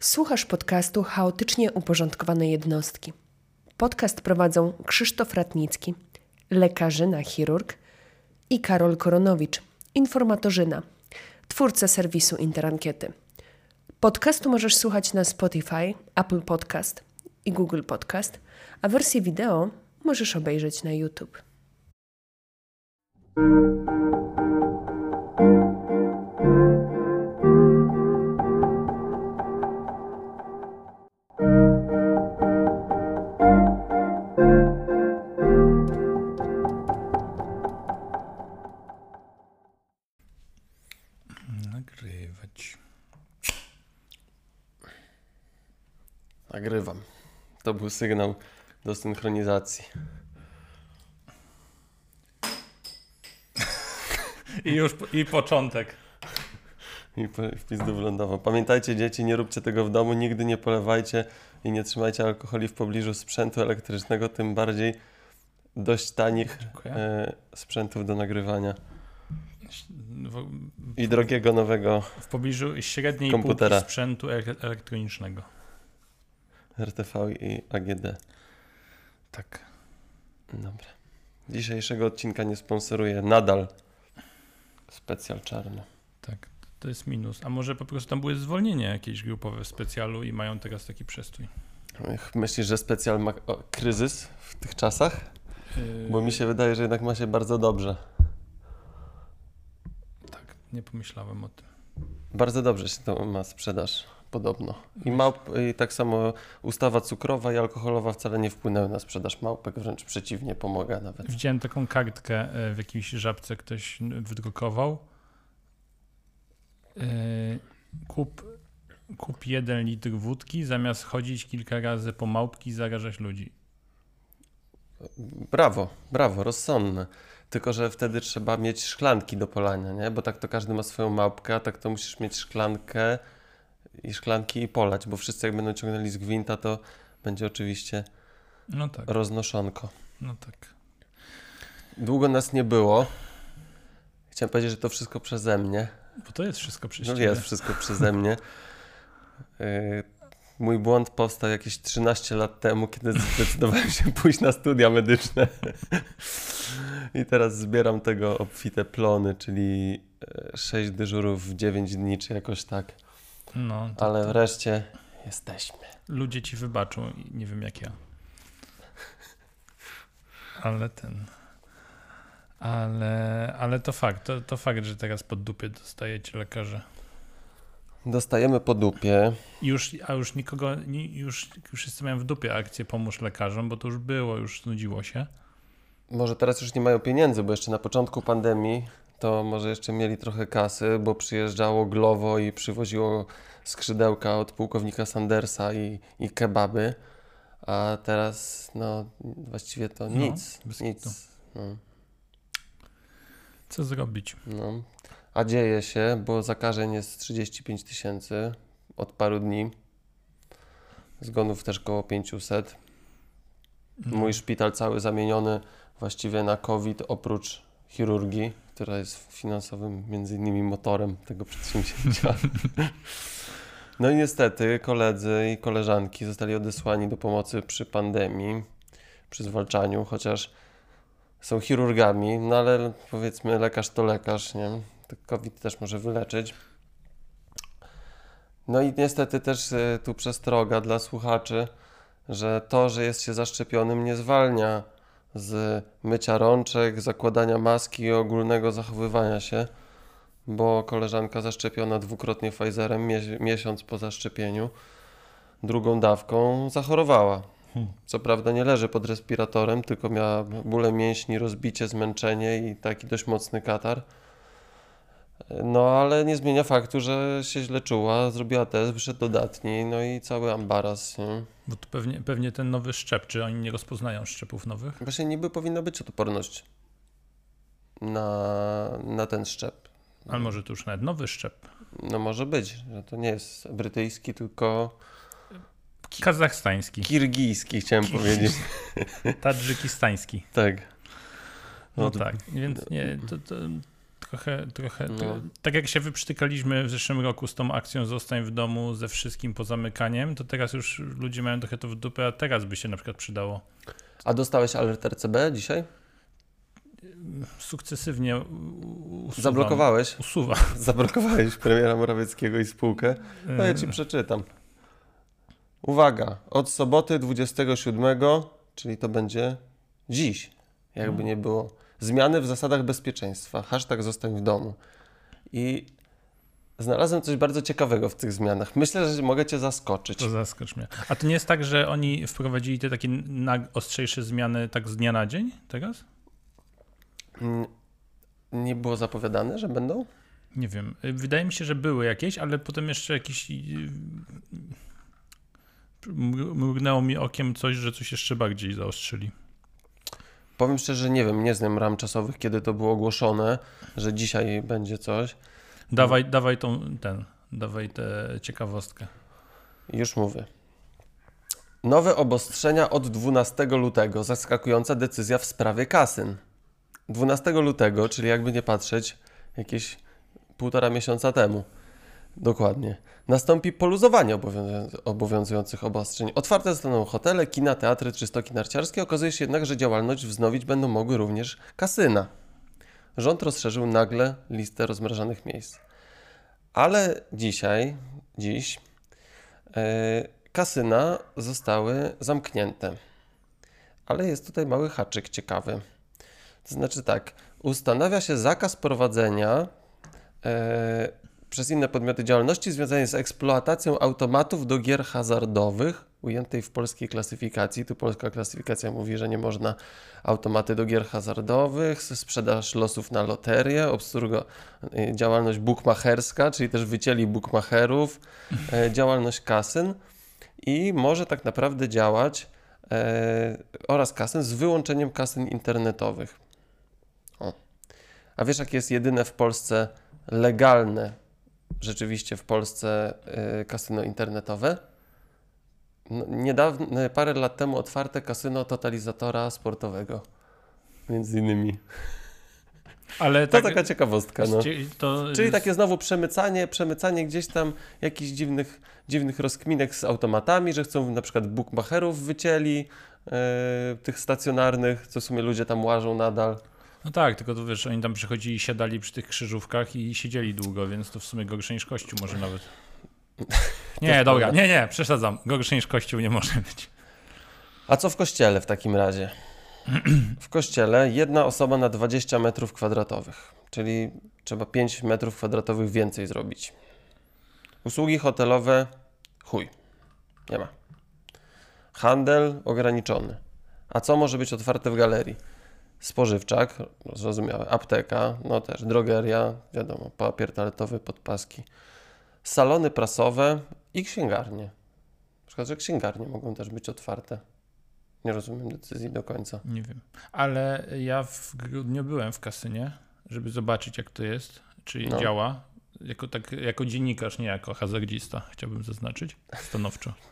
Słuchasz podcastu Chaotycznie Uporządkowane Jednostki. Podcast prowadzą Krzysztof Ratnicki, lekarzyna, chirurg i Karol Koronowicz, informatorzyna, twórca serwisu Interankiety. Podcastu możesz słuchać na Spotify, Apple Podcast i Google Podcast, a wersję wideo możesz obejrzeć na YouTube. Był sygnał do synchronizacji. I już i początek. I po- w pizdu wylądował. Pamiętajcie dzieci, nie róbcie tego w domu, nigdy nie polewajcie i nie trzymajcie alkoholi w pobliżu sprzętu elektrycznego, tym bardziej dość tanich e, sprzętów do nagrywania. W, I drogiego nowego w pobliżu średniej Komputera. półki sprzętu ele- elektronicznego. RTV i AGD. Tak. Dobra. Dzisiejszego odcinka nie sponsoruje nadal specjal czarno. Tak. To jest minus. A może po prostu tam były zwolnienia jakieś grupowe w specjalu i mają teraz taki przestój. Myślisz, że specjal ma kryzys w tych czasach? Yy, Bo mi się wydaje, że jednak ma się bardzo dobrze. Tak, nie pomyślałem o tym. Bardzo dobrze się to ma sprzedaż, podobno. I, małp, I tak samo ustawa cukrowa i alkoholowa wcale nie wpłynęły na sprzedaż małpek, wręcz przeciwnie, pomaga nawet. Widziałem taką kartkę e, w jakiejś żabce, ktoś wydrukował. Yy, Kup, kup jeden litr wódki, zamiast chodzić kilka razy po małpki, zarażać ludzi. Brawo, brawo, rozsądne. Tylko, że wtedy trzeba mieć szklanki do polania, nie? Bo tak to każdy ma swoją małpkę, a tak to musisz mieć szklankę i szklanki i polać, bo wszyscy jak będą ciągnęli z gwinta, to będzie oczywiście No tak, roznoszonko. no tak. Długo nas nie było. Chciałem powiedzieć, że to wszystko przeze mnie. Bo to jest wszystko przez No ciebie. jest wszystko przeze mnie. Yy, Mój błąd powstał jakieś 13 lat temu, kiedy zdecydowałem się pójść na studia medyczne. I teraz zbieram tego obfite plony, czyli 6 dyżurów w 9 dni, czy jakoś tak. No, to, Ale wreszcie jesteśmy. ludzie ci wybaczą, nie wiem jak ja. Ale ten. Ale, ale to fakt, to, to fakt, że teraz pod dupie dostajecie lekarze. Dostajemy po dupie. Już, a już nikogo, już, już wszyscy mają w dupie akcję pomóż lekarzom, bo to już było, już znudziło się. Może teraz już nie mają pieniędzy, bo jeszcze na początku pandemii to może jeszcze mieli trochę kasy, bo przyjeżdżało Glovo i przywoziło skrzydełka od pułkownika Sandersa i, i kebaby. A teraz no właściwie to No, nic. kitu. nic. No, Co zrobić? no. A dzieje się, bo zakażeń jest 35 tysięcy od paru dni. Zgonów też koło 500. No, Mój szpital cały zamieniony właściwie na COVID, oprócz chirurgii, która jest finansowym między innymi motorem tego przedsięwzięcia. No i niestety koledzy i koleżanki zostali odesłani do pomocy przy pandemii, przy zwalczaniu, chociaż są chirurgami, no ale powiedzmy lekarz to lekarz, nie? COVID też może wyleczyć. No i niestety też e, tu przestroga dla słuchaczy, że to, że jest się zaszczepionym, nie zwalnia z mycia rączek, zakładania maski i ogólnego zachowywania się, bo koleżanka zaszczepiona dwukrotnie Pfizerem mie- miesiąc po zaszczepieniu drugą dawką zachorowała. Hmm. Co prawda nie leży pod respiratorem, tylko miała bóle mięśni, rozbicie, zmęczenie i taki dość mocny katar. No ale nie zmienia faktu, że się źle czuła, zrobiła test, wyszedł dodatni, no i cały ambaras. Nie? Bo to pewnie, pewnie ten nowy szczep, czy oni nie rozpoznają szczepów nowych? Właśnie niby powinna być odporność na, na ten szczep. Ale może to już nawet nowy szczep. No może być, że to nie jest brytyjski, tylko Kazachstański, kirgijski chciałem powiedzieć. tadżykistański. Tak. No to- tak, więc nie, to, to trochę, trochę No. tak jak się wyprztykaliśmy w zeszłym roku z tą akcją Zostań w domu ze wszystkim pozamykaniem, to teraz już ludzie mają trochę to w dupę, a teraz by się na przykład przydało. A dostałeś alert RCB dzisiaj? Sukcesywnie usuwam. Zablokowałeś? Usuwa. Zablokowałeś premiera Morawieckiego i spółkę. No ja ci przeczytam. Uwaga, od soboty 27, czyli to będzie dziś, jakby nie było. Zmiany w zasadach bezpieczeństwa. Hashtag zostań w domu. I znalazłem coś bardzo ciekawego w tych zmianach. Myślę, że mogę cię zaskoczyć. To zaskocz mnie. A to nie jest tak, że oni wprowadzili te takie ostrzejsze zmiany tak z dnia na dzień teraz? Mm, Nie było zapowiadane, że będą? Nie wiem. Y, Wydaje mi się, że były jakieś, ale potem jeszcze jakieś. y, mr- Mrugnęło mi okiem coś, że coś jeszcze bardziej zaostrzyli. Powiem szczerze, że nie wiem, nie znam ram czasowych, kiedy to było ogłoszone, że dzisiaj będzie coś. Dawaj, dawaj tą, ten, dawaj tę ciekawostkę. Już mówię. Nowe obostrzenia od 12 lutego. Zaskakująca decyzja w sprawie kasyn. 12 lutego, czyli jakby nie patrzeć, jakieś półtora miesiąca temu. Dokładnie. Nastąpi poluzowanie obowiązu- obowiązujących obostrzeń. Otwarte zostaną hotele, kina, teatry czy stoki narciarskie. Okazuje się jednak, że działalność wznowić będą mogły również kasyna. Rząd rozszerzył nagle listę rozmrażanych miejsc. Ale dzisiaj, dziś, e, kasyna zostały zamknięte. Ale jest tutaj mały haczyk ciekawy. To znaczy tak, ustanawia się zakaz prowadzenia e, przez inne podmioty działalności związanej z eksploatacją automatów do gier hazardowych, ujętej w polskiej klasyfikacji. Tu polska klasyfikacja mówi, że nie można automaty do gier hazardowych, sprzedaż losów na loterię, obsługa, e, działalność bukmacherska, czyli też wycięli bukmacherów, e, działalność kasyn i może tak naprawdę działać e, oraz kasyn z wyłączeniem kasyn internetowych. O. A wiesz, jakie jest jedyne w Polsce legalne, rzeczywiście w Polsce e, kasyno internetowe? No, niedawno, parę lat temu otwarte kasyno totalizatora sportowego. Między innymi. Ale To tak, taka ciekawostka. No. to Czyli takie znowu przemycanie, przemycanie gdzieś tam jakichś dziwnych, dziwnych rozkminek z automatami, że chcą na przykład bookmacherów wycięli, e, tych stacjonarnych, co w sumie ludzie tam łażą nadal. No tak, tylko to wiesz, oni tam przychodzili, siadali przy tych krzyżówkach i siedzieli długo, więc to w sumie gorsze niż kościół może nawet. Nie, dobra, nie, nie, przesadzam. Gorsze niż kościół nie może być. A co w kościele w takim razie? W kościele jedna osoba na 20 metrów kwadratowych, czyli trzeba 5 metrów kwadratowych więcej zrobić. Usługi hotelowe, chuj, nie ma. Handel ograniczony. A co może być otwarte w galerii? Spożywczak, zrozumiałe, apteka, no też drogeria, wiadomo, papier toaletowy, podpaski, salony prasowe i księgarnie. Na przykład, że księgarnie mogą też być otwarte. Nie rozumiem decyzji do końca. Nie wiem. Ale ja w grudniu byłem w kasynie, żeby zobaczyć, jak to jest, czy No. działa. Jako, tak, jako dziennikarz, nie jako hazardzista, chciałbym zaznaczyć stanowczo.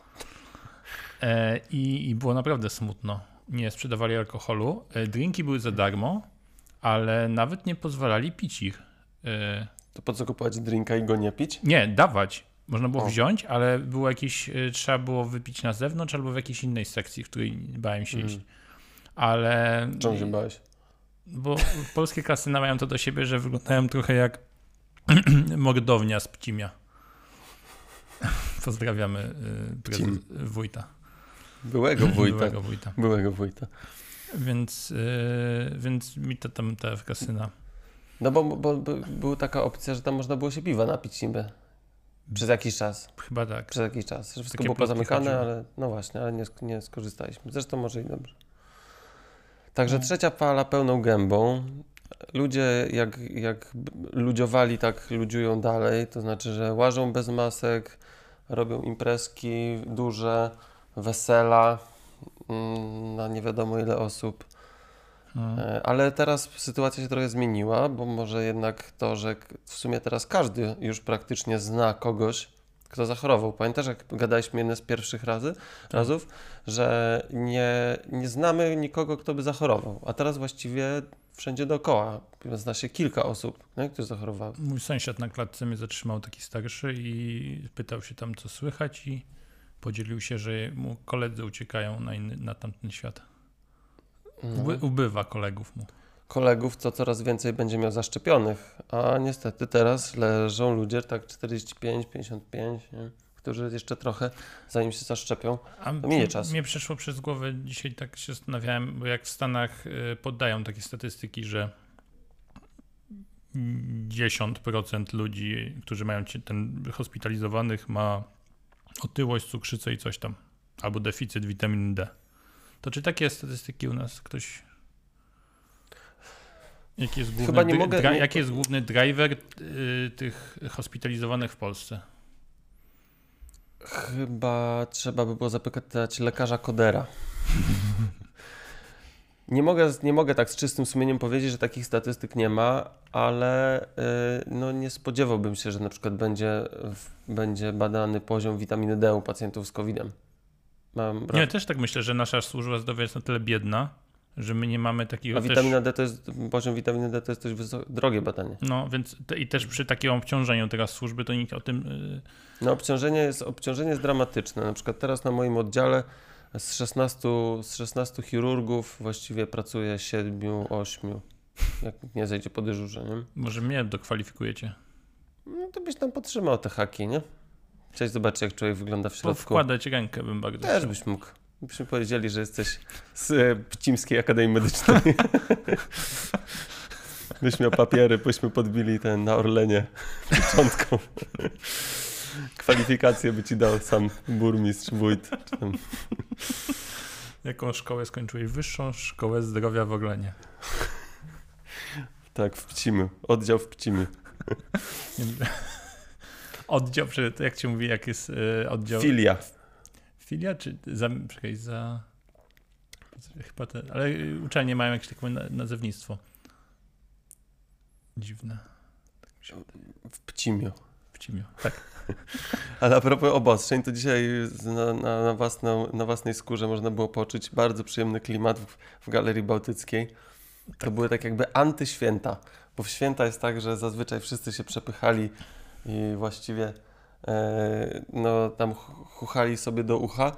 E, i, I było naprawdę smutno. Nie sprzedawali alkoholu. E, drinki były za darmo, ale nawet nie pozwalali pić ich. E, To po co kupować drinka i go nie pić? nie, dawać. Można było O. wziąć, ale było jakieś, y, trzeba było wypić na zewnątrz albo w jakiejś innej sekcji, w której bałem się Mm. iść. Ale. Czemu się bałeś? Bo polskie kasyna mają to do siebie, że wyglądają trochę jak mordownia z Pcimia. Pozdrawiamy Pcim. wójta. Byłego wójta. Byłego wójta. Byłego wójta. Więc, y, więc mi to tam te kasyna. No bo, bo, bo była taka opcja, że tam można było się piwa napić niby. Przez jakiś czas. Chyba tak. Przez jakiś czas. Że wszystko Takie było pozamykane, ale no właśnie, ale nie, nie skorzystaliśmy. Zresztą może i dobrze. Także No. trzecia fala pełną gębą. Ludzie jak, jak ludziowali, tak ludziują dalej. To znaczy, że łażą bez masek, robią imprezki duże, wesela mm, na nie wiadomo ile osób. No. E, Ale teraz sytuacja się trochę zmieniła, bo może jednak to, że w sumie teraz każdy już praktycznie zna kogoś, kto zachorował. Pamiętasz, jak gadaliśmy jeden z pierwszych razy, razów, że nie, nie znamy nikogo, kto by zachorował. A teraz właściwie wszędzie dookoła. Zna się kilka osób, nie, które zachorowały. Mój sąsiad na klatce mnie zatrzymał taki starszy i pytał się tam, co słychać i podzielił się, że mu koledzy uciekają na, inny, na tamten świat. No. Uby, ubywa kolegów mu. Kolegów, co coraz więcej będzie miał zaszczepionych, a niestety teraz leżą ludzie tak 45, 55, nie? którzy jeszcze trochę, zanim się zaszczepią, A minie czas. Mnie przeszło przez głowę, dzisiaj tak się zastanawiałem, bo jak w Stanach y, poddają takie statystyki, że 10% ludzi, którzy mają ten hospitalizowanych ma otyłość, cukrzycę i coś tam, albo deficyt witaminy D. To czy takie statystyki u nas ktoś... Jaki jest główny, Chyba nie mogę- dra- jaki jest główny driver y, tych hospitalizowanych w Polsce? Chyba trzeba by było zapytać lekarza Kodera. Nie mogę, nie mogę tak z czystym sumieniem powiedzieć, że takich statystyk nie ma, ale y, no nie spodziewałbym się, że na przykład będzie, będzie badany poziom witaminy D u pacjentów z COVID-em. Mam Nie, też tak myślę, że nasza służba zdrowia jest na tyle biedna, że my nie mamy takiego A też... witamina D to jest, poziom witaminy D to jest dość wyso- drogie badanie. No, więc te, i też przy takim obciążeniu teraz służby, to nikt o tym... y, No obciążenie jest, obciążenie jest dramatyczne. Na przykład teraz na moim oddziale z 16, z 16 chirurgów właściwie pracuje 7, 8, jak nie zejdzie po dyżurze, nie? może mnie dokwalifikujecie. No to byś tam podtrzymał te haki, nie? Chciałeś zobaczyć, jak człowiek wygląda w środku. wkładać rękę bym bardzo Też byś mógł. Byśmy powiedzieli, że jesteś z e, Pcimskiej Akademii Medycznej. byś miał papiery, byśmy podbili ten na Orlenie początką. Kwalifikacje by ci dał sam burmistrz, wójt. Jaką szkołę skończyłeś? Wyższą szkołę zdrowia w Orlenie. Tak, w Pcimiu. Oddział w. Nie wiem. Oddział, jak ci mówi, jak jest y, oddział? Filia. Filia, czy za, czekaj, za... Chyba te, ale uczelnie mają jakieś takie na- nazewnictwo. Dziwne. W Pcimiu. W Cimiu. Tak. Ale a propos obostrzeń, to dzisiaj na, na, na, własną, na własnej skórze można było poczuć bardzo przyjemny klimat w, w Galerii Bałtyckiej. To były tak jakby antyświęta, bo w święta jest tak, że zazwyczaj wszyscy się przepychali i właściwie e, no, tam ch- chuchali sobie do ucha,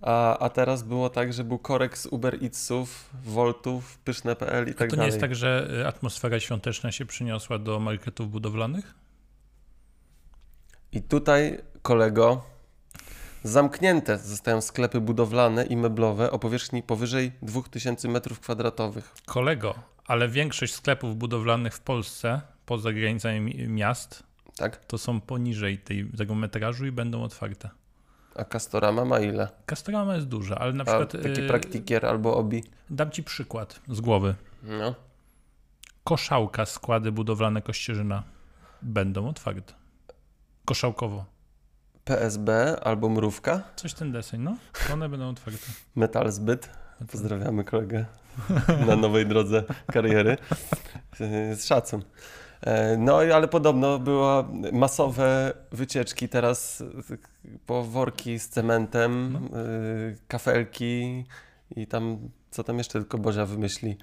a, a teraz było tak, że był korek z Uber Eatsów, Voltów, Pyszne.pl i tak to nie dalej. jest tak, że atmosfera świąteczna się przyniosła do marketów budowlanych? I tutaj, kolego, zamknięte zostają sklepy budowlane i meblowe o powierzchni powyżej 2000 m2. Kolego, ale większość sklepów budowlanych w Polsce, poza granicami mi- miast, Tak? to są poniżej tej, tego metrażu i będą otwarte. A Castorama ma ile? Castorama jest duża, ale na A przykład taki y, praktikier albo obi? dam ci przykład z głowy. No. Koszałka, składy budowlane Kościerzyna będą otwarte. Koszałkowo. PSB albo Mrówka? Coś ten deseń, no. One będą otwarte. Metal Zbyt. Pozdrawiamy kolegę na nowej drodze kariery. Z szacun. E, No i ale podobno były masowe wycieczki teraz po worki z cementem, No. y, kafelki i tam co tam jeszcze tylko Bozia wymyśli,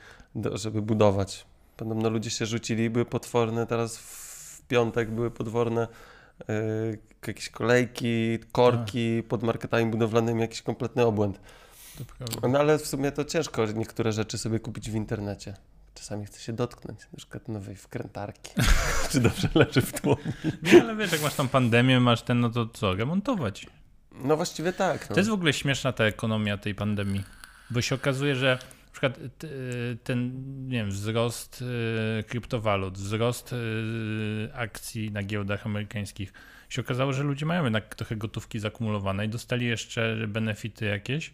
żeby budować. Podobno ludzie się rzucili, były potworne, teraz w piątek były potworne y, jakieś kolejki, korki pod marketami budowlanymi, jakiś kompletny obłęd. No ale w sumie to ciężko niektóre rzeczy sobie kupić w internecie. Czasami chce się dotknąć, na przykład nowej wkrętarki. Czy dobrze leży w dłoni. Nie, ale wiesz, jak masz tam pandemię, masz ten, no to co, remontować. No właściwie tak. No. To jest w ogóle śmieszna ta ekonomia tej pandemii, bo się okazuje, że przykład t- ten, nie wiem, wzrost y, kryptowalut, wzrost y, akcji na giełdach amerykańskich, się okazało, że ludzie mają jednak trochę gotówki zakumulowane i dostali jeszcze benefity jakieś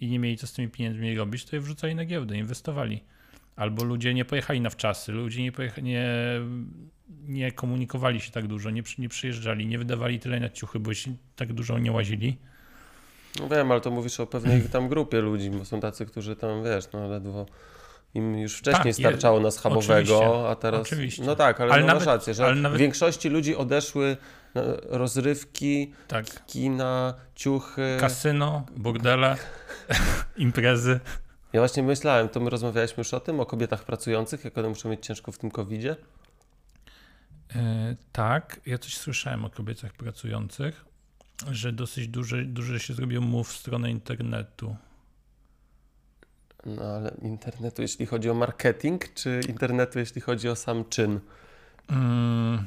i nie mieli co z tymi pieniędzmi robić, to je wrzucali na giełdę, inwestowali. Albo ludzie nie pojechali na wczasy, ludzie nie, nie, nie komunikowali się tak dużo, nie, nie przyjeżdżali, nie wydawali tyle na ciuchy, bo się tak dużo nie łazili. No wiem, ale to mówisz o pewnej tam grupie ludzi, bo są tacy, którzy tam, wiesz, no ledwo im już wcześniej Tak, starczało na schabowego, oczywiście, a teraz... oczywiście. No tak, ale, Ale no nawet- masz rację, że nawet- w większości ludzi odeszły rozrywki, Tak. kina, ciuchy... Kasyno, bordele, imprezy. Ja właśnie myślałem, to my rozmawialiśmy już o tym, o kobietach pracujących, jak one muszą mieć ciężko w tym covidzie. E, tak, ja coś słyszałem o kobietach pracujących, że dosyć duże, duże się zrobił move w stronę internetu. No ale internetu, jeśli chodzi o marketing, czy internetu, jeśli chodzi o sam czyn? Mm,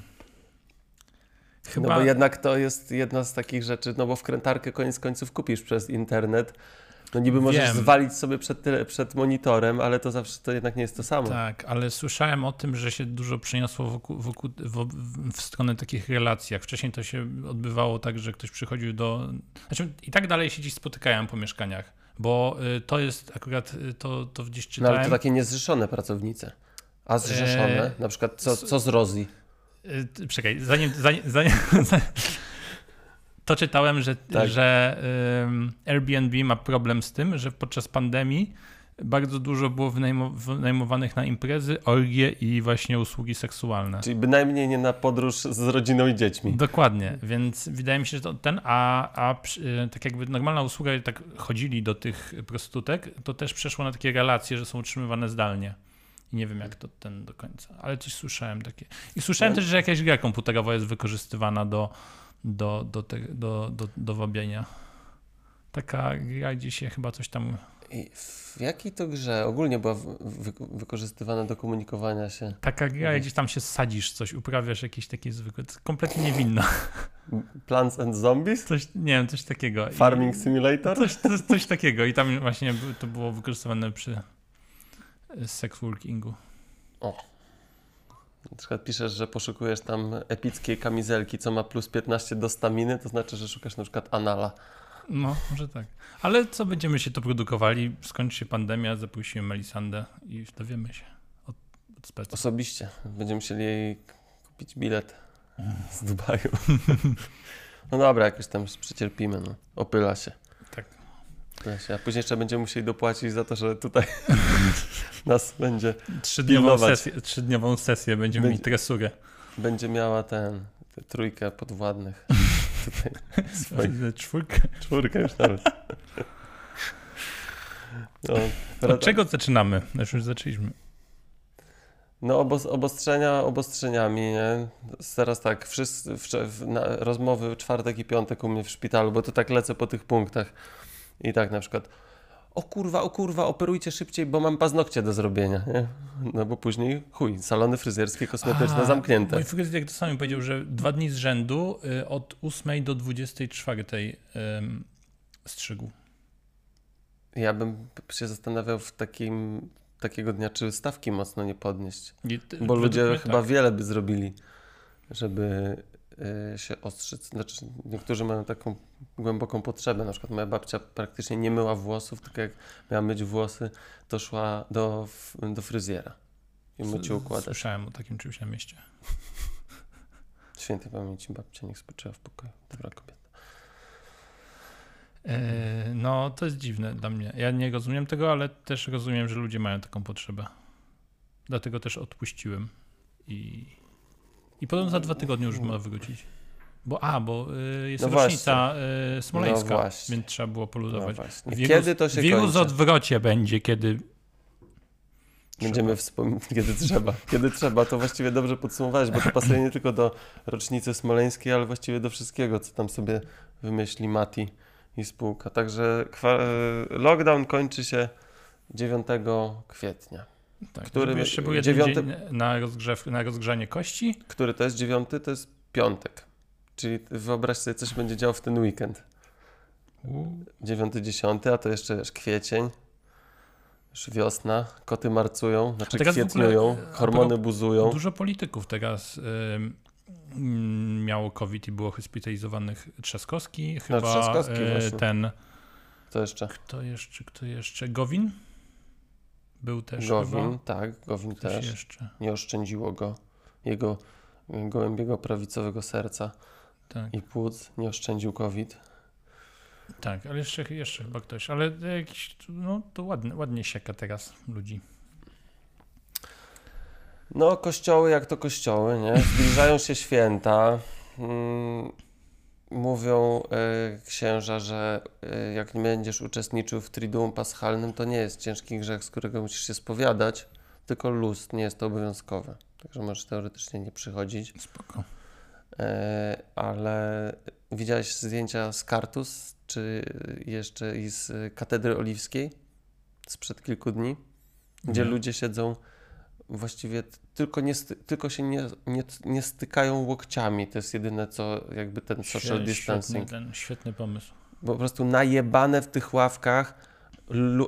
chyba... No bo jednak to jest jedna z takich rzeczy, no bo wkrętarkę koniec końców kupisz przez internet. No niby możesz Wiem. zwalić sobie przed, tyle, przed monitorem, ale to zawsze to jednak nie jest to samo. Tak, ale słyszałem o tym, że się dużo przeniosło wokół, wokół, w, w stronę takich relacji. Jak wcześniej to się odbywało tak, że ktoś przychodził do. Znaczy, i tak dalej się dziś spotykają po mieszkaniach, bo y, to jest akurat y, to, to gdzieś No czytałem. ale to takie niezrzeszone pracownice. A zrzeszone? Eee, na przykład co, co z Rosji? Ty- Czekaj, zanim. zanim, zanim to czytałem, że, Tak. że Airbnb ma problem z tym, że podczas pandemii bardzo dużo było wynajmo, wynajmowanych na imprezy, orgie i właśnie usługi seksualne. Czyli bynajmniej nie na podróż z rodziną i dziećmi. Dokładnie, więc wydaje mi się, że to ten, a, a przy- tak jakby normalna usługa, tak chodzili do tych prostytutek, to też przeszło na takie relacje, że są utrzymywane zdalnie. I nie wiem, jak to ten do końca, ale coś słyszałem takie. I słyszałem No. też, że jakaś gra komputerowa jest wykorzystywana do, do, do, te, do, do, do wabienia. Taka gra, gdzie się chyba coś tam. I w jakiej to grze ogólnie była wy, wy, wykorzystywana do komunikowania się? Taka gra, Mhm. gdzieś tam się sadzisz, coś uprawiasz, jakieś takie zwykłe. Kompletnie niewinna. Plants and Zombies? Coś, nie wiem, coś takiego. Farming Simulator? Coś, coś, coś takiego. I tam właśnie to było wykorzystywane przy sex workingu. Na przykład piszesz, że poszukujesz tam epickiej kamizelki, co ma plus 15 do staminy, to znaczy, że szukasz na przykład anala. No, może tak. Ale co będziemy się to produkowali? Skończy się pandemia, zaprosimy Melisandę i dowiemy się od, od specy. Osobiście. Będziemy musieli jej kupić bilet z Dubaju. No dobra, jakoś tam przecierpimy, no. Opyla się. A później jeszcze będziemy musieli dopłacić za to, że tutaj nas będzie, Trzydniową sesję, trzydniową sesję będziemy Będzie- mieć tresurę. będzie miała ten, tę trójkę podwładnych. Tutaj swoich. Czwórkę. Czwórkę już nawet. No, Od czego zaczynamy? Już już zaczęliśmy. No obos, obostrzenia obostrzeniami, nie? Teraz tak, wszyscy, w, na, rozmowy czwartek i piątek u mnie w szpitalu, bo to tak lecę po tych punktach. I tak na przykład, o kurwa, o kurwa, operujcie szybciej, bo mam paznokcie do zrobienia, nie? No bo później, chuj, salony fryzjerskie, kosmetyczne A, zamknięte. Mój fryzjer to samo powiedział, że dwa dni z rzędu y, od 8 do 24 ym, strzygł. Ja bym się zastanawiał w takim, takiego dnia, czy stawki mocno nie podnieść. Ty- Bo ludzie chyba tak. wiele by zrobili, żeby y, się ostrzyc. Znaczy, niektórzy mają taką głęboką potrzebę. Na przykład moja babcia praktycznie nie myła włosów, tylko jak miała myć włosy, to szła do, do fryzjera i myć układać. Słyszałem o takim czymś na mieście. Świętej pamięci babcia, niech spoczywa w pokoju. Dobra kobieta. E, No, to jest dziwne dla mnie. Ja nie rozumiem tego, ale też rozumiem, że ludzie mają taką potrzebę. Dlatego też odpuściłem. I, i podobno za dwa tygodnie już ma wrócić. Bo, a, bo y, jest No rocznica y, smoleńska, No więc trzeba było No poluzować. Wirus- Kiedy to się Wirus kończy? odwrocie będzie, kiedy Będziemy wspominać, kiedy trzeba. Kiedy trzeba, to właściwie dobrze podsumowałeś, bo to pasuje nie tylko do rocznicy smoleńskiej, ale właściwie do wszystkiego, co tam sobie wymyśli Mati i spółka. Także e, lockdown kończy się 9 kwietnia. Tak, Który- żeby jeszcze był jeden dziewiąty- na, rozgrzew, na rozgrzanie kości. Który to jest 9? To jest piątek. Czyli wyobraź sobie, co się będzie działo w ten weekend. 9, 10, a to jeszcze wiesz, kwiecień. Już wiosna, koty marcują, znaczy ogóle, kwietniują, e, a hormony buzują. Dużo polityków teraz miało COVID i było hospitalizowanych. Trzaskowski, chyba Trzaskowski e, właśnie. ten, To jeszcze kto jeszcze, kto jeszcze, Gowin? Był też Gowin, chyba. tak, Gowin Ktoś też. jeszcze, Nie oszczędziło go, jego y, gołębiego prawicowego serca tak, i płuc, nie oszczędził COVID. tak, ale jeszcze, jeszcze chyba ktoś, ale jakiś, no to ładnie, ładnie sieka teraz ludzi. No, kościoły jak to kościoły, nie? Zbliżają się święta. Mówią e, księża, że e, jak nie będziesz uczestniczył w Triduum Paschalnym, to nie jest ciężki grzech, z którego musisz się spowiadać, tylko lust, nie jest to obowiązkowe. Także możesz teoretycznie nie przychodzić. Spoko. E, ale widziałeś zdjęcia z Kartus, czy jeszcze i z Katedry Oliwskiej sprzed kilku dni, gdzie Nie. ludzie siedzą właściwie tylko, nie tylko się nie, nie, nie stykają łokciami. To jest jedyne, co jakby ten social distancing. Świetny, ten, świetny pomysł. Bo po prostu najebane w tych ławkach,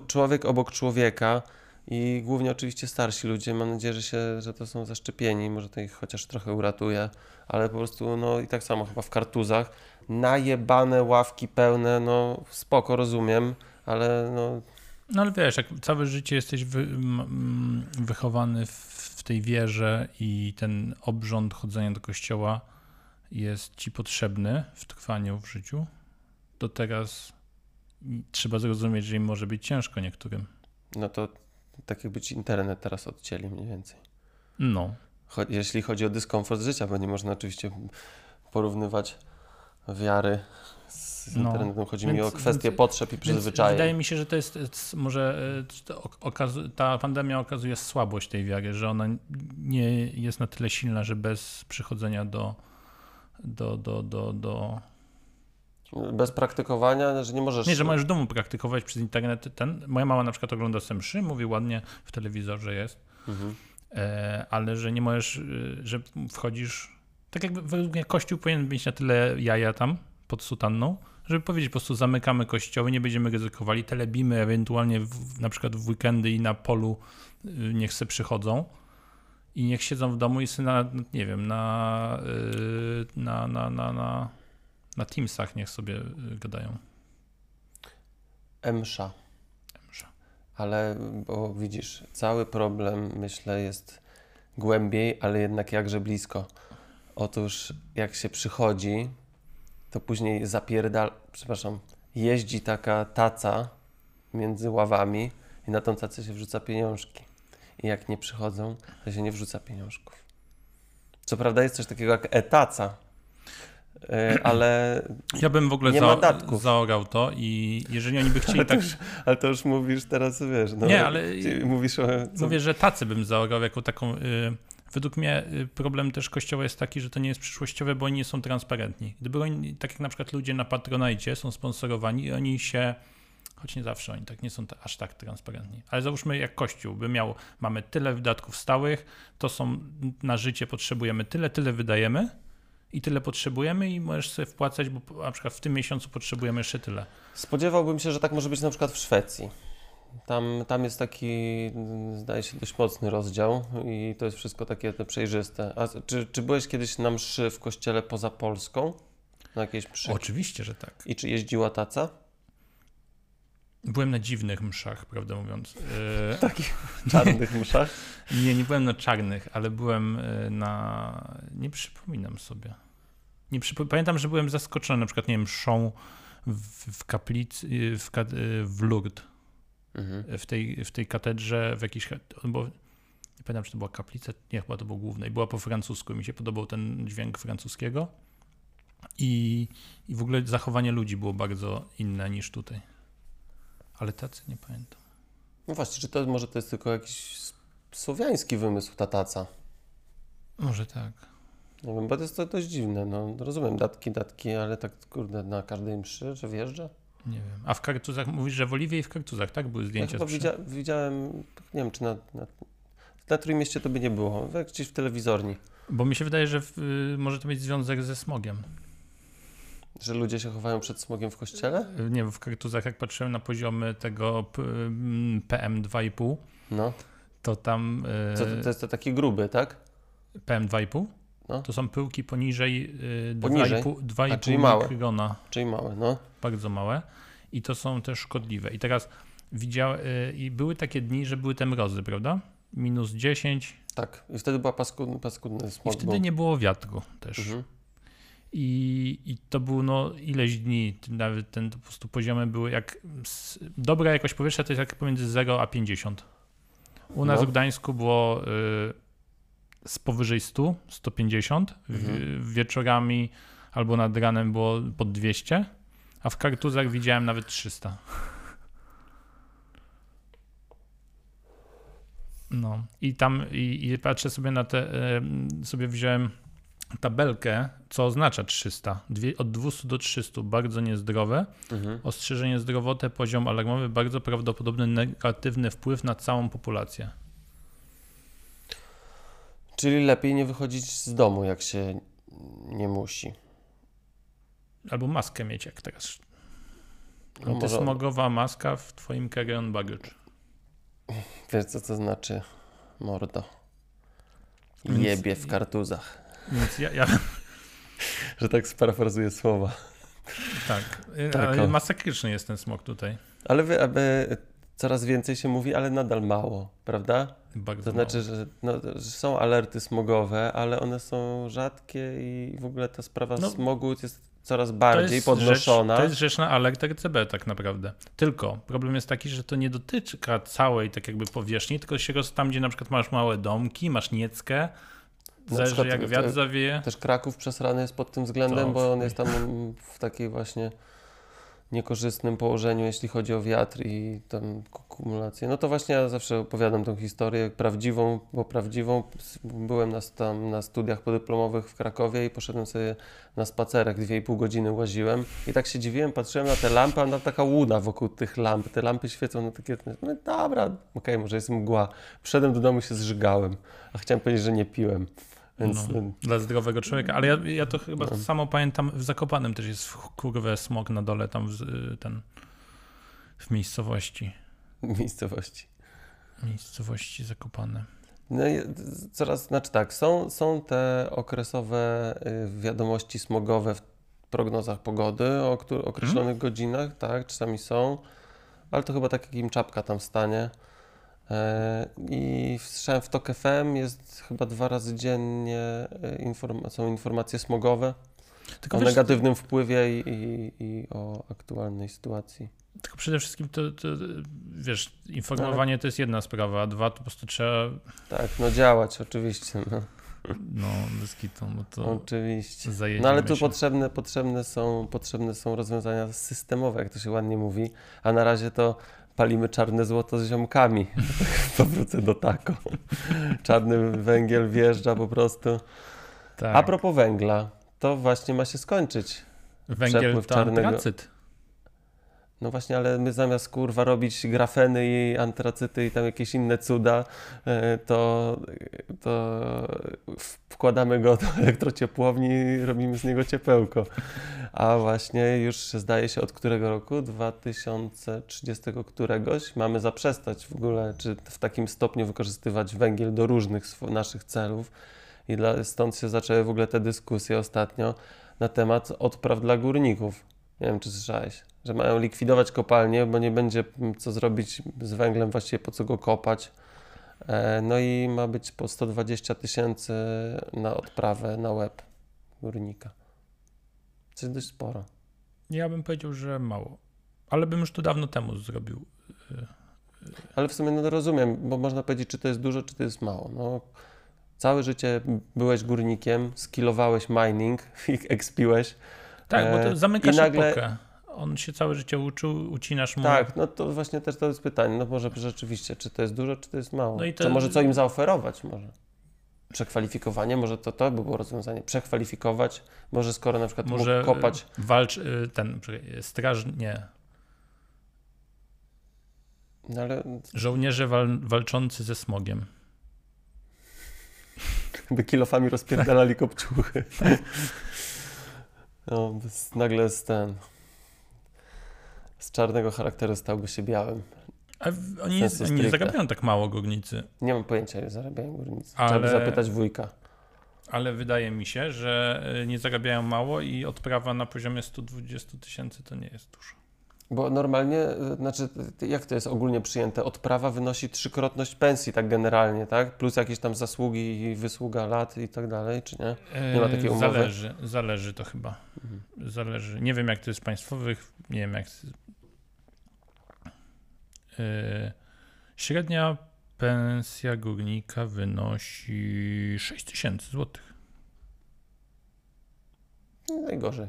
człowiek obok człowieka i głównie oczywiście starsi ludzie. Mam nadzieję, że, się, że to są zaszczepieni, może to ich chociaż trochę uratuje, ale po prostu no i tak samo chyba w kartuzach. Najebane ławki pełne, no spoko, rozumiem, ale no No ale wiesz, jak całe życie jesteś wy, wychowany w tej wierze i ten obrząd chodzenia do kościoła jest ci potrzebny w trwaniu w życiu, to teraz trzeba zrozumieć, że im może być ciężko niektórym. no to tak jakby ci internet teraz odcięli mniej więcej. No, Cho- jeśli chodzi o dyskomfort życia, bo nie można oczywiście porównywać wiary z No, internetem. Chodzi mi więc- o kwestię więc- potrzeb i przyzwyczajeń. wydaje mi się, że to jest może e, ta pandemia okazuje słabość tej wiary, że ona nie jest na tyle silna, że bez przychodzenia do do, do, do, do Bez praktykowania, że nie możesz. Nie, że możesz w domu praktykować przez internet ten. Moja mama na przykład ogląda se mszy, mówi ładnie w telewizorze jest, Mhm. e, ale że nie możesz, e, że wchodzisz. Tak jakby według mnie kościół powinien mieć na tyle jaja tam pod sutanną, żeby powiedzieć po prostu zamykamy kościoły, nie będziemy ryzykowali, telebimy ewentualnie w, na przykład w weekendy i na polu y, niech se przychodzą i niech siedzą w domu i se na, nie wiem, na, y, na, na, na, na, na Teamsach niech sobie y, gadają. Emsza. Msza. Ale, bo widzisz, cały problem, myślę, jest głębiej, ale jednak jakże blisko. Otóż, jak się przychodzi, to później zapierdal, przepraszam, jeździ taka taca między ławami i na tą tacę się wrzuca pieniążki. I jak nie przychodzą, to się nie wrzuca pieniążków. Co prawda jest coś takiego jak etaca, e, ale, Ja bym w ogóle Nie za, zaorał to i jeżeli oni by chcieli ale, to tak... już, ale to już mówisz teraz, wiesz, no, Nie, ale- Mówisz o... Co, Mówię, że tacy bym zaorał jako taką... Y, według mnie y, problem też kościoła jest taki, że to nie jest przyszłościowe, bo oni nie są transparentni. Gdyby oni, tak jak na przykład ludzie na Patronite są sponsorowani i oni się... Choć nie zawsze oni tak nie są aż tak transparentni. Ale załóżmy, jak Kościół by miał, mamy tyle wydatków stałych, to są na życie potrzebujemy tyle, tyle wydajemy i tyle potrzebujemy i możesz sobie wpłacać, bo na przykład w tym miesiącu potrzebujemy jeszcze tyle. Spodziewałbym się, że tak może być na przykład w Szwecji. Tam, tam jest taki, zdaje się, dość mocny rozdział i to jest wszystko takie te przejrzyste. A czy, czy byłeś kiedyś na mszy w kościele poza Polską? Na jakiejś mszy? Oczywiście, że tak. I czy jeździła taca? Byłem na dziwnych mszach, prawdę mówiąc. E, Takich czarnych mszach? nie, nie byłem na czarnych, ale byłem e, na. Nie przypominam sobie. Nie przypo... Pamiętam, że byłem zaskoczony, na przykład, nie wiem, mszą w, w kaplicy, w, e, w Lourdes, Mhm. w tej, w tej katedrze, w jakiejś. Bo, nie pamiętam, czy to była kaplica, nie, chyba to było główne. I była po francusku, mi się podobał ten dźwięk francuskiego. I, I w ogóle zachowanie ludzi było bardzo inne niż tutaj. Ale tacy nie pamiętam. No właśnie, czy to może to jest tylko jakiś słowiański wymysł, ta taca? Może tak. Nie wiem, bo to jest to dość dziwne. No, rozumiem, datki, datki, ale tak kurde na każdej mszy, że wjeżdża? Nie wiem. A w kartuzach mówisz, że w Oliwie i w kartuzach, tak? Były Ja zdjęcia przy... widzia, widziałem, nie wiem, czy na, na, na Trójmieście to by nie było, jak gdzieś w telewizorni, Bo mi się wydaje, że w, y, może to mieć związek ze smogiem. że ludzie się chowają przed smogiem w kościele. Y, Nie w kartuzach jak patrzyłem na poziomy tego p- mm, PM2,5, No, to tam y, to, to jest to taki gruby, tak? PM2,5 No. to są pyłki poniżej y, Poniżej? 2,5 A, 2,5 czyli małe. mikrogona. Czyli małe, no. Bardzo małe. I to są też szkodliwe. I teraz widziałem, i były takie dni, że były te mrozy, prawda? Minus 10 Tak. I wtedy była paskudny, paskudny i smog. wtedy był. nie było wiatru też. Mhm. I, I to było no ileś dni, nawet ten po prostu poziomy były jak dobra jakość powietrza to jest jak pomiędzy 0 a 50. U nas No. w Gdańsku było y, z powyżej 100, 150 w, Mhm. wieczorami albo nad ranem było pod 200, a w kartuzach widziałem nawet 300. No i tam i, i patrzę sobie na te, sobie wziąłem tabelkę, co oznacza 300. Dwie, od 200 do 300, bardzo niezdrowe. Mhm. Ostrzeżenie zdrowotne, poziom alarmowy, bardzo prawdopodobny negatywny wpływ na całą populację. Czyli lepiej nie wychodzić z domu, jak się nie musi. Albo maskę mieć, jak teraz. No Antysmogowa maska w twoim carry-on baggage. Wiesz, co to znaczy, mordo? Jebie w kartuzach. Więc ja, ja Że tak sparafrazuję słowa. tak, Tak, ale masakryczny jest ten smog tutaj. Ale wy, aby coraz więcej się mówi, ale nadal mało, prawda? To znaczy, że, no, że są alerty smogowe, ale one są rzadkie i w ogóle ta sprawa No, smogu jest coraz To bardziej jest podnoszona. Rzecz, to jest rzecz na alert RCB tak naprawdę. Tylko problem jest taki, że to nie dotyczy całej tak jakby powierzchni, tylko się roz, tam, gdzie na przykład masz małe domki, masz nieckę, zależy przykład jak wiatr zawieje. Też Kraków przesrany jest pod tym względem, To bo on jest tam w takiej właśnie niekorzystnym położeniu, jeśli chodzi o wiatr i tam ku- kumulację. No to właśnie ja zawsze opowiadam tą historię prawdziwą, bo prawdziwą. Byłem na, tam na studiach podyplomowych w Krakowie i poszedłem sobie na spacerek, dwie i pół godziny łaziłem i tak się dziwiłem, patrzyłem na te lampy, a tam taka łuna wokół tych lamp. Te lampy świecą na takie, no dobra, okej, może jest mgła. Przyszedłem do domu, się zżygałem, a chciałem powiedzieć, że nie piłem. Więc No, dla zdrowego człowieka, ale ja, ja to chyba No. samo pamiętam, w Zakopanem też jest w- kurwę smog na dole, tam w, ten, w miejscowości, miejscowości. miejscowości Zakopane. No coraz, znaczy tak, są, są te okresowe y, wiadomości smogowe w prognozach pogody o określonych godzinach, tak, czasami są, ale to chyba tak jak im czapka tam stanie. E, I słyszałem w TOK FM jest chyba dwa razy dziennie inform- są informacje smogowe Tylko o wiesz, negatywnym wpływie i, i, i o aktualnej sytuacji. Tylko przede wszystkim to, to wiesz, informowanie to jest jedna sprawa, a dwa to po prostu trzeba, Tak, no działać oczywiście, no, no kitu, bo to oczywiście. No ale tu się. potrzebne, potrzebne, są, potrzebne są rozwiązania systemowe, jak to się ładnie mówi, a na razie to palimy czarne złoto z ziomkami. Powrócę do tako. Czarny węgiel wjeżdża po prostu. tak. A propos węgla, to właśnie ma się skończyć. Węgiel przepływ to czarnego- antracyt. No właśnie, ale my zamiast kurwa robić grafeny i antracyty i tam jakieś inne cuda, e, to, to wkładamy go do elektrociepłowni robimy z niego ciepełko. A właśnie już zdaje się od którego roku? 2030 któregoś mamy zaprzestać w ogóle, czy w takim stopniu wykorzystywać węgiel do różnych naszych celów. I dla, stąd się zaczęły w ogóle te dyskusje ostatnio na temat odpraw dla górników. Nie wiem, czy słyszałeś, że mają likwidować kopalnie, bo nie będzie co zrobić z węglem, właściwie po co go kopać. E, No i ma być po 120 tysięcy na odprawę na łeb górnika. Co jest dość sporo. Ja bym powiedział, że mało. Ale bym już to dawno temu zrobił. Ale w sumie no rozumiem, bo można powiedzieć, czy to jest dużo, czy to jest mało. No, całe życie byłeś górnikiem, skillowałeś mining i expiłeś. Tak, bo E, to zamykasz i nagle- epokę. On się całe życie uczył, ucinasz mu. Tak, no to właśnie też to jest pytanie. No może rzeczywiście, czy to jest dużo, czy to jest mało? No i to- Czy może co im zaoferować może? Przekwalifikowanie, może to, to by było rozwiązanie. Przekwalifikować, może skoro na przykład Może mógł kopać, y, walcz, y, ten, straż, nie, no ale żołnierze wal, walczący ze smogiem. by kilofami rozpierdalali kopciuchy. No, nagle z ten... Z czarnego charakteru stałby się białym. A oni, nie stricte. zarabiają tak mało górnicy, Nie mam pojęcia, ile zarabiają górnicy. Trzeba by Ale- zapytać wujka. ale wydaje mi się, że y, nie zarabiają mało i odprawa na poziomie 120 tysięcy to nie jest dużo. Bo normalnie, y, znaczy, y, jak to jest ogólnie przyjęte? Odprawa wynosi trzykrotność pensji, tak generalnie, tak? Plus jakieś tam zasługi i wysługa lat i tak dalej, czy nie? Nie ma takiej umowy? Zależy, zależy to chyba. Mhm. Zależy. Nie wiem jak to jest państwowych, nie wiem jak. Yy, średnia pensja górnika wynosi 6 tysięcy złotych. Najgorzej.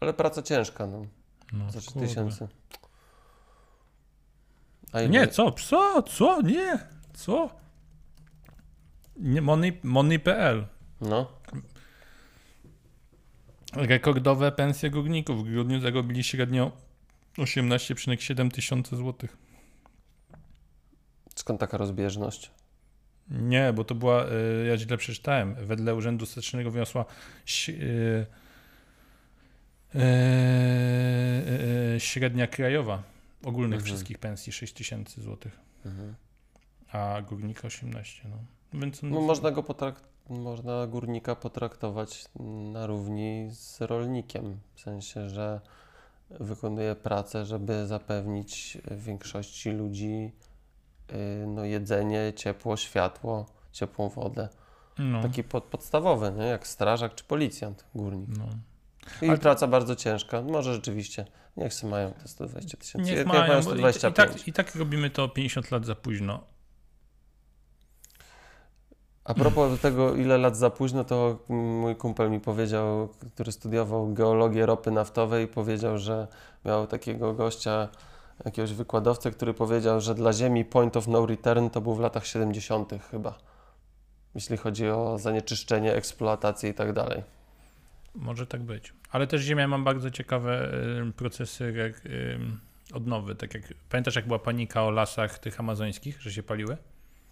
Ale praca ciężka, no. No, Za 3 kurde. tysięcy. A ile- Nie, co? Co? Co? Nie. Co? Nie, Money- Money.pl. No. Rekordowe pensje górników. W grudniu zarobili średnio 18,7 tysiąca złotych. Skąd taka rozbieżność? Nie, bo to była, y, ja źle przeczytałem, wedle Urzędu Statystycznego wyniosła y, y, średnia krajowa ogólnych Mhm. wszystkich pensji 6 tysięcy złotych, Mhm. a górnika 18. No. Więc No, można go można górnika potraktować na równi z rolnikiem. W sensie, że wykonuje pracę, żeby zapewnić większości ludzi no, jedzenie, ciepło, światło, ciepłą wodę. no, Taki pod, podstawowy, nie? jak strażak czy policjant, górnik. no. I Ale- praca bardzo ciężka. Może rzeczywiście. Niech sobie mają te 120 tysięcy. Niech mają, mają bo i, i, 125. tak, i tak robimy to 50 lat za późno. A propos tego, ile lat za późno, to mój kumpel mi powiedział, który studiował geologię ropy naftowej, powiedział, że miał takiego gościa, jakiegoś wykładowcę, który powiedział, że dla Ziemi point of no return to był w latach 70. chyba. Jeśli chodzi o zanieczyszczenie, eksploatację i tak dalej. Może tak być. Ale też Ziemia ma bardzo ciekawe y, procesy y, odnowy. Tak jak, pamiętasz, jak była panika o lasach tych amazońskich, że się paliły?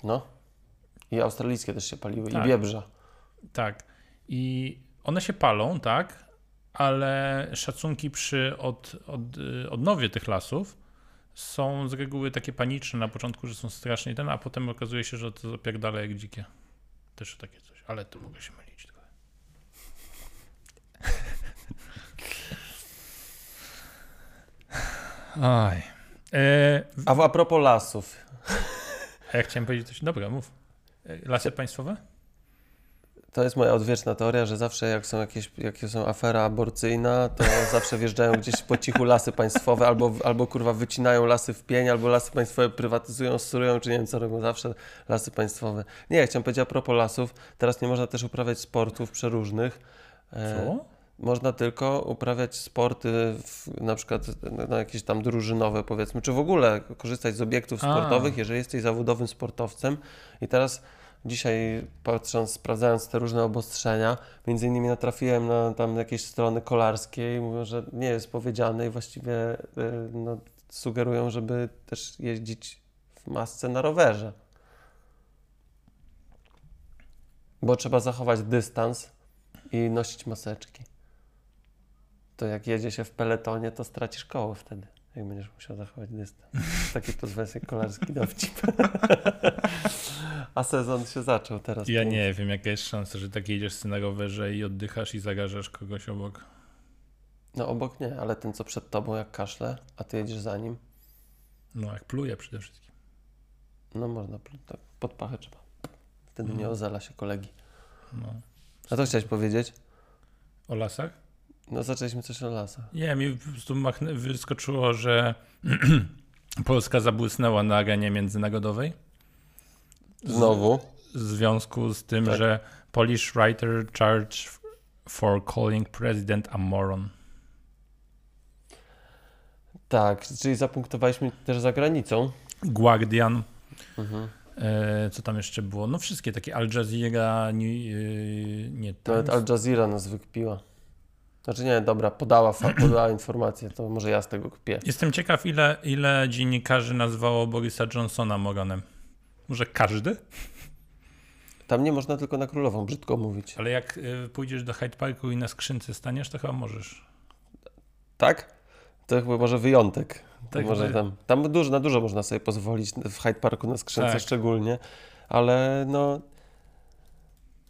No. I australijskie też się paliły, Tak. i biebrza. Tak. I one się palą, tak, ale szacunki przy od, od, y, odnowie tych lasów są z reguły takie paniczne na początku, że są strasznie ten, a potem okazuje się, że to zapierdala jak dzikie. Też takie coś, ale to mogę się mylić trochę. Aj. E, A, w- a propos lasów. a ja chciałem powiedzieć coś. Dobra, mów. E, Lasy państwowe? To jest moja odwieczna teoria, że zawsze jak są jakieś, jak są afera aborcyjna, to zawsze wjeżdżają gdzieś po cichu lasy państwowe, albo, albo kurwa wycinają lasy w pień, albo lasy państwowe prywatyzują, surują, czy nie wiem co robią, zawsze lasy państwowe. Nie, ja chciałem powiedzieć a propos lasów, teraz nie można też uprawiać sportów przeróżnych. E, Co? Można tylko uprawiać sporty, w, na przykład na jakieś tam drużynowe powiedzmy, czy w ogóle korzystać z obiektów A. sportowych, jeżeli jesteś zawodowym sportowcem. I teraz dzisiaj patrząc, sprawdzając te różne obostrzenia, między innymi natrafiłem na tam jakieś strony kolarskie i mówią, że nie jest powiedziane i właściwie y, no, sugerują, żeby też jeździć w masce na rowerze. Bo trzeba zachować dystans i nosić maseczki. To jak jedzie się w peletonie, to stracisz koło wtedy, jak będziesz musiał zachować dystans. Taki pozwesek kolarski dowcip. A sezon się zaczął teraz. Ja nie wiem, jaka jest szansa, że tak jedziesz na rowerze i oddychasz i zarażasz kogoś obok. No obok nie, ale ten co przed tobą jak kaszle, a ty jedziesz za nim, No, jak pluje przede wszystkim. no można tak, pod pachę trzeba. Wtedy Mhm. nie ozala się kolegi. No. A co chciałeś powiedzieć? O lasach? No zaczęliśmy coś o lasach. Nie, mi po prostu wyskoczyło, że Polska zabłysnęła na arenie międzynarodowej. Znowu. W związku z tym, Tak. że Polish writer charged for calling president a moron. Tak, czyli zapunktowaliśmy też za granicą. Guardian, Mhm. e, co tam jeszcze było? No wszystkie takie Al Jazeera, nie, nie Nawet. Al Jazeera nas wykpiła. Znaczy nie, dobra, podała, podała informację, to może ja z tego kupię. Jestem ciekaw, ile, ile dziennikarzy nazwało Borisa Johnsona Moranem. Może każdy? Tam nie można tylko na królową brzydko mówić. Ale jak y, pójdziesz do Hyde Parku i na skrzynce staniesz, to chyba możesz. Tak? To chyba może wyjątek. Tak, może tam, tam dużo, na dużo można sobie pozwolić, w Hyde Parku na skrzynce Tak. szczególnie, ale no...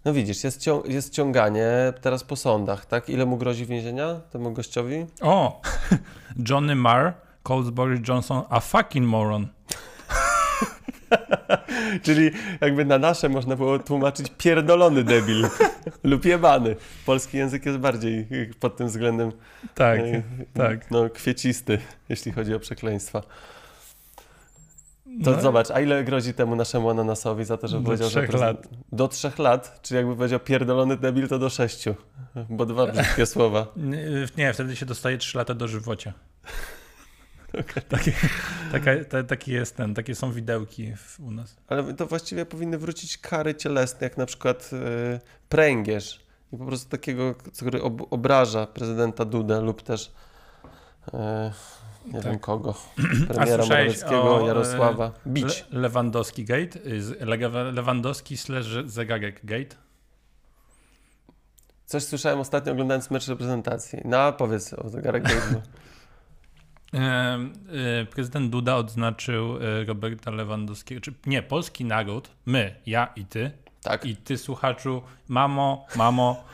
No widzisz, jest, cią- jest ciąganie teraz po sądach, tak? Ile mu grozi więzienia temu gościowi? O! Johnny Marr calls Boris Johnson a fucking moron. Czyli jakby na nasze można było tłumaczyć pierdolony debil lub jebany. Polski język jest bardziej pod tym względem Tak, y, tak. No, kwiecisty, jeśli chodzi o przekleństwa. To No. zobacz, a ile grozi temu naszemu ananasowi za to, że Do powiedział, trzech lat. Do trzech lat, czyli jakby powiedział pierdolony debil, to do sześciu. Bo dwa brzydkie słowa. Nie, wtedy się dostaje 3 lata do żywocia. Takie, taka, ta, taki jest ten, takie są widełki w, u nas. Ale to właściwie powinny wrócić kary cielesne, jak na przykład yy, pręgierz. I po prostu takiego, który ob obraża prezydenta Dudę lub też yy, nie Tak. wiem kogo. Premiera Morawieckiego, e, Jarosława. Bić. Le Lewandowski Gate, y, Lewandowski slash zegarek Gate. Coś słyszałem ostatnio oglądając mecz reprezentacji. No, powiedz o zegarek Gate'u. E, e, Prezydent Duda odznaczył e, Roberta Lewandowskiego, czy nie, polski naród, my, ja i ty, Tak. i ty słuchaczu, mamo, mamo,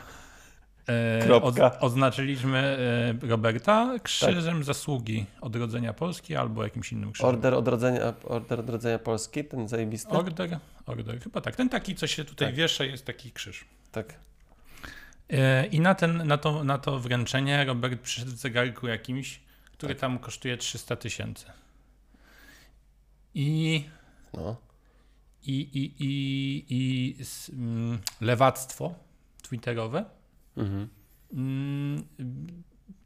Kropka. oznaczyliśmy Roberta krzyżem zasługi odrodzenia Polski albo jakimś innym krzyżem. Order odrodzenia, order odrodzenia Polski, ten zajebisty. Order, order, chyba tak. Ten taki, co się tutaj Tak. wiesza, jest taki krzyż. Tak. I na, ten, na, to, na to wręczenie Robert przyszedł w zegarku jakimś, który tam kosztuje 300 tysięcy. I, No. i, i, i, i mm, lewactwo twitterowe Mhm. mm,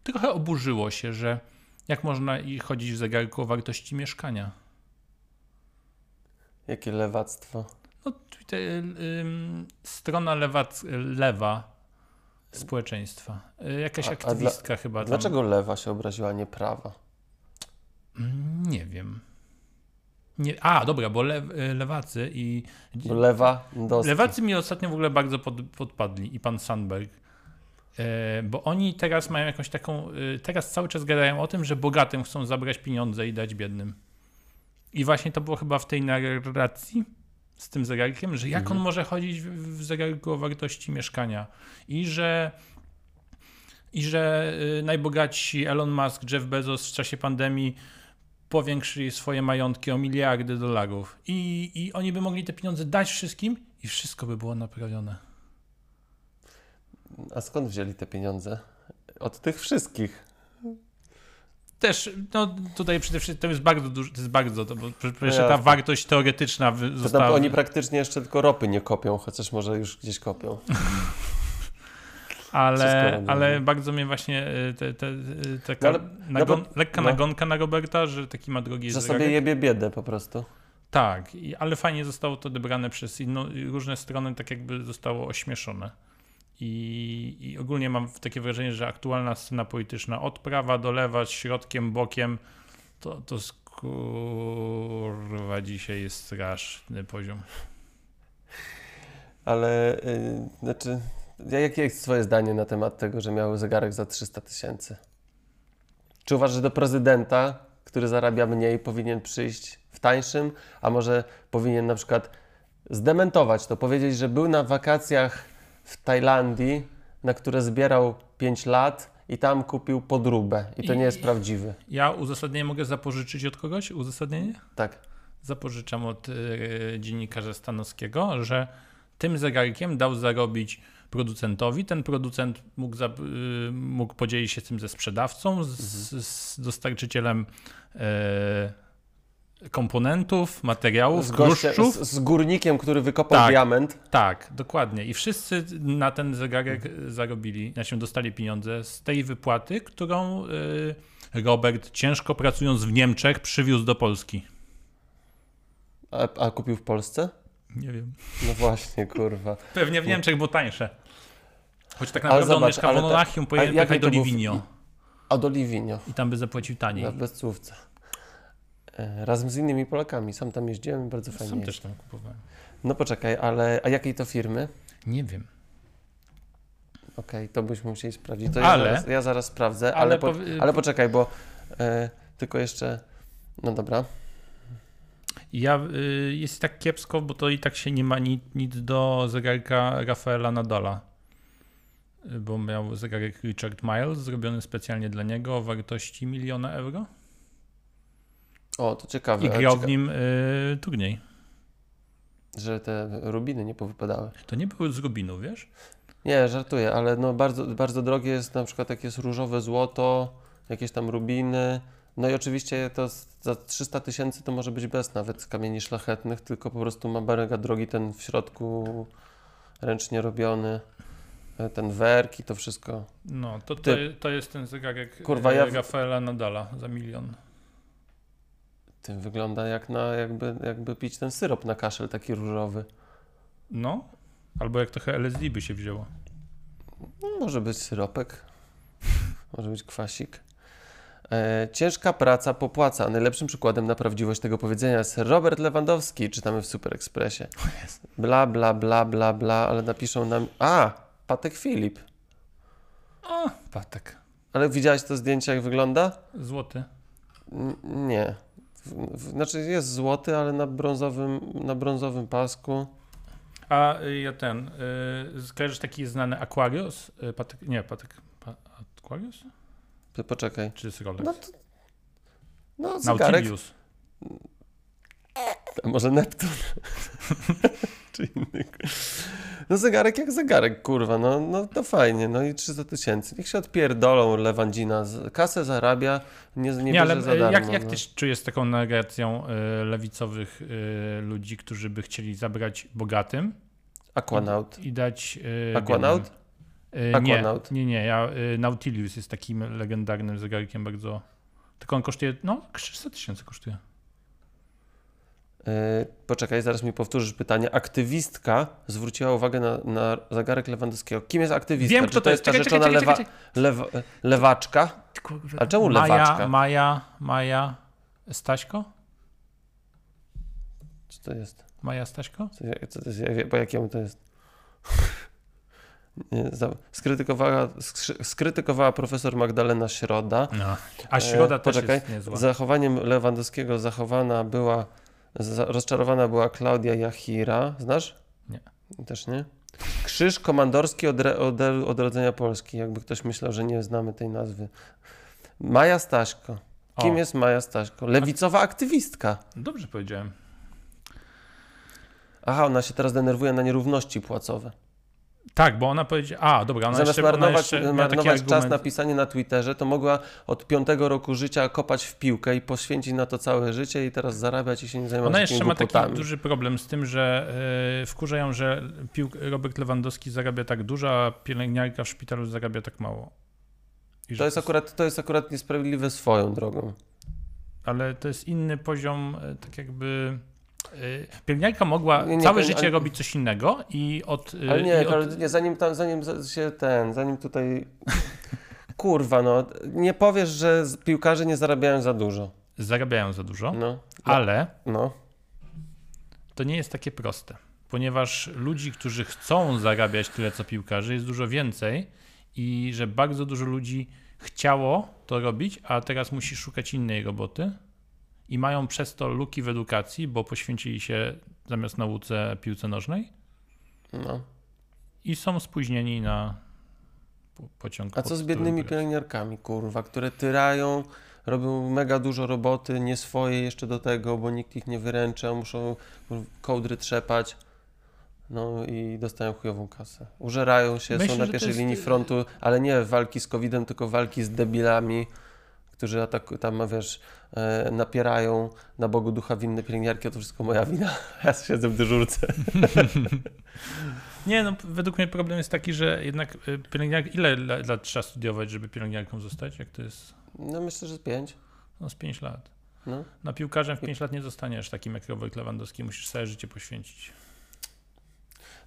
trochę oburzyło się, że jak można i chodzić w zegarku o wartości mieszkania. Jakie lewactwo. No, Twitter, ym, strona lewac, lewa społeczeństwa. Y, Jakaś A- a aktywistka chyba tam. Dlaczego lewa się obraziła, a nie prawa? Mm, Nie wiem. Nie, a, dobra, bo le, y, lewacy i. Bo lewa, doski. Lewacy mi ostatnio w ogóle bardzo pod, podpadli i pan Sandberg. E, bo oni teraz mają jakąś taką. y, Teraz cały czas gadają o tym, że bogatym chcą zabrać pieniądze i dać biednym. I właśnie to było chyba w tej narracji z tym zegarkiem, że jak Mhm. on może chodzić w, zegarku o wartości mieszkania. I że. I że y, najbogatsi Elon Musk, Jeff Bezos w czasie pandemii powiększyli swoje majątki o miliardy dolarów. I, I oni by mogli te pieniądze dać wszystkim i wszystko by było naprawione. A skąd wzięli te pieniądze? Od tych wszystkich. Też, no tutaj przede wszystkim to jest bardzo dużo, to jest bardzo, to, bo przecież ta jasne. wartość teoretyczna wy- To została... oni praktycznie jeszcze tylko ropy nie kopią, chociaż może już gdzieś kopią. ale, ale no. bardzo mnie właśnie y, te, te, y, taka No ale- nagon, no lekka no. nagonka na Roberta, że taki ma drogi Że sobie jebie biedę po prostu. Tak, i, ale fajnie zostało to odebrane przez inno, różne strony, tak jakby zostało ośmieszone. I, I ogólnie mam takie wrażenie, że aktualna scena polityczna od prawa do lewa, środkiem, bokiem, to, to kurwa dzisiaj jest straszny poziom. Ale, y, znaczy, ja- jakie jest twoje zdanie na temat tego, że miał zegarek za 300 tysięcy? Czy uważasz, że do prezydenta, który zarabia mniej, powinien przyjść w tańszym, a może powinien na przykład zdementować to, powiedzieć, że był na wakacjach w Tajlandii, na które zbierał 5 lat i tam kupił podróbę i to I- nie jest prawdziwy. Ja uzasadnienie mogę zapożyczyć od kogoś? Uzasadnienie? Tak. Zapożyczam od y, dziennikarza Stanowskiego, że tym zegarkiem dał zarobić producentowi. Ten producent mógł, za, y, mógł podzielić się tym ze sprzedawcą, z, z dostarczycielem y, komponentów, materiałów, Z, gościa, kluszczów. z, z górnikiem, który wykopał Tak. diament. Tak, dokładnie. I wszyscy na ten zegarek zarobili, znaczy dostali pieniądze z tej wypłaty, którą y, Robert, ciężko pracując w Niemczech, przywiózł do Polski. A, a kupił w Polsce? Nie wiem. No właśnie, kurwa. Pewnie w Niemczech, bo tańsze. Choć tak Ale naprawdę on zobacz, mieszka w Monachium, a poje- jaki pojechaj do Livigno A do Livigno. i tam by zapłacił taniej. Na bezcłówce. E, Razem z innymi Polakami. Sam tam jeździłem i bardzo fajnie Sam też tam kupowałem. No poczekaj, ale a jakiej to firmy? Nie wiem. Okej, to byśmy musieli sprawdzić. To Ale- ja, zaraz, ja zaraz sprawdzę, ale, Ale po, ale poczekaj, bo e, tylko jeszcze... No dobra. Ja, y, jest tak kiepsko, bo to i tak się nie ma nic, nic do zegarka Rafaela Nadala. Y, Bo miał zegarek Richard Miles zrobiony specjalnie dla niego o wartości miliona euro O, to ciekawe. i grał w nim y, turniej. Że te rubiny nie powypadały. To nie był z Rubinu, wiesz? Nie, żartuję, ale no bardzo, bardzo drogie jest na przykład jak jest różowe złoto, jakieś tam rubiny, No i oczywiście to za 300 tysięcy to może być bez nawet kamieni szlachetnych, tylko po prostu ma mega drogi ten w środku ręcznie robiony, e, ten werk i to wszystko. No, to, to, to jest ten zegarek Kurwa, e, ja- Rafaela Nadala za milion. Tym wygląda jak na, jakby, jakby pić ten syrop na kaszel taki różowy. No, albo jak trochę LSD by się wzięło. No, może być syropek, może być kwasik. E, ciężka praca popłaca. Najlepszym przykładem na prawdziwość tego powiedzenia jest Robert Lewandowski, czytamy w Super Expressie. Bla, bla, bla, bla, bla, ale napiszą nam... A, Patek Filip. O, patek. Ale widziałeś to zdjęcie, jak wygląda? Złoty. N- nie. W, znaczy jest złoty, ale na brązowym, na brązowym pasku. A y, ja ten, y, skojarzysz taki znany Aquarius? Y, Patek, nie, Patek, pa, Aquarius? Poczekaj. Czy Rolex? No, to, no zegarek. Nautilus. A może Neptun? Czy inny? No zegarek jak zegarek, kurwa, no, no to fajnie, no i 300 tysięcy. Niech się odpierdolą Lewandzina, kasę zarabia, nie, nie, Nie, ale za y, darmo. jak, jak no. ty czujesz taką narracją y, lewicowych y, ludzi, którzy by chcieli zabrać bogatym Aquanaut. i dać y, Aquanaut? Y, nie, Aquanaut? nie, nie, ja, y, Nautilus jest takim legendarnym zegarkiem bardzo... Tylko on kosztuje, no 300 tysięcy kosztuje. Yy, poczekaj, zaraz mi powtórzysz pytanie. Aktywistka zwróciła uwagę na, na zegarek Lewandowskiego. Kim jest aktywistka? Wiem, Czy kto to jest. ta Czekaj, rzeczona czekaj, czekaj, lewa, lewa, lewaczka? A czemu Maja, lewaczka? Maja, Maja Staśko? Co to jest? Maja Staśko? Co, co to jest? Ja wiem, Po jakiemu to jest? Nie, skrytykowała, skrytykowała profesor Magdalena Środa. No. A Środa E, też poczekaj, jest niezła. Zachowaniem Lewandowskiego zachowana była, rozczarowana była Klaudia Jachira. Znasz? Nie. Też nie? Krzyż Komandorski Odre, Ode- Odrodzenia Polski. Jakby ktoś myślał, że nie znamy tej nazwy. Maja Staśko. Kim O. jest Maja Staśko? Lewicowa aktywistka. Dobrze powiedziałem. Aha, ona się teraz denerwuje na nierówności płacowe. Tak, bo ona powiedziała. A, dobra, ona Zamiast jeszcze, ona marnować, jeszcze miała taki marnować czas na pisanie na Twitterze, to mogła od piątego roku życia kopać w piłkę i poświęcić na to całe życie i teraz zarabiać i się nie zajmować Ona jeszcze ma taki duży problem z tym, że yy, wkurzają, że piłk, Robert Lewandowski zarabia tak dużo, a pielęgniarka w szpitalu zarabia tak mało. I To jest, akurat, to jest akurat niesprawiedliwe swoją drogą. Ale to jest inny poziom, e, tak jakby. E, Pielęgniarka mogła Nie, nie, całe ale- życie ale- robić coś innego i od. e, Ale nie, od ale nie zanim, tam, zanim za- się ten, zanim tutaj... Kurwa, no, nie powiesz, że piłkarze nie zarabiają za dużo. Zarabiają za dużo, No, ale no. to nie jest takie proste, ponieważ ludzi, którzy chcą zarabiać tyle co piłkarze, jest dużo więcej i że bardzo dużo ludzi chciało to robić, a teraz musi szukać innej roboty i mają przez to luki w edukacji, bo poświęcili się zamiast nauce piłce nożnej no. i są spóźnieni na po- pociąg. A co z biednymi pielęgniarkami, kurwa, które tyrają, robią mega dużo roboty, nie swoje jeszcze do tego, bo nikt ich nie wyręcza, muszą kołdry trzepać. No i dostają chujową kasę. Użerają się, Myślę, są na pierwszej jest- linii frontu, ale nie walki z COVID-em, tylko walki z debilami, którzy ataku, tam, wiesz, e, napierają na Bogu ducha winne pielęgniarki, to wszystko moja wina. Ja siedzę w dyżurce. Nie, no według mnie problem jest taki, że jednak y, pielęgniarka, ile la- lat trzeba studiować, żeby pielęgniarką zostać? Jak to jest? No myślę, że z pięć. No z 5 lat. No. Na piłkarzem w 5 lat nie zostaniesz takim jak Robert Lewandowski, musisz całe życie poświęcić.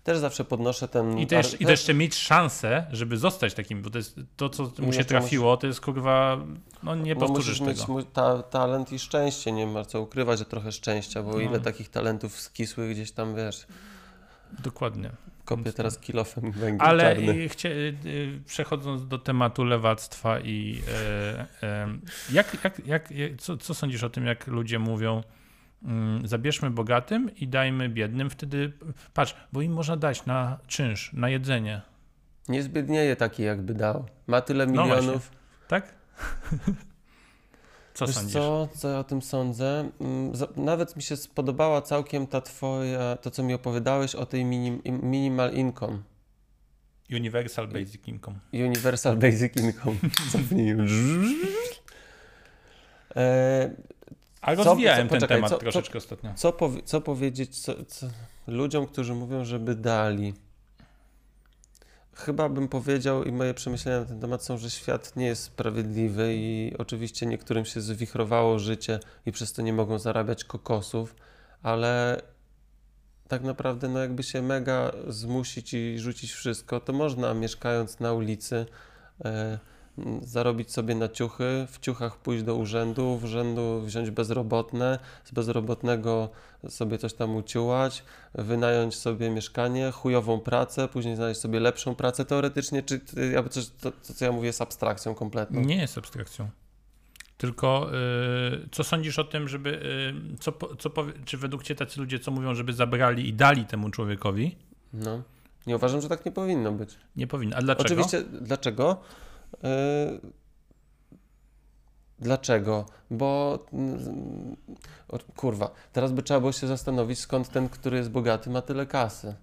Też zawsze podnoszę ten... I też, I to jeszcze mieć szansę, żeby zostać takim, bo to jest to, co mu się trafiło, to jest kurwa, no nie No powtórzysz tego. mieć ta, talent i szczęście, nie ma co ukrywać, że trochę szczęścia, bo No. ile takich talentów skisłych gdzieś tam, wiesz, Dokładnie. kopię teraz kilofem węgiel Ale y, chcie, y, y, przechodząc do tematu lewactwa i y, y, jak, jak, jak, co, co sądzisz o tym, jak ludzie mówią, zabierzmy bogatym i dajmy biednym, wtedy patrz, bo im można dać na czynsz, na jedzenie, Nie zbiednieje taki, jakby dał. Ma tyle No milionów. tak? Co Wiesz sądzisz? co, co ja o tym sądzę? Mm, Nawet mi się spodobała całkiem ta twoja, to co mi opowiadałeś o tej minim, im- minimal income. Universal Basic Income. Universal Basic Income. Cofnij. E, A Co- rozwijałem co- ten poczekaj, temat co- troszeczkę ostatnio. co, powie, co powiedzieć ludziom, którzy mówią, żeby dali? Chyba bym powiedział i moje przemyślenia na ten temat są, że świat nie jest sprawiedliwy i oczywiście niektórym się zwichrowało życie i przez to nie mogą zarabiać kokosów, ale tak naprawdę no jakby się mega zmusić i rzucić wszystko, to można mieszkając na ulicy m, zarobić sobie na ciuchy, w ciuchach pójść do urzędu, w urzędu wziąć bezrobotne, z bezrobotnego sobie coś tam uciułać, wynająć sobie mieszkanie, chujową pracę, później znaleźć sobie lepszą pracę. Teoretycznie, czy jakby coś, to, to, co ja mówię, jest abstrakcją kompletną. Nie jest abstrakcją. Tylko y, co sądzisz o tym, żeby. y, co, co powie, czy według Ciebie tacy ludzie, co mówią, żeby zabrali i dali temu człowiekowi? No. Nie uważam, że tak nie powinno być. Nie powinno. A dlaczego? Oczywiście, dlaczego? Yy, Dlaczego? Bo mm, kurwa, teraz by trzeba było się zastanowić, skąd ten, który jest bogaty, ma tyle kasy.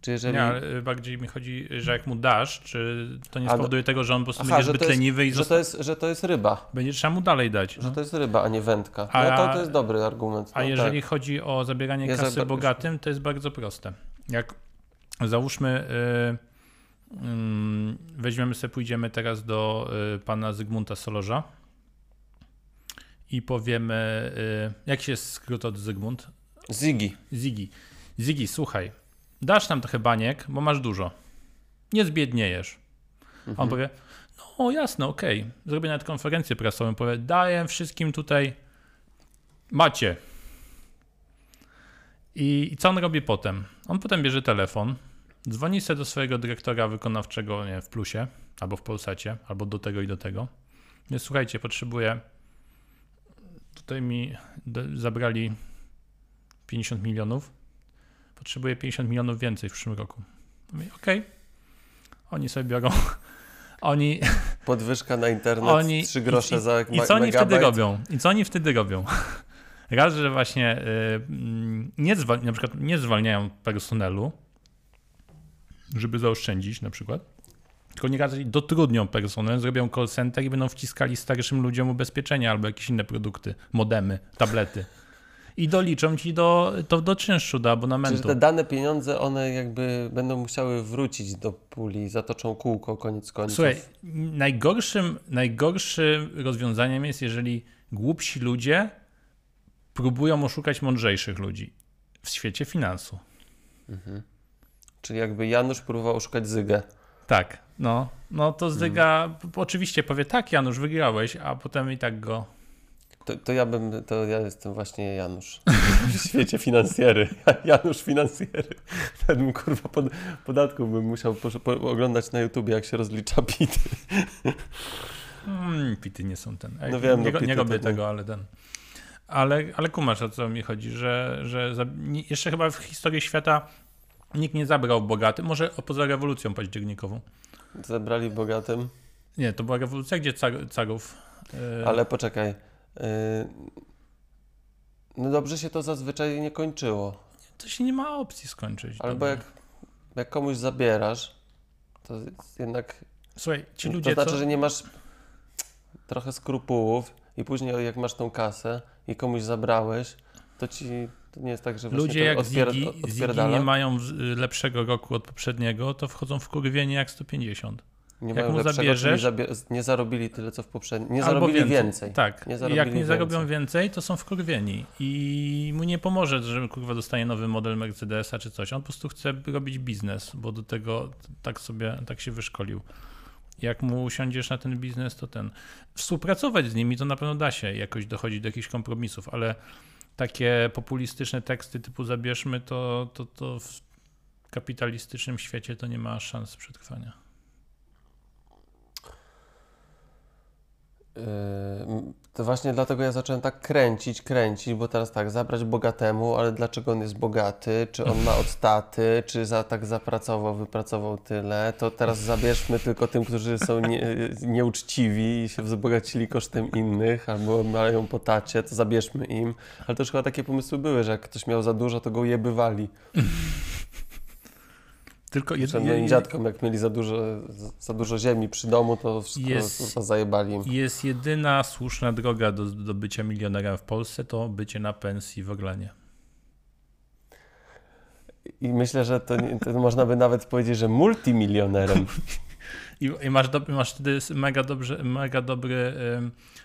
Czy jeżeli. Nie, ale bardziej mi chodzi, że jak mu dasz, czy to nie spowoduje tego, że on po prostu Aha, będzie zbyt jest- leniwy i że, zosta- to jest, że to jest ryba. będzie trzeba mu dalej dać. Że No. to jest ryba, a nie wędka. A- No to, to jest dobry argument. A no, jeżeli tak. chodzi o zabieranie Ja kasy bogatym, to jest bardzo proste. Jak załóżmy, y, ym, weźmiemy sobie, pójdziemy teraz do y, pana Zygmunta Solorza i powiemy, y, jak się skrót od Zygmunt? Ziggy. Zigi. Zigi, słuchaj, dasz nam trochę baniek, bo masz dużo. Nie zbiedniejesz. A Mhm. on powie, no jasne, okej. Zrobię nawet konferencję prasową, powie, daję wszystkim tutaj, macie. I, I co on robi potem? On potem bierze telefon, dzwoni sobie do swojego dyrektora wykonawczego nie, w Plusie, albo w Polsacie, albo do tego i do tego. Więc słuchajcie, potrzebuję, tutaj mi zabrali 50 milionów, potrzebuję 50 milionów więcej w przyszłym roku. Mówię, Okej. Oni sobie biorą, oni, Podwyżka na internet, oni 3 grosze i, za i, i co oni megabajt. wtedy robią? I co oni wtedy robią? Raz, że właśnie y, mm, nie, zwal- na przykład nie zwalniają personelu, żeby zaoszczędzić na przykład, tylko nie raczej dotrudnią personel, zrobią call center i będą wciskali starszym ludziom ubezpieczenia albo jakieś inne produkty, modemy, tablety. I doliczą ci do, to do czynszu, do Czyli abonamentu. te dane pieniądze, one jakby będą musiały wrócić do puli, zatoczą kółko koniec końców. Słuchaj, najgorszym, najgorszym rozwiązaniem jest, jeżeli głupsi ludzie próbują oszukać mądrzejszych ludzi w świecie finansu. Mhm. Czyli jakby Janusz próbował oszukać Zygę. Tak, no, no to Zyga p- oczywiście powie tak, Janusz, wygrałeś, a potem i tak go. To, to ja bym, to ja jestem właśnie Janusz w świecie finansjery. Janusz finansjery. Bym kurwa pod, podatków bym musiał po, po, oglądać na YouTubie, jak się rozlicza PIT. Mm, pity nie są ten. Ej, No wiem, nie, no nie pity robię tak nie. tego, ale ten. Ale, ale kumasz, o co mi chodzi, że, że za, nie, jeszcze chyba w historii świata nikt nie zabrał bogatym, może poza rewolucją październikową. Zebrali bogatym. Nie, to była rewolucja, gdzie car, carów. e, Ale poczekaj. Yy, no dobrze się to zazwyczaj nie kończyło. To się nie ma opcji skończyć. Albo jak, jak komuś zabierasz, to jednak Słuchaj, ci to ludzie. znaczy, co... że nie masz trochę skrupułów i później jak masz tą kasę i komuś zabrałeś, to ci to nie jest tak, że Ludzie jak odpier- odpierdala. nie mają w- lepszego roku od poprzedniego, to wchodzą w kurwienie jak 150. Nie jak mu lepszego, zabierzesz- zabie- nie zarobili tyle, co w poprzednim. Nie zarobili więcej. Tak. Nie zarobili jak nie więcej. zarobią więcej, to są wkurwieni. I mu nie pomoże, że kurwa dostanie nowy model Mercedesa czy coś. On po prostu chce robić biznes, bo do tego tak sobie, tak się wyszkolił. Jak mu usiądziesz na ten biznes, to ten. Współpracować z nimi to na pewno da się jakoś dochodzić do jakichś kompromisów, ale takie populistyczne teksty typu zabierzmy, to, to, to w kapitalistycznym świecie to nie ma szans przetrwania. To właśnie dlatego ja zacząłem tak kręcić, kręcić, bo teraz tak, zabrać bogatemu, ale dlaczego on jest bogaty? Czy on ma od taty? Czy za, tak zapracował, wypracował tyle? To teraz zabierzmy tylko tym, którzy są nie, nieuczciwi i się wzbogacili kosztem innych, albo mają po tacie, to zabierzmy im. Ale też chyba takie pomysły były, że jak ktoś miał za dużo, to go ujebywali. Tylko jed, moim dziadkom, jak mieli za dużo, za dużo ziemi przy domu, to wszystko Jest- kurwa, zajebali im. jest jedyna słuszna droga do, do bycia milionerem w Polsce, to bycie na pensji w Orlenie. I myślę, że to, nie, to można by nawet powiedzieć, że multimilionerem. I, i masz, do, masz wtedy mega, dobrze, mega dobry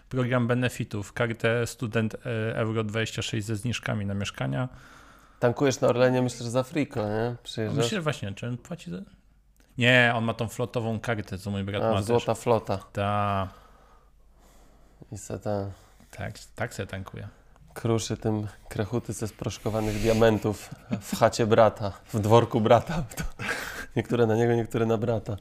program benefitów, kartę student e, Euro 26 ze zniżkami na mieszkania. Tankujesz na Orlenie, myślę, że za friko, nie? Przyjeżdżasz? Myślę, że właśnie, czy on płaci za... Nie, on ma tą flotową kartę, co mój brat A, ma też. złota flota. Ta, I se ten tak, tak se tankuje. kruszy tym krechuty ze sproszkowanych diamentów w chacie brata, w dworku brata. Niektóre na niego, niektóre na brata.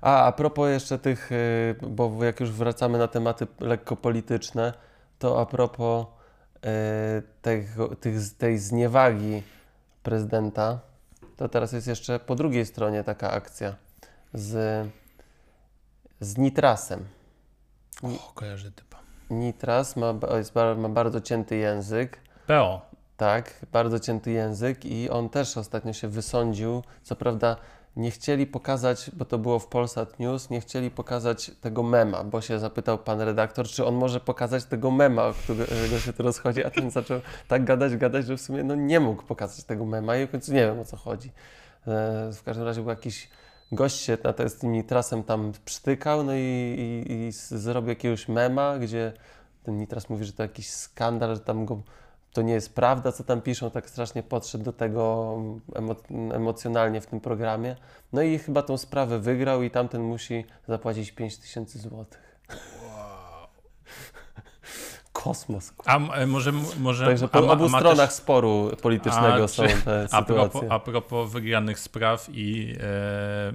A, a propos jeszcze tych, y, bo jak już wracamy na tematy lekko polityczne, to a propos tego, tych, tej zniewagi prezydenta, to teraz jest jeszcze po drugiej stronie taka akcja z, z Nitrasem. O, kojarzę typa. Nitras ma, jest, ma bardzo cięty język, PO. tak, bardzo cięty język i on też ostatnio się wysądził. Co prawda nie chcieli pokazać, bo to było w Polsat News, nie chcieli pokazać tego mema, bo się zapytał pan redaktor, czy on może pokazać tego mema, o którego się tu rozchodzi, a ten zaczął tak gadać, gadać, że w sumie no, nie mógł pokazać tego mema i w końcu nie wiem o co chodzi. E, w każdym razie był jakiś gość się na z tym Nitrasem tam przytykał, no i, i, i zrobił jakiegoś mema, gdzie ten Nitras mówi, że to jakiś skandal, że tam go to nie jest prawda, co tam piszą, tak strasznie podszedł do tego emo emocjonalnie w tym programie. No i chyba tą sprawę wygrał i tamten musi zapłacić 5 tysięcy złotych. Kosmos. A e, może... może Także a po ma- obu ma stronach też- sporu politycznego A, są czy- te A propos, sytuacje. a propos wygranych spraw i, e,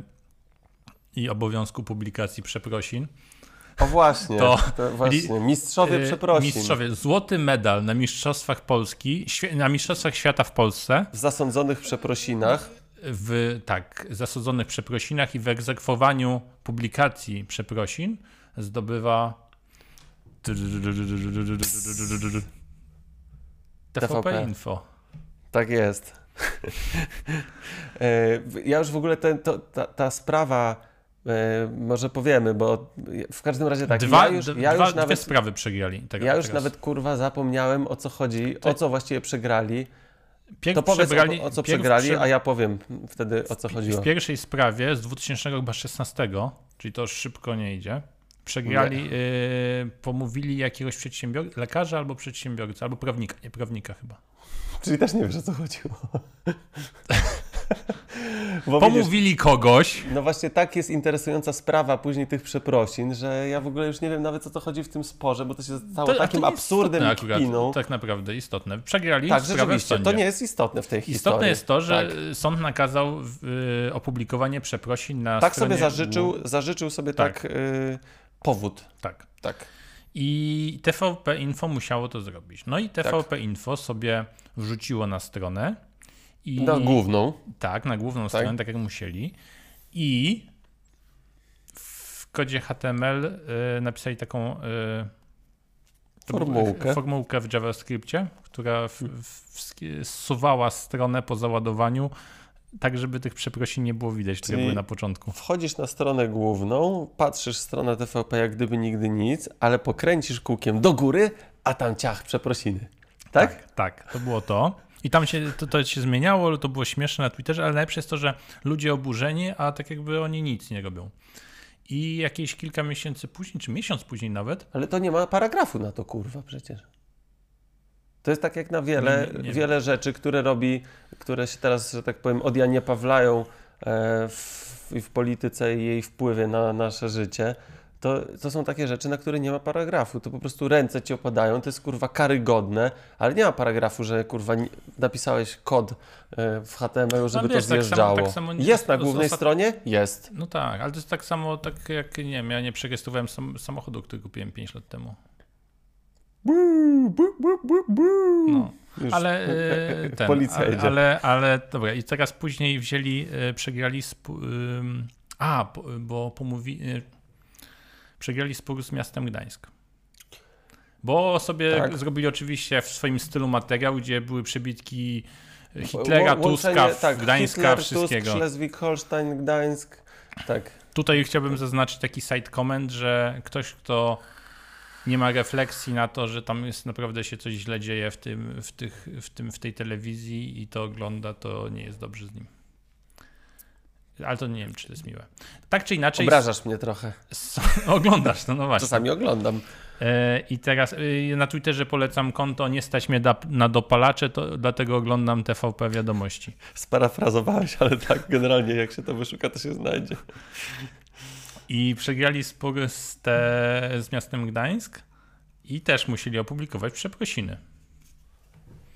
i obowiązku publikacji przeprosin. O właśnie, to- to, właśnie. Mistrzowie E, przeprosin. Mistrzowie, złoty medal na Mistrzostwach Polski, na Mistrzostwach Świata w Polsce, W zasądzonych przeprosinach w tak, zasudzonych przeprosinach i w egzekwowaniu publikacji przeprosin zdobywa TVP TVP. Info. Tak jest. E, ja już w ogóle ten, to, ta, ta sprawa, może powiemy, bo w każdym razie tak, dwa, ja już, ja dwa, już dwie nawet, sprawy przegrali. Tego, ja już teraz. nawet kurwa zapomniałem o co chodzi, o co właściwie przegrali. Pierw To powiedz przegrali- o, o co przegrali, prze- a ja powiem wtedy o co chodziło. W pierwszej sprawie z 2016, czyli to szybko nie idzie, przegrali, y, pomówili jakiegoś przedsiębiorcy, lekarza albo przedsiębiorcy, albo prawnika, nie prawnika chyba. Czyli też nie wiesz o co chodziło. Bo widzisz, Pomówili kogoś, no właśnie tak jest interesująca sprawa później tych przeprosin, że ja w ogóle już nie wiem nawet o co chodzi w tym sporze, bo to się stało To- takim absurdem istotne akurat, kpiną. Tak naprawdę istotne. Przegrali Tak, rzeczywiście, to nie jest istotne w tej historii. Istotne jest to, że Tak. sąd nakazał y, opublikowanie przeprosin na Tak stronie... sobie zażyczył, zażyczył sobie tak, Tak. y, powód. Tak. Tak. I TVP Info musiało to zrobić. No i TVP Info sobie wrzuciło na stronę i... Na główną. Tak, na główną stronę, tak jak musieli. I w kodzie HTML y, napisali taką y, Formułkę. formułkę w JavaScriptie, która w, w, zsuwała stronę po załadowaniu, tak żeby tych przeprosin nie było widać, które Czyli- były na początku. Wchodzisz na stronę główną, patrzysz stronę TVP jak gdyby nigdy nic, ale pokręcisz kółkiem do góry, a tam ciach przeprosiny. Tak? Tak, tak, to było to. I tam się to, to się zmieniało, ale to było śmieszne na Twitterze, ale najlepsze jest to, że ludzie oburzeni, a tak jakby oni nic nie robią. I jakieś kilka miesięcy później, czy miesiąc później nawet, Ale to nie ma paragrafu na to, kurwa, przecież. To jest tak jak na wiele, Nie, nie, wiele rzeczy, które robi, które się teraz, że tak powiem, od Janie Pawlają e, w, w polityce i jej wpływie na nasze życie. To, to są takie rzeczy, na które nie ma paragrafu. To po prostu ręce ci opadają, to jest kurwa karygodne, ale nie ma paragrafu, że kurwa nie- napisałeś kod e, w HTML-u, żeby No wiesz, to tak samo- zjeżdżało. tak samo nie- jest na głównej ostat- stronie? Jest. No tak, ale to jest tak samo, tak jak, nie wiem, ja nie przerejestrowałem sam, samochodu, który kupiłem 5 lat temu. No. Już Ale e, ten, policja ale, jedzie. ale, ale dobra, i teraz później wzięli, e, przegrali, sp- a, bo pomówi, przegrali spór z miastem Gdańsk. Bo sobie Tak. zrobili oczywiście w swoim stylu materiał, gdzie były przebitki Hitlera, Łą- Tuska, łączenie- tak, Gdańska, Hitler, wszystkiego. Tusk, Schleswig-Holstein, Gdańsk. Tak. Tutaj chciałbym zaznaczyć taki side comment, że ktoś, kto nie ma refleksji na to, że tam jest naprawdę się coś źle dzieje w, tym, w, tych, w, tym, w tej telewizji i to ogląda, to nie jest dobrze z nim. Ale to nie wiem, czy to jest miłe. Tak czy inaczej. Obrażasz mnie trochę. Oglądasz, no, no właśnie. Czasami oglądam. E, I teraz e, na Twitterze polecam konto Nie stać mnie na dopalacze, to dlatego oglądam TVP Wiadomości. Sparafrazowałeś, ale tak, generalnie jak się to wyszuka, to się znajdzie. I przegrali spór z, te, z miastem Gdańsk i też musieli opublikować przeprosiny.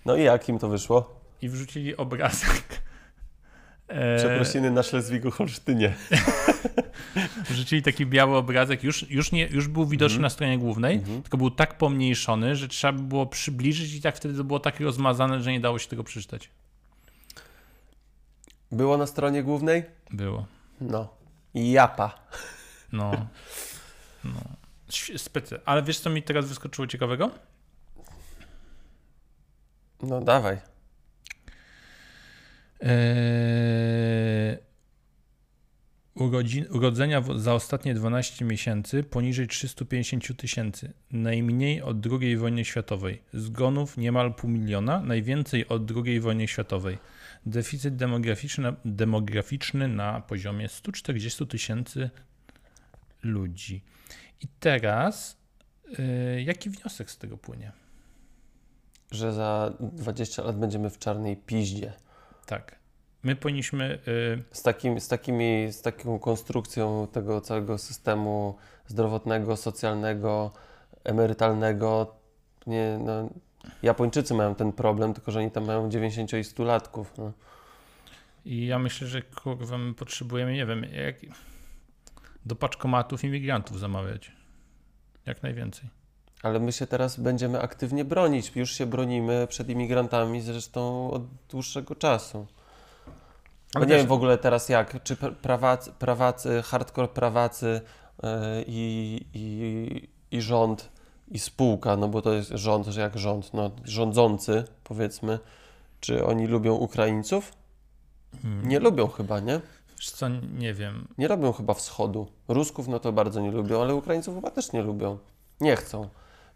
No i jak im to wyszło? I wrzucili obrazek. E, Przeprosiny na Szlezwigu-Holsztynie. Wrzucili taki biały obrazek, już, już, nie, już był widoczny Mhm. na stronie głównej, tylko był tak pomniejszony, że trzeba by było przybliżyć i tak wtedy to było tak rozmazane, że nie dało się tego przeczytać. Było na stronie głównej? Było. No. Japa. No. no. Specy. Ale wiesz, co mi teraz wyskoczyło ciekawego? No dawaj. Eee, urodzenia za ostatnie 12 miesięcy poniżej 350 tysięcy. Najmniej od II wojny światowej. Zgonów niemal pół miliona, najwięcej od II wojny światowej. Deficyt demograficzny, demograficzny na poziomie 140 tysięcy ludzi. I teraz, eee, jaki wniosek z tego płynie? Że za 20 lat będziemy w czarnej piździe. Tak. My powinniśmy. y, Z, takim, z, takimi, z taką konstrukcją tego całego systemu zdrowotnego, socjalnego, emerytalnego. Nie, no, Japończycy mają ten problem, tylko że oni tam mają 90 i 100 latków. No. I ja myślę, że kurwa, my potrzebujemy, nie wiem, jak do paczkomatów imigrantów zamawiać. Jak najwięcej. Ale my się teraz będziemy aktywnie bronić. Już się bronimy przed imigrantami zresztą od dłuższego czasu. Ale nie też- wiem w ogóle teraz jak, czy pra- prawacy, prawacy hardcore prawacy yy, i, i, rząd i spółka, no bo to jest rząd, że jak rząd, no rządzący powiedzmy, czy oni lubią Ukraińców? Hmm. Nie lubią chyba, nie? Wiesz co, nie wiem. Nie robią chyba wschodu. Rusków no to bardzo nie lubią, ale Ukraińców chyba też nie lubią. Nie chcą.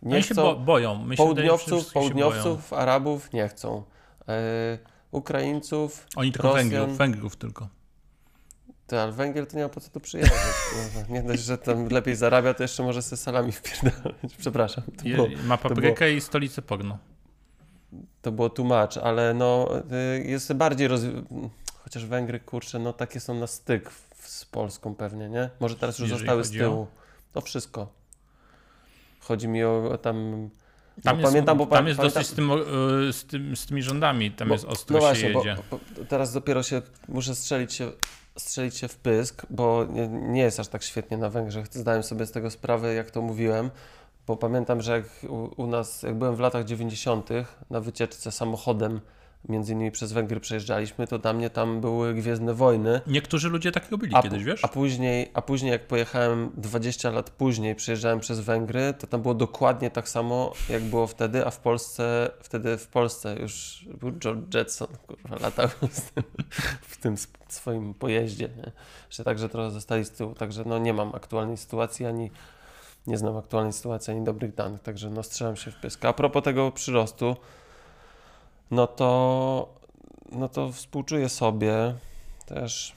Nie Oni się chcą. bo, boją. My się Południowców, się boją. południowców, Arabów nie chcą. E, Ukraińców, Oni tylko Rosjan. Węgrów, Węgrów tylko. ty, ale Węgier to nie ma po co tu przyjeżdżać. kurwa. nie dość, że tam lepiej zarabia, to jeszcze może se salami wpierdalać. Przepraszam, to było, ma paprykę i stolicę porno. to było tłumacz, ale no y, jest bardziej rozwi- Chociaż Węgry, kurczę, no takie są na styk z Polską pewnie, nie? Może teraz już Jeżeli zostały z chodzi o- tyłu. To wszystko. Chodzi mi o, o tam... Tam no, jest, pamiętam, bo tam jest pamiętam- dosyć z, tym, y, z, tym, z tymi rządami. Tam Bo- jest ostro no się właśnie, jedzie. Bo, bo teraz dopiero się muszę strzelić się, strzelić się w pysk, bo nie, nie jest aż tak świetnie na Węgrzech. Zdałem sobie z tego sprawę, jak to mówiłem, bo pamiętam, że jak u, u nas, jak byłem w latach 90. na wycieczce samochodem, między innymi przez Węgry przejeżdżaliśmy, to dla mnie tam były Gwiezdne Wojny. Niektórzy ludzie tak robili A, kiedyś, wiesz? a później, a później jak pojechałem 20 lat później, przejeżdżałem przez Węgry, to tam było dokładnie tak samo, jak było wtedy, a w Polsce, wtedy w Polsce już był George Jetson, kurwa, latał z tym, w tym swoim pojeździe, nie? Że także trochę zostali z tyłu, także no nie mam aktualnej sytuacji, ani nie znam aktualnej sytuacji, ani dobrych danych, także no strzelam się w pysk. A propos tego przyrostu, no to, no to współczuję sobie też,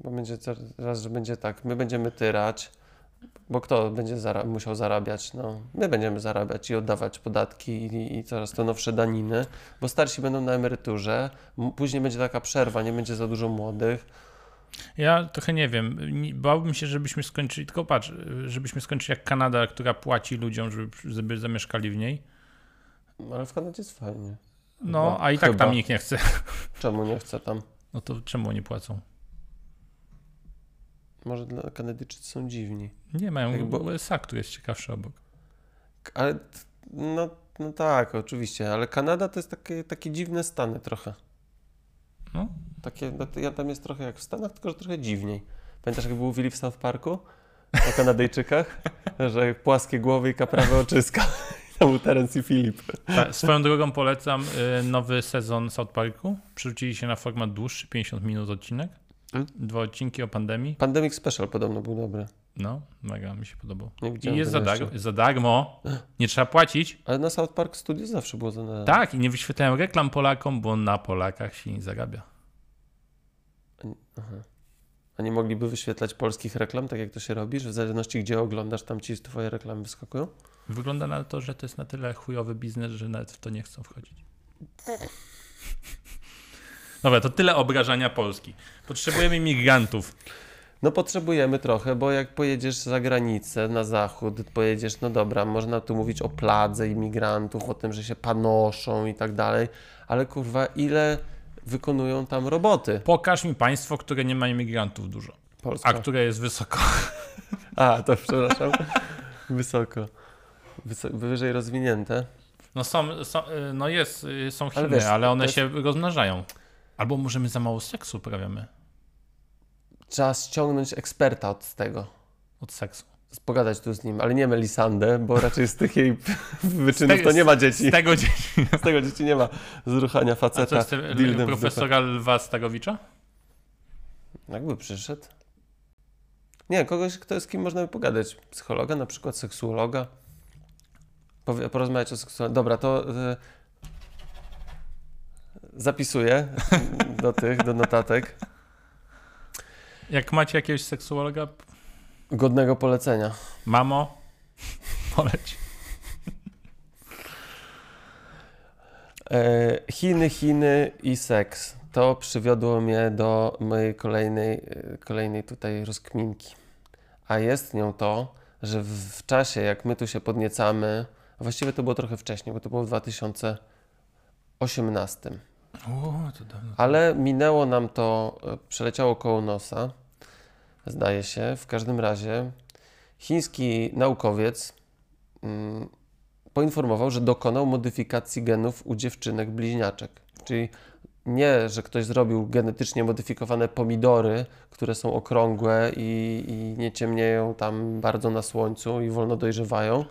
bo będzie teraz, że będzie tak, my będziemy tyrać, bo kto będzie zara- musiał zarabiać? No, my będziemy zarabiać i oddawać podatki i, i coraz to nowsze daniny, bo starsi będą na emeryturze, później będzie taka przerwa, nie będzie za dużo młodych. Ja trochę nie wiem. Bałbym się, żebyśmy skończyli, tylko patrz, żebyśmy skończyli jak Kanada, która płaci ludziom, żeby, żeby zamieszkali w niej. Ale w Kanadzie jest fajnie. No, Chyba. a i tak Chyba. tam nikt nie chce. Czemu nie chcę tam? No to czemu oni płacą? Może dla Kanadyjczycy są dziwni. Nie, mają Jakby- USA, który jest ciekawszy obok. Ale no, no tak, oczywiście, ale Kanada to jest takie, takie dziwne Stany trochę. No, Takie, no ja tam jest trochę jak w Stanach, tylko że trochę dziwniej. Pamiętasz, jak mówili w South Parku o Kanadyjczykach? że płaskie głowy i kaprawe oczyska. To był Terence i Filip. Tak, swoją drogą polecam y, nowy sezon South Parku. Przerzucili się na format dłuższy, 50 minut odcinek. Dwa odcinki o pandemii. Pandemic Special podobno był dobry. No, mega mi się podobał. I jest za, tego dar- jeszcze. za darmo. Nie trzeba płacić. Ale na South Park Studios zawsze było za na... Tak, i nie wyświetlają reklam Polakom, bo na Polakach się nie zarabia. Aha. A nie mogliby wyświetlać polskich reklam, tak jak to się robi, że w zależności gdzie oglądasz, tam ci twoje reklamy wyskakują? Wygląda na to, że to jest na tyle chujowy biznes, że nawet w to nie chcą wchodzić. Dobra, to tyle obrażania Polski. Potrzebujemy imigrantów. No potrzebujemy trochę, bo jak pojedziesz za granicę, na zachód, pojedziesz, no dobra, można tu mówić o pladze imigrantów, o tym, że się panoszą i tak dalej, ale kurwa, ile wykonują tam roboty? Pokaż mi państwo, które nie ma imigrantów dużo, Polska. a które jest wysoko. A, to przepraszam. Wysoko. Wyso- wyżej rozwinięte. No są, są y, no jest, y, są Chiny, Ale ale, wiesz, one to jest- się rozmnażają. Albo może my za mało seksu uprawiamy Trzeba ściągnąć eksperta od tego. od seksu. Pogadać tu z nim, ale nie Melisandę, bo raczej z tych jej wyczynów Z to nie ma dzieci. Z tego dzieci. Z tego dzieci nie ma zruchania A co faceta ten dildem w dupę. profesora Lwa Stagowicza? Jakby przyszedł. Nie, kogoś, kto z kim można by pogadać. Psychologa, na przykład seksuologa. Porozmawiać o seksualności. Dobra, to y, zapisuję do tych, do notatek. Jak macie jakiegoś seksuologa, Godnego polecenia. mamo, poleć. E, Chiny, Chiny i seks. To przywiodło mnie do mojej kolejnej, e, kolejnej tutaj rozkminki. A jest nią to, że w, czasie, jak my tu się podniecamy, właściwie to było trochę wcześniej, bo to było w 2018, O, to dawno. ale minęło nam to, e, przeleciało koło nosa, zdaje się. W każdym razie chiński naukowiec mm, poinformował, że dokonał modyfikacji genów u dziewczynek bliźniaczek. Czyli nie, że ktoś zrobił genetycznie modyfikowane pomidory, które są okrągłe i, i nie ciemnieją tam bardzo na słońcu i wolno dojrzewają,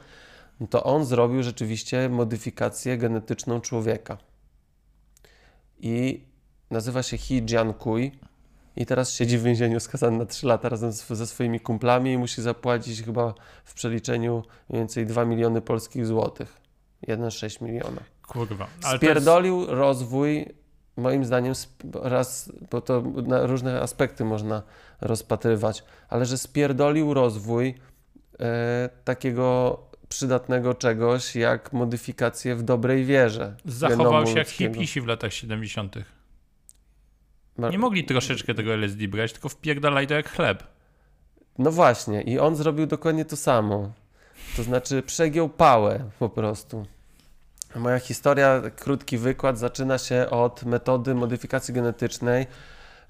to on zrobił rzeczywiście modyfikację genetyczną człowieka. I nazywa się He Jiankui i teraz siedzi w więzieniu skazany na 3 lata razem z, ze swoimi kumplami i musi zapłacić chyba w przeliczeniu mniej więcej 2 miliony polskich złotych. 1,6 miliona. Kurwa. Ale to jest, Spierdolił rozwój, moim zdaniem, raz, bo to na różne aspekty można rozpatrywać, ale że spierdolił rozwój e, takiego przydatnego czegoś jak modyfikacje w dobrej wierze. zachował się jak hipisi w latach 70. Ma- Nie mogli troszeczkę tego LSD brać, tylko wpierdalaj to jak chleb. No właśnie, i on zrobił dokładnie to samo. To znaczy przegiął pałę po prostu. Moja historia, krótki wykład, zaczyna się od metody modyfikacji genetycznej,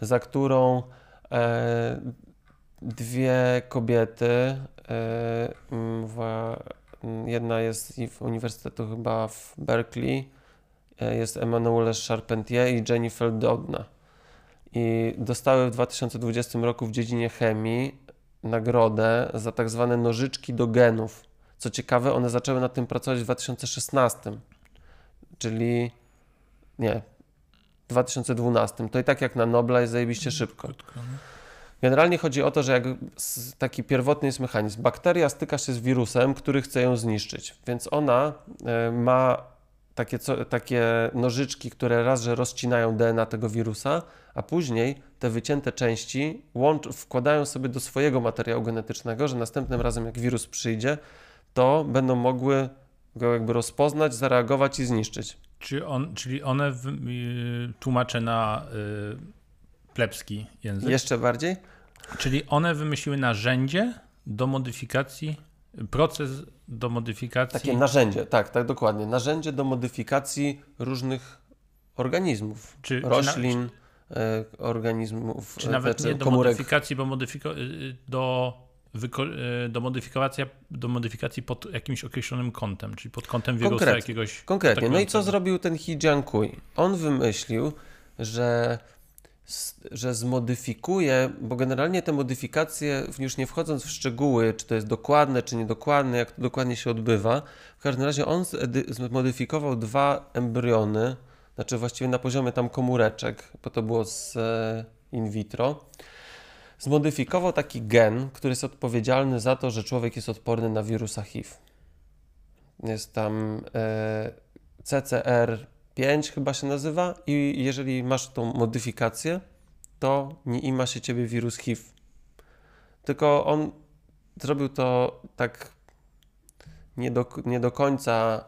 za którą e, dwie kobiety, e, mm, jedna jest w Uniwersytetu chyba w Berkeley, e, jest Emmanuelle Charpentier i Jennifer Doudna. I dostały w 2020 roku w dziedzinie chemii nagrodę za tak zwane nożyczki do genów. Co ciekawe, one zaczęły nad tym pracować w 2016, czyli nie, w 2012. To i tak jak na Nobla jest zajebiście szybko. No. Generalnie chodzi o to, że jak taki pierwotny jest mechanizm. Bakteria styka się z wirusem, który chce ją zniszczyć, więc ona e, ma takie, co, takie nożyczki, które raz, że rozcinają DNA tego wirusa, a później te wycięte części łącz, wkładają sobie do swojego materiału genetycznego, że następnym razem jak wirus przyjdzie, to będą mogły go jakby rozpoznać, zareagować i zniszczyć. Czy on, czyli one w, y, tłumaczę na y, plebski język. Jeszcze bardziej? Czyli one wymyśliły narzędzie do modyfikacji, proces do modyfikacji. Takie narzędzie, tak, tak dokładnie. Narzędzie do modyfikacji różnych organizmów, czy, roślin, e, organizmów, Czy, czy nawet nie do komórek. modyfikacji, bo modyfiko, y, do, wyko, y, do, modyfikacja, do modyfikacji pod jakimś określonym kątem, czyli pod kątem wirusa Konkretnie. jakiegoś. Konkretnie. No i co zrobił ten He Jiankui? On wymyślił, że że zmodyfikuje, bo generalnie te modyfikacje, już nie wchodząc w szczegóły, czy to jest dokładne, czy niedokładne, jak to dokładnie się odbywa, w każdym razie on zmodyfikował dwa embriony, znaczy właściwie na poziomie tam komóreczek, bo to było z e, in vitro. Zmodyfikował taki gen, który jest odpowiedzialny za to, że człowiek jest odporny na wirusa HIV. Jest tam e, CCR5 chyba się nazywa i jeżeli masz tą modyfikację, to nie ima się ciebie wirus HIV. Tylko on zrobił to tak nie do, nie do końca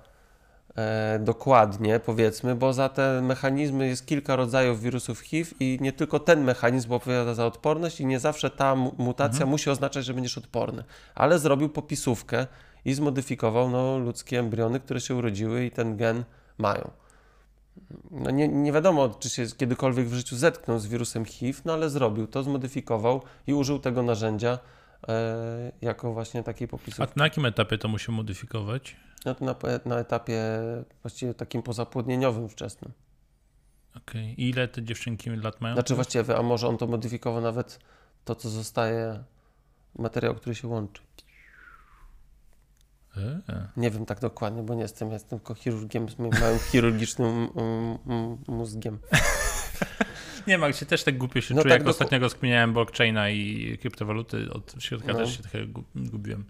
e, dokładnie, powiedzmy, bo za te mechanizmy jest kilka rodzajów wirusów HIV i nie tylko ten mechanizm odpowiada za odporność i nie zawsze ta mu- mutacja Mhm. musi oznaczać, że będziesz odporny. Ale zrobił popisówkę i zmodyfikował no, ludzkie embriony, które się urodziły i ten gen mają. No nie, nie wiadomo, czy się kiedykolwiek w życiu zetknął z wirusem HIV, no ale zrobił to, zmodyfikował i użył tego narzędzia e, jako właśnie takiej A popisówki. na jakim etapie to musiał modyfikować? No to na, na etapie właściwie takim pozapłodnieniowym wczesnym. Okej. I ile te dziewczynki lat mają? Znaczy właściwie, a może on to modyfikował nawet to, co zostaje, materiał, który się łączy. E, Nie wiem tak dokładnie, bo nie jestem, jestem tylko chirurgiem z moim małym chirurgicznym mózgiem. Nie ma, gdzie też tak głupio się No czuję, tak, jak doku- ostatnio rozkminiałem blockchaina i kryptowaluty, od środka No. też się trochę gu- gubiłem.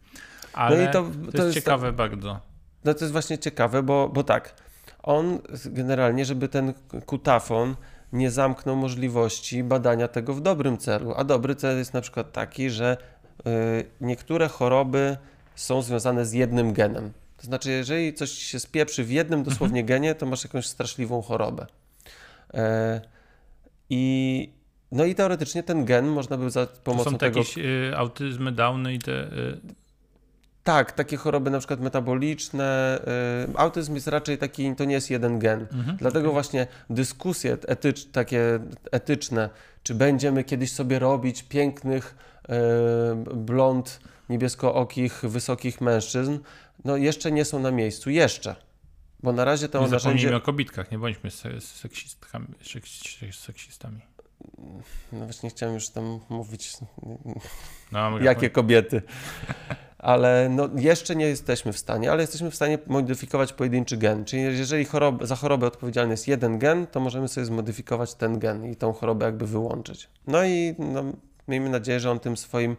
Ale no i to, to, jest ciekawe bardzo. No to jest właśnie ciekawe, bo, bo tak, on generalnie, żeby ten kutafon nie zamknął możliwości badania tego w dobrym celu. A dobry cel jest na przykład taki, że y, niektóre choroby są związane z jednym genem. To znaczy, jeżeli coś się spieprzy w jednym dosłownie genie, to masz jakąś straszliwą chorobę. E, I no i teoretycznie ten gen można by za To pomocą są te tego jakieś y, autyzmy, downy i te... Y, Tak, takie choroby na przykład metaboliczne. y, Autyzm jest raczej taki, to nie jest jeden gen. mhm. Dlatego właśnie dyskusje etycz, takie etyczne, czy będziemy kiedyś sobie robić pięknych, y, blond, niebieskookich, wysokich mężczyzn, no jeszcze nie są na miejscu. Jeszcze. Bo na razie to Nie narzędzie... zapomnijmy o kobitkach, nie bądźmy se- seksistkami, seks- seksistami. No właśnie chciałem już tam mówić, No, jakie kobiety. Ale no, jeszcze nie jesteśmy w stanie, ale jesteśmy w stanie modyfikować pojedynczy gen. Czyli jeżeli chorob, za chorobę odpowiedzialny jest jeden gen, to możemy sobie zmodyfikować ten gen i tą chorobę jakby wyłączyć. No i no, miejmy nadzieję, że on tym swoim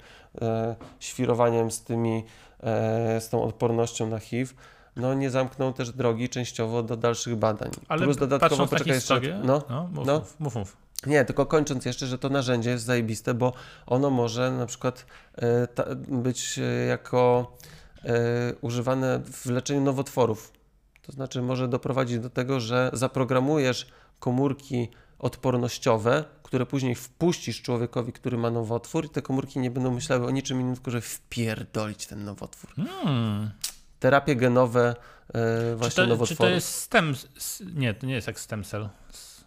świrowaniem z tymi, e, z tą odpornością na HIV, no nie zamknął też drogi częściowo do dalszych badań. Ale Plus dodatkowo, poczekaj jeszcze, no, no, mów, no. Mów, mów, nie, tylko kończąc jeszcze, że to narzędzie jest zajebiste, bo ono może na przykład e, być e, jako e, używane w leczeniu nowotworów. To znaczy może doprowadzić do tego, że zaprogramujesz komórki odpornościowe, które później wpuścisz człowiekowi, który ma nowotwór i te komórki nie będą myślały o niczym innym, tylko że wpierdolić ten nowotwór. Hmm. Terapie genowe Czy, właśnie to, czy nowotworów. to jest stem... Nie, to nie jest jak stem cell. S-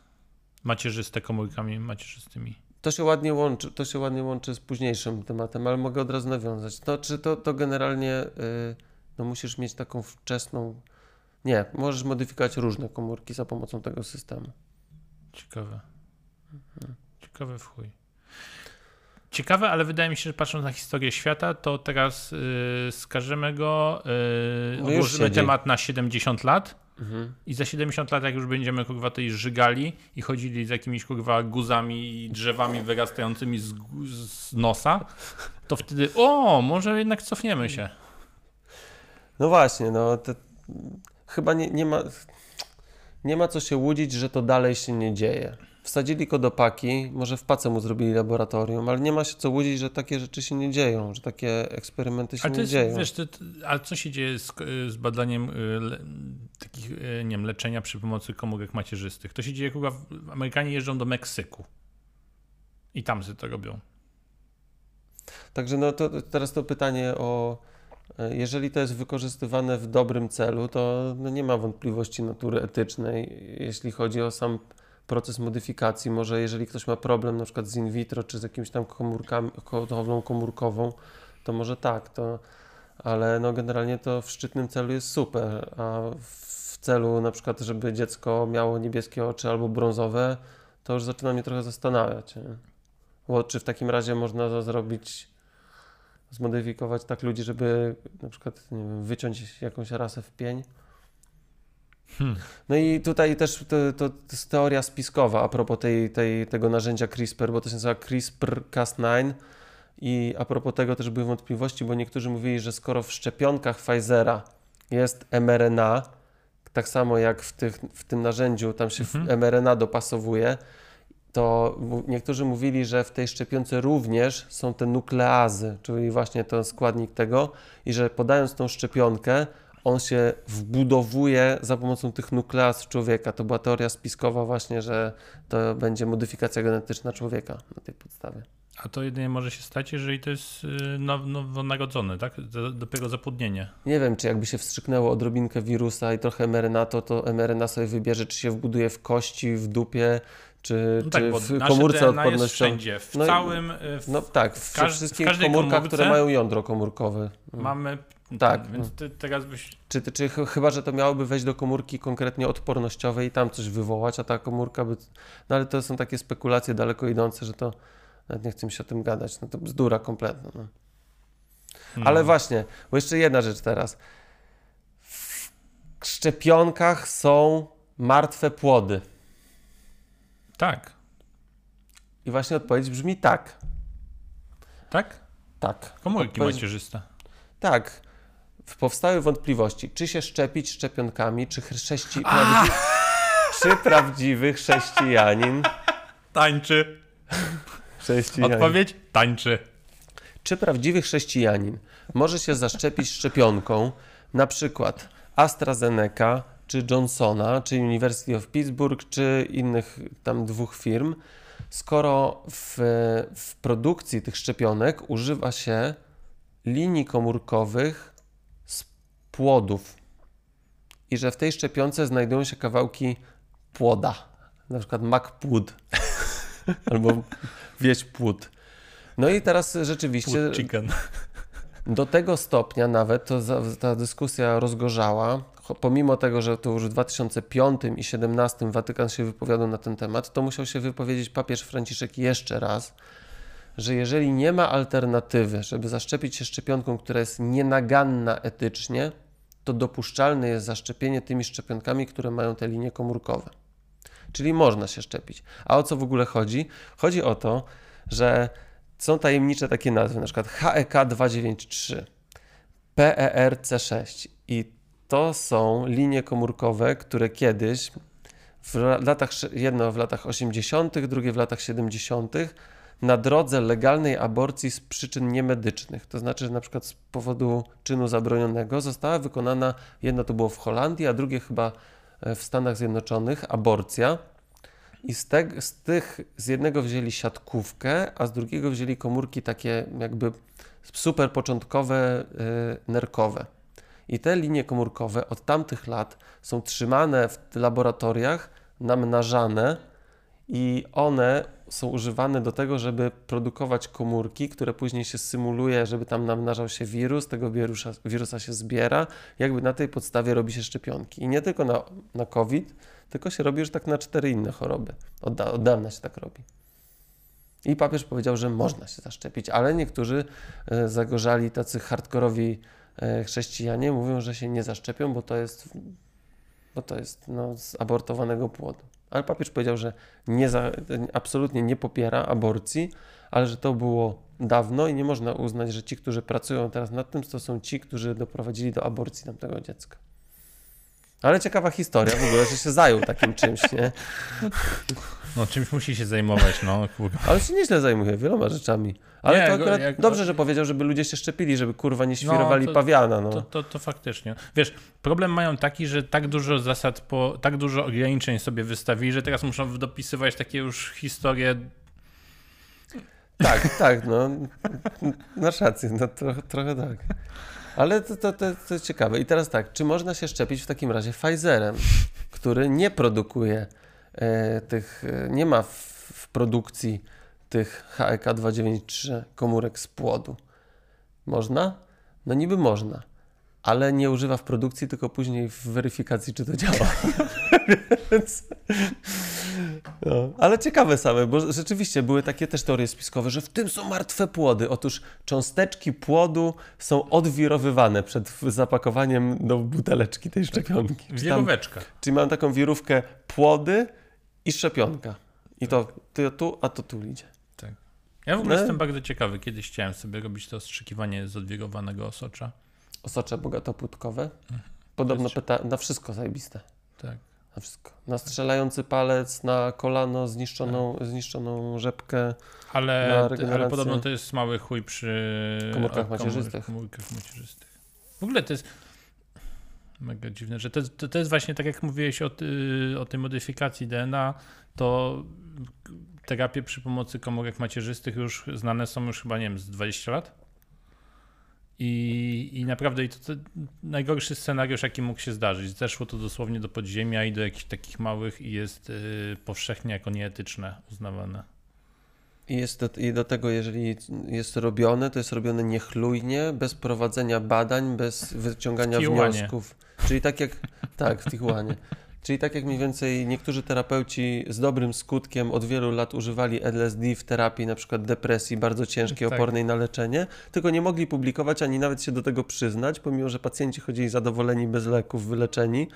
Macierzyste komórkami macierzystymi. To się ładnie łączy, to się ładnie łączy z późniejszym tematem, ale mogę od razu nawiązać. To, czy to, to generalnie y, no musisz mieć taką wczesną. Nie, możesz modyfikować różne komórki za pomocą tego systemu. Ciekawe. Ciekawe w chuj. Ciekawe, ale wydaje mi się, że patrząc na historię świata, to teraz yy, skażemy go, yy, odłożymy temat na 70 lat Mhm. i za 70 lat, jak już będziemy kurwa tutaj żygali i chodzili z jakimiś kurwa guzami i drzewami wyrastającymi z, z nosa, to wtedy o, może jednak cofniemy się. No właśnie, no te, chyba nie, nie ma. Nie ma co się łudzić, że to dalej się nie dzieje. Wsadzili go do paki, może w pace mu zrobili laboratorium, ale nie ma się co łudzić, że takie rzeczy się nie dzieją, że takie eksperymenty się Ale nie jest, dzieją. wiesz, a co się dzieje z, z badaniem y, le, takich, y, nie wiem, leczenia przy pomocy komórek macierzystych? To się dzieje, w- Amerykanie jeżdżą do Meksyku i tam sobie to robią. Także no to teraz to pytanie o e, jeżeli to jest wykorzystywane w dobrym celu, to no nie ma wątpliwości natury etycznej, jeśli chodzi o sam proces modyfikacji. Może jeżeli ktoś ma problem na przykład z in vitro, czy z jakimś tam komórkami, hodowlą komórkową, to może tak, to, ale no generalnie to w szczytnym celu jest super, a w celu na przykład, żeby dziecko miało niebieskie oczy albo brązowe, to już zaczyna mnie trochę zastanawiać. Bo czy w takim razie można zrobić, zmodyfikować tak ludzi, żeby na przykład wiem, wyciąć jakąś rasę w pień? Hmm. No i tutaj też to, to, to jest teoria spiskowa a propos tej, tej, tego narzędzia CRISPR, bo to się nazywa CRISPR-Cas9 i a propos tego też były wątpliwości, bo niektórzy mówili, że skoro w szczepionkach Pfizera jest mRNA, tak samo jak w, tych, w tym narzędziu tam się Mhm. mRNA dopasowuje, to niektórzy mówili, że w tej szczepionce również są te nukleazy, czyli właśnie ten składnik tego i że podając tą szczepionkę, on się wbudowuje za pomocą tych nukleaz człowieka. To była teoria spiskowa właśnie, że to będzie modyfikacja genetyczna człowieka na tej podstawie. A to jedynie może się stać, jeżeli to jest y, now, nowonarodzony, tak? Dopiero zapłodnienie. Nie wiem, czy jakby się wstrzyknęło odrobinkę wirusa i trochę mRNA, to, to mRNA sobie wybierze, czy się wbuduje w kości, w dupie, czy, No tak, czy bo w komórce DNA jest odpornościowej. wszędzie, w No całym, y, w, No tak, w w, każ- wszystkich w każdej komórkach, komórce które mają jądro komórkowe. mamy... Tak. Więc ty, teraz byś... Czy, czy ch- chyba, że to miałoby wejść do komórki konkretnie odpornościowej i tam coś wywołać, a ta komórka by... No ale to są takie spekulacje daleko idące, że to... Nawet nie chcę mi się o tym gadać, no to bzdura kompletna. No. No. Ale właśnie, bo jeszcze jedna rzecz teraz. W szczepionkach są martwe płody. Tak. I właśnie odpowiedź brzmi tak. Tak? Tak. Komórki Odpowiedź- macierzyste. Tak. Powstały wątpliwości, czy się szczepić szczepionkami, czy chrześci... prawdzi... czy prawdziwy chrześcijanin, Tańczy. chrześcijanin Odpowiedź? Tańczy. czy prawdziwy chrześcijanin może się zaszczepić szczepionką, na przykład AstraZeneca, czy Johnsona, czy University of Pittsburgh, czy innych tam dwóch firm, skoro w, w produkcji tych szczepionek używa się linii komórkowych płodów i że w tej szczepionce znajdują się kawałki płoda, na przykład mak płód albo wieś płód. No i teraz rzeczywiście do tego stopnia nawet to ta dyskusja rozgorzała, pomimo tego, że to już w 2005 i 2017 Watykan się wypowiadał na ten temat, to musiał się wypowiedzieć papież Franciszek jeszcze raz, że jeżeli nie ma alternatywy, żeby zaszczepić się szczepionką, która jest nienaganna etycznie, to dopuszczalne jest zaszczepienie tymi szczepionkami, które mają te linie komórkowe. Czyli można się szczepić. A o co w ogóle chodzi? Chodzi o to, że są tajemnicze takie nazwy, na przykład E HEK 293, PERC6 i to są linie komórkowe, które kiedyś w la- latach, jedno w latach 80., drugie w latach 70., na drodze legalnej aborcji z przyczyn niemedycznych. To znaczy, że na przykład z powodu czynu zabronionego została wykonana, jedno to było w Holandii, a drugie chyba e, w Stanach Zjednoczonych, aborcja. I z, te, z tych, z jednego wzięli siatkówkę, a z drugiego wzięli komórki takie jakby super początkowe, y, nerkowe. I te linie komórkowe od tamtych lat są trzymane w laboratoriach, namnażane i one są używane do tego, żeby produkować komórki, które później się symuluje, żeby tam namnażał się wirus, tego wirusa, wirusa się zbiera, jakby na tej podstawie robi się szczepionki. I nie tylko na, na COVID, tylko się robi już tak na cztery inne choroby. Od, od dawna się tak robi. I papież powiedział, że można się zaszczepić, ale niektórzy e, zagorzali tacy hardkorowi e, chrześcijanie mówią, że się nie zaszczepią, bo to jest, bo to jest no, z abortowanego płodu. Ale papież powiedział, że nie za, absolutnie nie popiera aborcji, ale że to było dawno i nie można uznać, że ci, którzy pracują teraz nad tym, to są ci, którzy doprowadzili do aborcji tamtego dziecka. Ale ciekawa historia w ogóle, że się zajął takim czymś, nie? No czymś musi się zajmować, no kurwa. Ale się nieźle zajmuje wieloma rzeczami. Ale Nie, to akurat jak- dobrze, że powiedział, żeby ludzie się szczepili, żeby kurwa nie świrowali to- pawiana. No. To, to, to faktycznie. Wiesz, problem mają taki, że tak dużo zasad, po, tak dużo ograniczeń sobie wystawili, że teraz muszą dopisywać takie już historie. Tak, tak, no. Masz rację, no trochę, trochę tak. Ale to, to, to, to jest ciekawe. I teraz tak, czy można się szczepić w takim razie Pfizerem, który nie produkuje e, tych, e, nie ma w, w produkcji tych E HEK 293 komórek z płodu? Można? No niby można, ale nie używa w produkcji, tylko później w weryfikacji, czy to działa. No, ale ciekawe same, bo rzeczywiście były takie też teorie spiskowe, że w tym są martwe płody. Otóż cząsteczki płodu są odwirowywane przed zapakowaniem do buteleczki tej szczepionki. Czy tam- Wiróweczka. Czyli mam taką wirówkę płody i szczepionka. I to tu, a to tu idzie. Ja w ogóle No. jestem bardzo ciekawy. Kiedyś chciałem sobie robić to ostrzykiwanie z odwirowanego osocza. Osocze bogatopłótkowe. Podobno jest- pyta na wszystko zajebiste. Tak. Na wszystko. Na strzelający palec, na kolano, zniszczoną, zniszczoną rzepkę. Ale, ale podobno to jest mały chuj przy Komórkach o, macierzystych. komórkach macierzystych. W ogóle to jest mega dziwne, że to, to, to jest właśnie tak jak mówiłeś o, ty, o tej modyfikacji DNA, to terapie przy pomocy komórek macierzystych już znane są już chyba, nie wiem, z 20 lat. I, I naprawdę i to, to najgorszy scenariusz, jaki mógł się zdarzyć. Zeszło to dosłownie do podziemia i do jakichś takich małych i jest y, powszechnie jako nieetyczne uznawane. I, jest do, I do tego, jeżeli jest robione, to jest robione niechlujnie, bez prowadzenia badań, bez wyciągania wniosków. Czyli tak jak. Tak, w Tijuanie. Czyli tak jak mniej więcej niektórzy terapeuci z dobrym skutkiem od wielu lat używali LSD w terapii na przykład depresji bardzo ciężkiej, Tak. opornej na leczenie, tylko nie mogli publikować ani nawet się do tego przyznać, pomimo że pacjenci chodzili zadowoleni, bez leków, wyleczeni,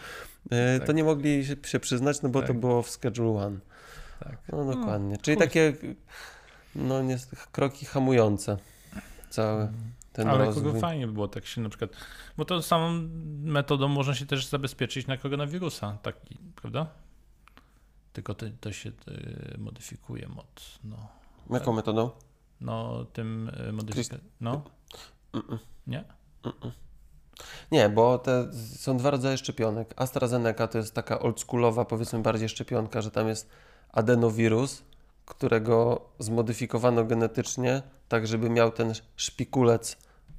e, to Tak. nie mogli się, przyznać, no bo to Tak. było w Schedule One. Tak. No dokładnie. Czyli takie no nie, kroki hamujące cały ten Ale rozwój. kogo fajnie by było tak się na przykład, bo tą samą metodą można się też zabezpieczyć na koronawirusa, taki, prawda? Tylko to, to się y, modyfikuje mocno. Jaką metodą? No, tym y, modyfikatem. No, Mm-mm. nie? Mm-mm. Nie, bo te są dwa rodzaje szczepionek. AstraZeneca to jest taka oldschoolowa, powiedzmy bardziej szczepionka, że tam jest adenowirus, którego zmodyfikowano genetycznie, tak żeby miał ten szpikulec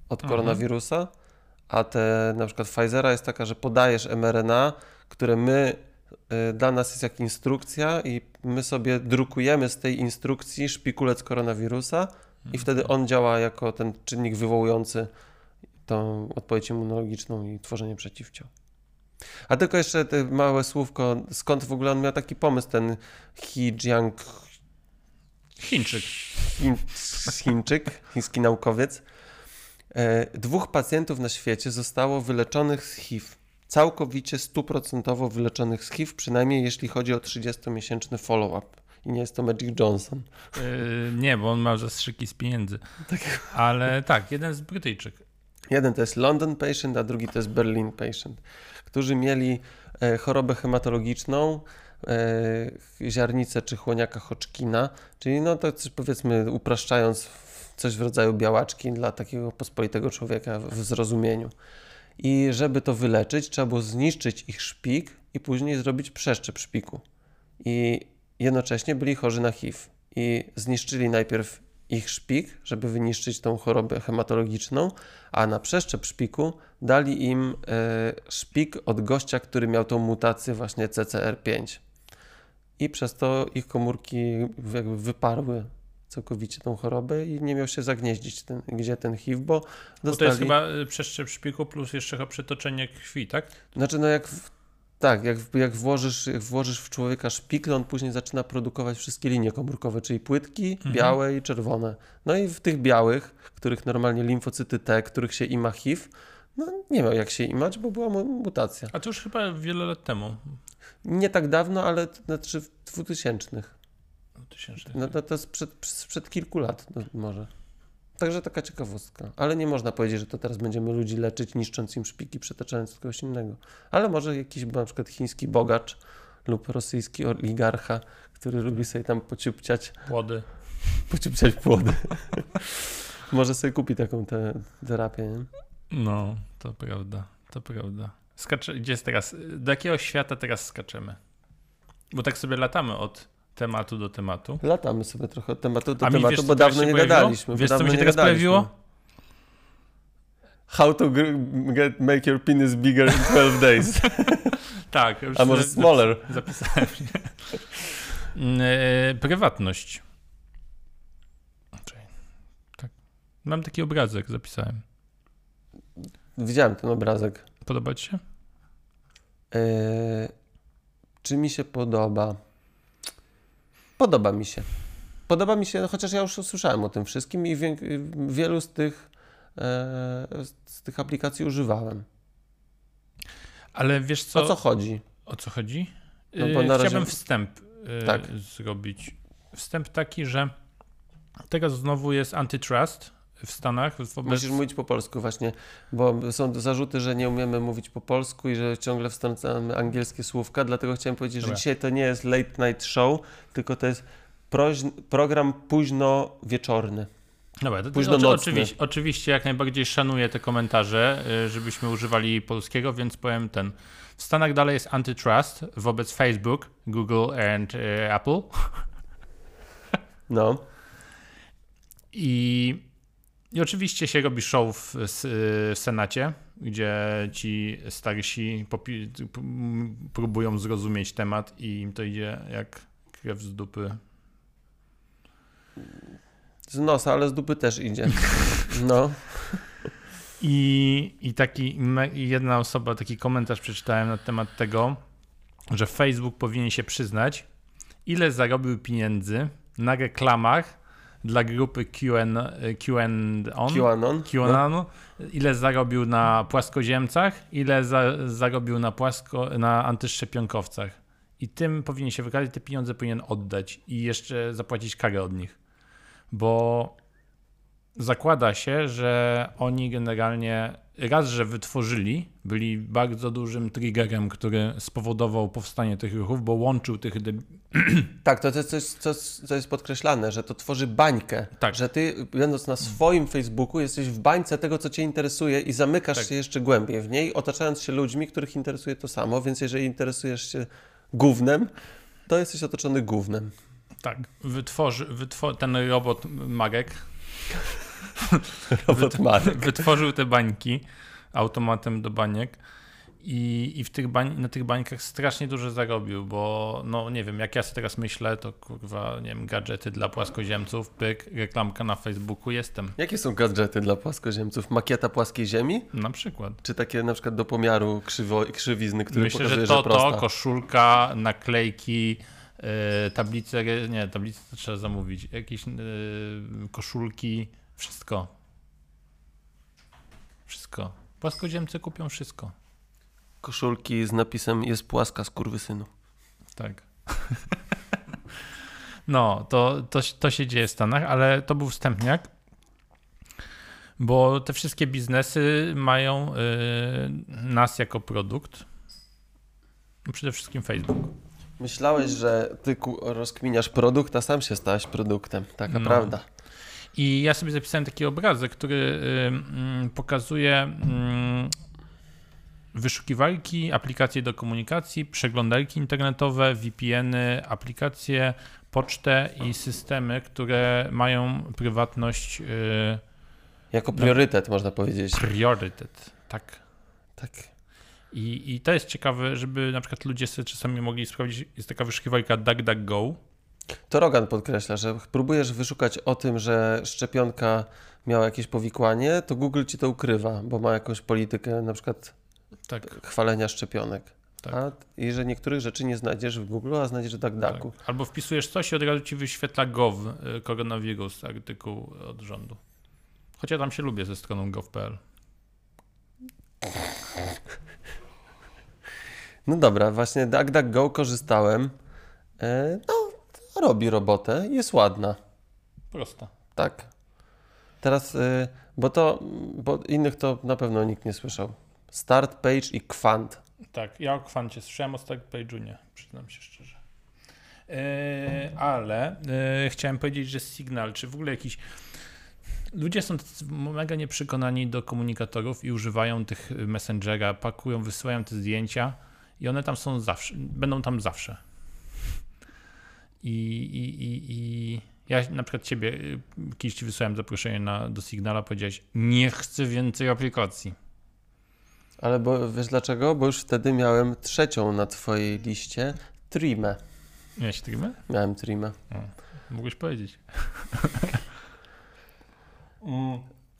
od Mhm. koronawirusa, a te na przykład Pfizera jest taka, że podajesz mRNA, które my, y, dla nas jest jak instrukcja i my sobie drukujemy z tej instrukcji szpikulec koronawirusa i wtedy on działa jako ten czynnik wywołujący tą odpowiedź immunologiczną i tworzenie przeciwciał. A tylko jeszcze te małe słówko, skąd w ogóle on miał taki pomysł, ten He Jiang Chińczyk. Chińczyk, chiński naukowiec. E, dwóch pacjentów na świecie zostało wyleczonych z HIV. Całkowicie stuprocentowo wyleczonych z HIV, przynajmniej jeśli chodzi o 30-miesięczny follow-up. I nie jest to Magic Johnson. Y, nie, bo on ma zastrzyki z pieniędzy. Ale tak, jeden z Brytyjczyk. Jeden to jest London patient, a drugi to jest Berlin patient, którzy mieli e, chorobę hematologiczną, ziarnicę czy chłoniaka Hodgkina, czyli no to coś, powiedzmy upraszczając coś w rodzaju białaczki dla takiego pospolitego człowieka w zrozumieniu. I żeby to wyleczyć, trzeba było zniszczyć ich szpik i później zrobić przeszczep szpiku. I jednocześnie byli chorzy na HIV. I zniszczyli najpierw ich szpik, żeby wyniszczyć tą chorobę hematologiczną, a na przeszczep szpiku dali im e, szpik od gościa, który miał tą mutację właśnie CCR5. I przez to ich komórki jakby wyparły całkowicie tą chorobę i nie miał się zagnieździć ten, gdzie ten HIV, bo Bo to dostali... jest chyba y, przeszczep szpiku plus jeszcze przetoczenie krwi, tak? Znaczy, no jak. W, tak, jak, jak, włożysz, jak włożysz w człowieka szpikle, on później zaczyna produkować wszystkie linie komórkowe, czyli płytki, Mhm. białe i czerwone. No i w tych białych, których normalnie limfocyty T, których się ima HIV, no nie miał jak się imać, bo była mu- mutacja. A to już chyba wiele lat temu. Nie tak dawno, ale to znaczy w 2000. Tysięcznych. No to, to jest przed, sprzed kilku lat no, może. Także taka ciekawostka. Ale nie można powiedzieć, że to teraz będziemy ludzi leczyć, niszcząc im szpiki, przetaczając kogoś innego. Ale może jakiś na przykład chiński bogacz lub rosyjski oligarcha, który lubi sobie tam pociupciać, Płody. pociupciać płody. może sobie kupi taką te, terapię, nie? No, to prawda, to prawda. Skacze, gdzie jest teraz, do jakiego świata teraz skaczemy? Bo tak sobie latamy od tematu do tematu. Latamy sobie trochę od tematu do A mi tematu, wiesz, bo dawno nie pojawiło? gadaliśmy. Wiesz, co mi się teraz pojawiło? How to get, make your penis bigger in 12 days. Tak. Już A może smaller. Zapisałem. Mm, e, prywatność. Tak. Mam taki obrazek, zapisałem. Widziałem ten obrazek. Podoba ci się? Eee, czy mi się podoba? Podoba mi się. Podoba mi się, chociaż ja już słyszałem o tym wszystkim i wie, wielu z tych, e, z tych aplikacji używałem. Ale wiesz co? O co chodzi? O co chodzi? No bo na razie- Chciałbym wstęp yy, Tak. zrobić. Wstęp taki, że teraz znowu jest antitrust w Stanach. Wobec... Musisz mówić po polsku właśnie, bo są zarzuty, że nie umiemy mówić po polsku i że ciągle wtrącamy angielskie słówka, dlatego chciałem powiedzieć, Dobra. że dzisiaj to nie jest late night show, tylko to jest program późno wieczorny. Dobra, to, Późno oczy, oczywiście, oczywiście jak najbardziej szanuję te komentarze, y, żebyśmy używali polskiego, więc powiem ten. W Stanach dalej jest antitrust wobec Facebook, Google and y, Apple. No, I, I oczywiście się robi show w, w Senacie, gdzie ci starsi próbują zrozumieć temat i im to idzie jak krew z dupy. z nosa, ale z dupy też idzie. No, I, i taki jedna osoba, taki komentarz przeczytałem na temat tego, że Facebook powinien się przyznać, ile zarobił pieniędzy na reklamach dla grupy QN, QAnon, QAnon. QAnon, ile zarobił na płaskoziemcach, ile za, zarobił na, płasko, na antyszczepionkowcach. I tym powinien się wykazać, te pieniądze powinien oddać i jeszcze zapłacić karę od nich. Bo zakłada się, że oni generalnie raz, że wytworzyli, byli bardzo dużym triggerem, który spowodował powstanie tych ruchów, bo łączył tych Tak, to, jest coś, co, co jest podkreślane, że to tworzy bańkę. Tak. Że ty, będąc na swoim Facebooku, jesteś w bańce tego, co cię interesuje i zamykasz Tak. się jeszcze głębiej w niej, otaczając się ludźmi, których interesuje to samo. Więc jeżeli interesujesz się gównem, to jesteś otoczony gównem. tak, wytworzy, wytwo- ten robot Marek Robot Marek. wytworzył te bańki automatem do baniek i, i w tych bań, na tych bańkach strasznie dużo zarobił, bo no nie wiem, jak ja sobie teraz myślę, to kurwa, nie wiem, gadżety dla płaskoziemców, pyk, reklamka na Facebooku, jestem. Jakie są gadżety dla płaskoziemców? Makieta płaskiej ziemi? Na przykład. Czy takie na przykład do pomiaru krzywo, krzywizny, który Myślę, pokazuje, że to, że prosta? to, koszulka, naklejki, yy, tablice, nie, tablice to trzeba zamówić, jakieś yy, koszulki, wszystko. Wszystko. Płaskoziemcy kupią wszystko. Koszulki z napisem jest płaska, skurwysynu. Tak. No, to, to, to się dzieje w Stanach, ale to był wstępniak, bo te wszystkie biznesy mają y, nas jako produkt. No Przede wszystkim Facebook. Myślałeś, że ty rozkminiasz produkt, a sam się stałeś produktem. Taka No. prawda. I ja sobie zapisałem taki obrazek, który pokazuje wyszukiwarki, aplikacje do komunikacji, przeglądarki internetowe, VPN-y, aplikacje, pocztę i systemy, które mają prywatność y, Jako priorytet można powiedzieć. priorytet. Tak. Tak. I, I to jest ciekawe, żeby na przykład ludzie sobie czasami mogli sprawdzić, jest taka wyszukiwarka DuckDuckGo, To Rogan podkreśla, że próbujesz wyszukać o tym, że szczepionka miała jakieś powikłanie, to Google ci to ukrywa, bo ma jakąś politykę na przykład tak, chwalenia szczepionek. tak. A, I że niektórych rzeczy nie znajdziesz w Google, a znajdziesz w DuckDucku. Tak. Albo wpisujesz coś i od razu ci wyświetla gov, y, koronawirus, artykuł od rządu. Chociaż tam się lubię ze stroną gov.pl. No dobra, właśnie DuckDuckGo korzystałem. E, no, robi robotę, jest ładna. Prosta. Tak. Teraz, y, bo to, bo innych to na pewno nikt nie słyszał. Start Page i Kwant. Tak, ja o kwancie słyszałem, o Stack Page'u nie, przyznam się szczerze. Yy, ale yy, chciałem powiedzieć, że Signal, czy w ogóle jakiś... Ludzie są mega nieprzekonani do komunikatorów i używają tych Messengera, pakują, wysyłają te zdjęcia i one tam są zawsze, będą tam zawsze. I, i, i, i ja na przykład ciebie, y, kiedyś ci wysłałem zaproszenie na, do Signala, powiedziałeś, nie chcę więcej aplikacji. Ale bo, wiesz dlaczego? Bo już wtedy miałem trzecią na twojej liście Trimę. Miałeś streamy? Miałem Trimę. Mógłbyś powiedzieć.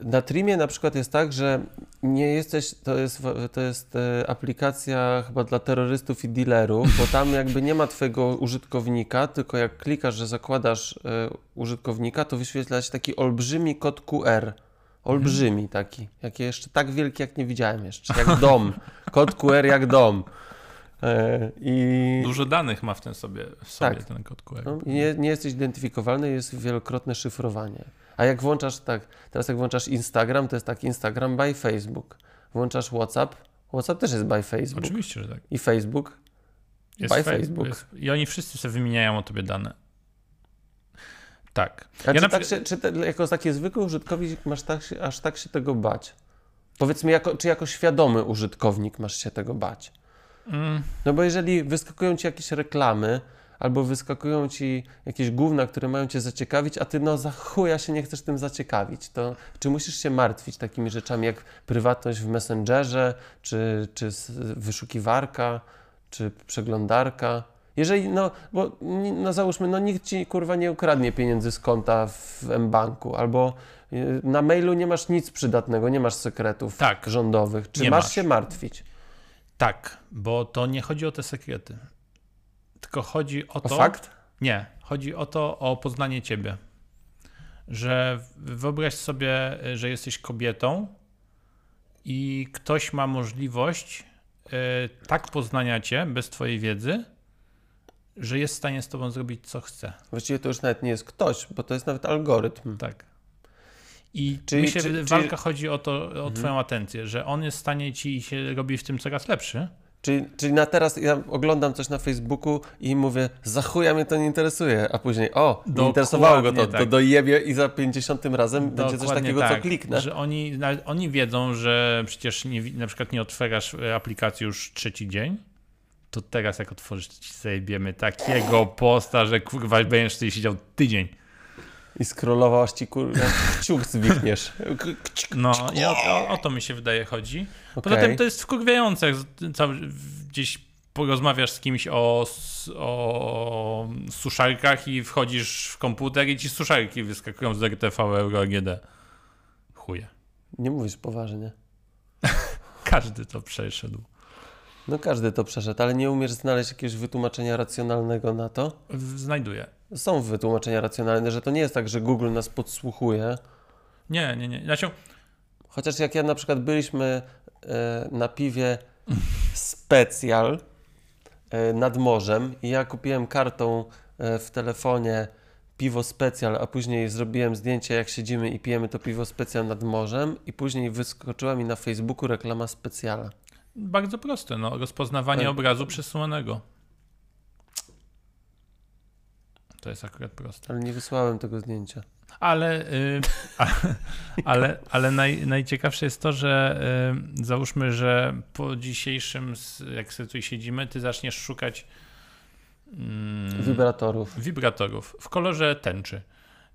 Na Trimie na przykład jest tak, że nie jesteś, to jest, to jest e, aplikacja chyba dla terrorystów i dealerów, bo tam jakby nie ma twojego użytkownika, tylko jak klikasz, że zakładasz e, użytkownika, to wyświetla się taki olbrzymi kod QR. Olbrzymi taki, jaki jeszcze tak wielki, jak nie widziałem jeszcze, jak dom. Kod QR jak dom. E, I Dużo danych ma w tym sobie, w sobie Tak. ten kod QR. no, nie, nie jesteś identyfikowalny, jest wielokrotne szyfrowanie. A jak włączasz tak, teraz jak włączasz Instagram, to jest tak Instagram by Facebook. Włączasz WhatsApp, WhatsApp też jest by Facebook. Oczywiście, że tak. I Facebook. Jest By Facebook. Jest, I oni wszyscy sobie wymieniają o tobie dane. Tak. A czy, na tak się, czy te, jako taki zwykły użytkownik masz tak, się- aż tak się tego bać? Powiedz mi, jako, czy jako świadomy użytkownik masz się tego bać? Mm, No bo jeżeli wyskakują ci jakieś reklamy, albo wyskakują ci jakieś gówna, które mają cię zaciekawić, a ty no za chuja się nie chcesz tym zaciekawić, to czy musisz się martwić takimi rzeczami jak prywatność w Messengerze, czy, czy wyszukiwarka, czy przeglądarka? Jeżeli, no, bo no załóżmy, no nikt ci kurwa nie ukradnie pieniędzy z konta w mBanku, albo y, na mailu nie masz nic przydatnego, nie masz sekretów Tak. rządowych. Czy masz masz. się martwić? tak, bo to nie chodzi o te sekrety. Tylko chodzi o O to. fakt? Nie, chodzi o to, o poznanie ciebie. Że wyobraź sobie, że jesteś kobietą i ktoś ma możliwość e, tak poznania cię bez twojej wiedzy, że jest w stanie z tobą zrobić co chce. Właściwie to już nawet nie jest ktoś, bo to jest nawet algorytm. Tak. I Czyli- się czy- walka czyli- chodzi o to, o twoją atencję, że on jest w stanie ci i się robi w tym coraz lepszy. Czyli, czyli na teraz ja oglądam coś na Facebooku i mówię, za chuja mnie to nie interesuje, a później, o, nie Dokładnie interesowało go to, to tak. dojebie i za 50 razem będzie coś Dokładnie takiego, tak, co kliknę. Że oni, oni wiedzą, że przecież nie, na przykład nie otwierasz aplikacji już trzeci dzień, to teraz jak otworzysz, to ci zajebiemy takiego posta, że kurwa będziesz tutaj siedział tydzień. I scrollował, aż ci kurwa kciuk zwichniesz. No i o, o, o to mi się wydaje chodzi. Poza Okej. tym to jest wkurwiające, jak cały, gdzieś porozmawiasz z kimś o, o suszarkach i wchodzisz w komputer i ci suszarki wyskakują z RTV Euro AGD. Chuje. Nie mówisz poważnie. Każdy to przeszedł. No każdy to przeszedł, ale nie umiesz znaleźć jakiegoś wytłumaczenia racjonalnego na to? Znajduję. Są wytłumaczenia racjonalne, że to nie jest tak, że Google nas podsłuchuje, Nie, nie, nie. Znaczy, Chociaż jak ja na przykład byliśmy e, na piwie specjal e, nad morzem i ja kupiłem kartą e, w telefonie piwo specjal, a później zrobiłem zdjęcie jak siedzimy i pijemy to piwo specjal nad morzem i później wyskoczyła mi na Facebooku reklama specjala. Bardzo proste, no. Rozpoznawanie Tak. obrazu przesuwanego. To jest akurat proste. Ale nie wysłałem tego zdjęcia. Ale, y, a, ale, ale naj, najciekawsze jest to, że y, załóżmy, że po dzisiejszym, jak sobie tutaj siedzimy, ty zaczniesz szukać mm, Wibratorów. wibratorów w kolorze tęczy.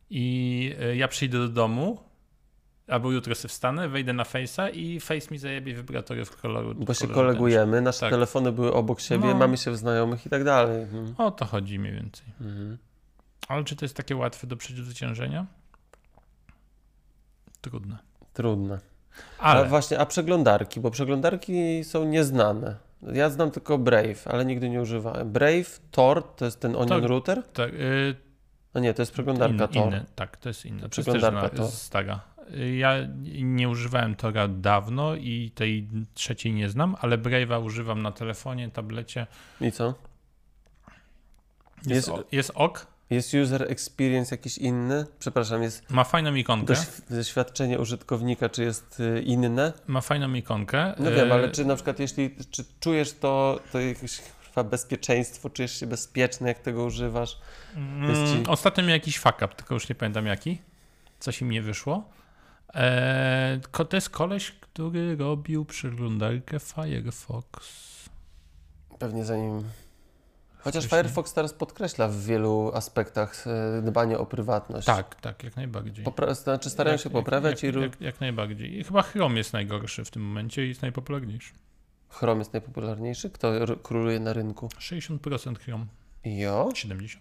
I y, ja przyjdę do domu, albo jutro sobie wstanę, wejdę na Face'a i Face mi zajebie wibratory w koloru Bo się kolegujemy, nasze Tak. telefony były obok siebie, No. mamy się w znajomych i tak dalej. Mhm. O to chodzi mniej więcej. Mhm. Ale czy to jest takie łatwe do przezwyciężenia? Trudne. Trudne. Ale A właśnie, a przeglądarki, bo przeglądarki są nieznane. Ja znam tylko Brave, ale nigdy nie używałem. Brave, Tor, to jest ten Onion Tak. Router? tak, y, No nie, to jest przeglądarka inny, Tor. inny, tak, to jest inne. To jest Przeglądarka na- Tor. stara. Y, Ja nie używałem Tora dawno i tej trzeciej nie znam, ale Brave'a używam na telefonie, tablecie. I co? Jest, Jest- ok, Jest user experience jakiś inny? Przepraszam, jest ma fajną ikonkę. doś- doświadczenie użytkownika, czy jest y, inne? Ma fajną ikonkę. No wiem, Y, ale czy na przykład jeśli czy czujesz to, to jakieś chyba bezpieczeństwo, czujesz się bezpieczny, jak tego używasz? jest ci- Mm, Ostatnio miał jakiś fuck up, tylko już nie pamiętam jaki. Coś im nie wyszło. Eee, to jest koleś, który robił przeglądarkę Firefox. Pewnie zanim... Chociaż Wcześniej. Firefox teraz podkreśla w wielu aspektach y, dbanie o prywatność. Tak, tak, jak najbardziej. Popra- znaczy starają się jak- poprawiać jak, i jak, jak najbardziej. I chyba Chrome jest najgorszy w tym momencie i jest najpopularniejszy. Chrome jest najpopularniejszy. Kto króluje na rynku? 60% Chrome, Jo? 70%.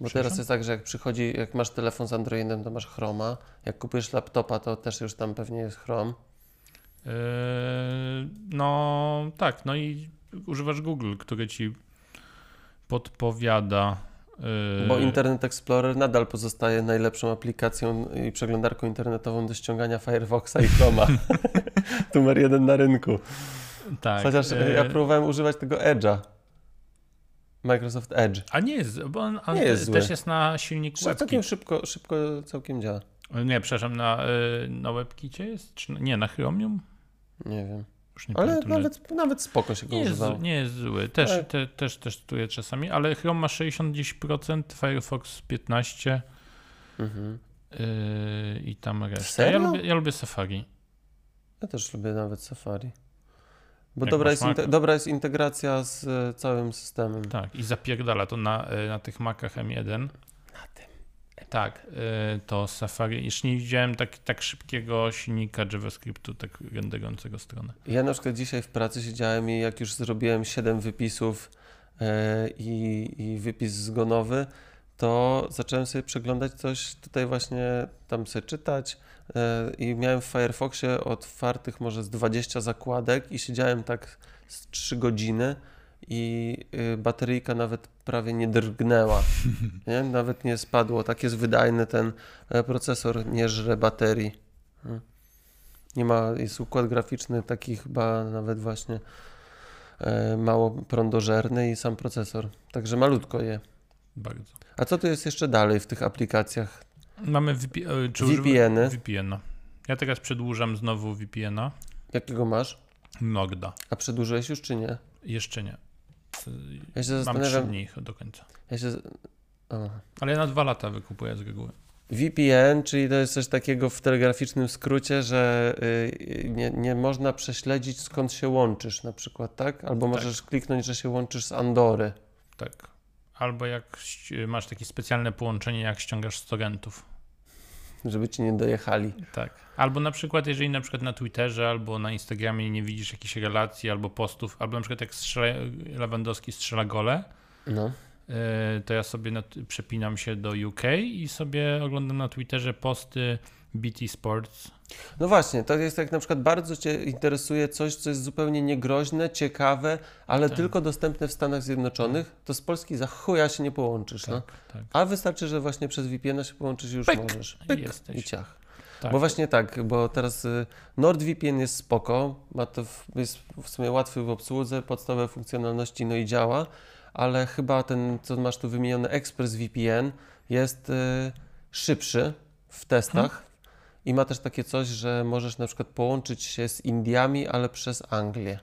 Bo teraz jest tak, że jak przychodzi, jak masz telefon z Androidem, to masz Chroma. Jak kupujesz laptopa, to też już tam pewnie jest Chrome. Yy, no tak, no i używasz Google, który ci podpowiada. yy, Bo Internet Explorer nadal pozostaje najlepszą aplikacją i przeglądarką internetową do ściągania Firefoxa i Chroma. Numer jeden na rynku. tak, Chociaż yy, ja próbowałem używać tego Edge'a. Microsoft Edge. A nie jest, bo on Nie jest też zły. jest na silniku Całkiem WebKit. szybko, szybko całkiem działa. Nie, przepraszam, na, yy, na WebKicie jest? Czy, nie, na Chromium? Nie wiem. Nie Ale nawet, nawet spoko się go nie jest, używało. zły- nie jest zły. Też, Ale- te, też testuję czasami, ale Chrome ma 60%, Firefox 15% Mhm. yy, i tam reszta. Ja lubię, ja lubię Safari. Ja też lubię nawet Safari. Bo dobra jest, inte- dobra jest integracja z e, całym systemem. Tak, i zapierdala to na, y, na tych Macach M1. Na tym. Tak, y, to Safari. Jeszcze nie widziałem tak, tak szybkiego silnika JavaScriptu, tak renderującego stronę. Ja na przykład dzisiaj w pracy siedziałem i jak już zrobiłem 7 wypisów e, i, i wypis zgonowy, to zacząłem sobie przeglądać coś tutaj właśnie, tam sobie czytać e, i miałem w Firefoxie otwartych może z 20 zakładek i siedziałem tak z 3 godziny i y, bateryjka nawet prawie nie drgnęła, nie? nawet nie spadło. Tak jest wydajny ten e, procesor, nie żre baterii. Mm. Nie ma, jest układ graficzny taki chyba nawet właśnie e, mało prądożerny i sam procesor. Także malutko je. Bardzo. A co tu jest jeszcze dalej w tych aplikacjach? Mamy VP, y, czy VPN-y. używa- VPN-a. Ja teraz przedłużam znowu VPN-a. Jakiego masz? Nogda. A przedłużyłeś już czy nie? Jeszcze nie. Y, Ja się Mam trzy dni do końca. Ja się... Ale ja na dwa lata wykupuję z reguły. VPN, czyli to jest coś takiego w telegraficznym skrócie, że y, nie, nie można prześledzić skąd się łączysz na przykład, tak? Albo Tak. możesz kliknąć, że się łączysz z Andory. Tak. Albo jak masz takie specjalne połączenie, jak ściągasz z torrentów. Żeby ci nie dojechali. Tak. Albo na przykład, jeżeli na przykład na Twitterze albo na Instagramie nie widzisz jakichś relacji albo postów, albo na przykład jak strzela, Lewandowski strzela gole, No. yy, to ja sobie na, przepinam się do UK i sobie oglądam na Twitterze posty BT Sports. No właśnie, to jest jak na przykład bardzo Cię interesuje coś, co jest zupełnie niegroźne, ciekawe, ale Tak. tylko dostępne w Stanach Zjednoczonych, to z Polski za chuja się nie połączysz, no. Tak, tak. A wystarczy, że właśnie przez VPN się połączysz i już Pyk! możesz. I Pyk, jesteś. I ciach. tak. Bo właśnie tak, bo teraz y, NordVPN jest spoko, ma to w, jest w sumie łatwy w obsłudze, podstawowe funkcjonalności, no i działa, ale chyba ten, co masz tu wymieniony ExpressVPN jest y, szybszy w testach i ma też takie coś, że możesz na przykład połączyć się z Indiami, ale przez Anglię.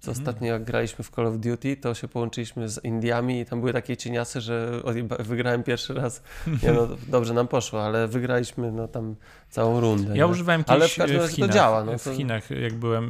Co Mhm. ostatnio jak graliśmy w Call of Duty, to się połączyliśmy z Indiami i tam były takie cieniasy, że wygrałem pierwszy raz. Nie no, dobrze nam poszło, ale wygraliśmy no tam całą rundę. Ja nie? używałem Ale w każdym w razie to Chinach. działa, no w to- Chinach, jak byłem,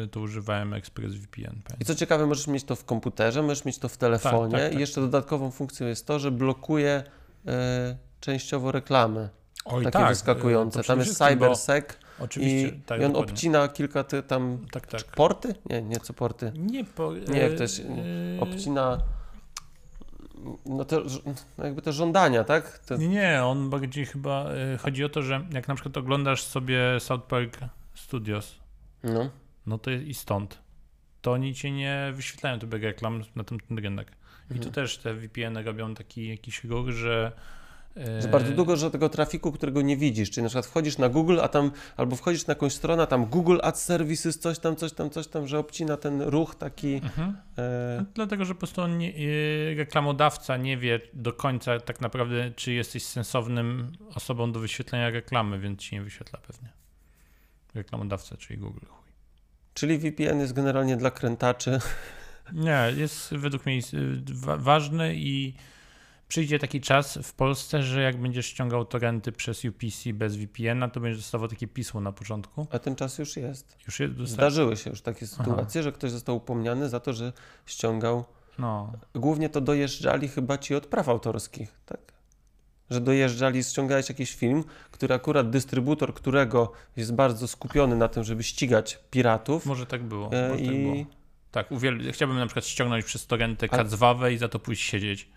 yy, to używałem ExpressVPN. I co ciekawe, możesz mieć to w komputerze, możesz mieć to w telefonie Tak, tak, tak. i jeszcze dodatkową funkcją jest to, że blokuje e, częściowo reklamy Oj, takie wyskakujące. yy, Tam jest CyberSec Oczywiście, i, tak, i on dokładnie. obcina kilka ty, tam Tak, tak. porty? Nie, nie co porty. Nie, po, Nie, jak jest- yy, Obcina no te, no jakby te żądania, tak? Te, Nie, on bardziej chyba y, chodzi o to, że jak na przykład oglądasz sobie South Park Studios, no. no to i stąd, to oni cię nie wyświetlają tobie reklam na ten, rynek. I tu Mhm. też te VPN robią taki jakiś ruch, że. Y, Że bardzo dużo że tego trafiku, którego nie widzisz. Czyli na przykład wchodzisz na Google, a tam albo wchodzisz na jakąś stronę, a tam Google Ads Services, coś tam, coś tam, coś tam, że obcina ten ruch taki. Mhm. E, No, Dlatego, że po prostu nie, y, reklamodawca nie wie do końca tak naprawdę, czy jesteś sensownym osobą do wyświetlenia reklamy, więc ci nie wyświetla pewnie. Reklamodawca, czyli Google. Chuj. czyli VPN jest generalnie dla krętaczy. Nie, jest według mnie wa- ważny i przyjdzie taki czas w Polsce, że jak będziesz ściągał torrenty przez UPC bez VPN-a, to będziesz dostawał takie pismo na początku. A ten czas już jest. Już jest. Zdarzyły się już takie sytuacje, że ktoś został upomniany za to, że ściągał. No, Głównie to dojeżdżali chyba ci od praw autorskich, tak? Że dojeżdżali, ściągałeś jakiś film, który akurat dystrybutor, którego jest bardzo skupiony na tym, żeby ścigać piratów. może tak było. e, Może tak, było. Tak uwiel- chciałbym na przykład ściągnąć przez torrenty kacwawę i za to pójść siedzieć.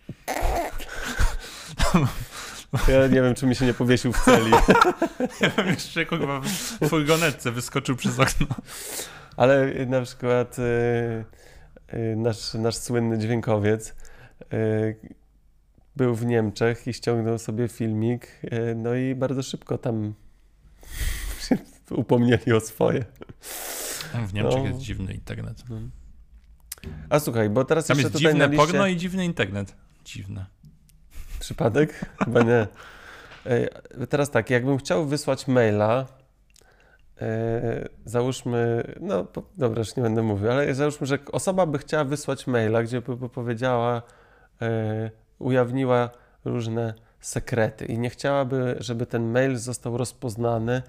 Ja nie wiem, czy mi się nie powiesił w celi. Ja bym jeszcze chyba w furgonetce wyskoczył przez okno. Ale na przykład y, y, nasz, nasz słynny dźwiękowiec y, był w Niemczech i ściągnął sobie filmik, no i bardzo szybko tam się upomnieli o swoje. W Niemczech No. jest dziwny internet. A słuchaj, bo teraz Tam jeszcze jest tutaj dziwne na liście... porno i dziwny internet. Dziwne. Przypadek? Chyba nie. Teraz tak, jakbym chciał wysłać maila, e, załóżmy, no po, dobra, już nie będę mówił, ale załóżmy, że osoba by chciała wysłać maila, gdzie by, by powiedziała, e, ujawniła różne sekrety i nie chciałaby, żeby ten mail został rozpoznany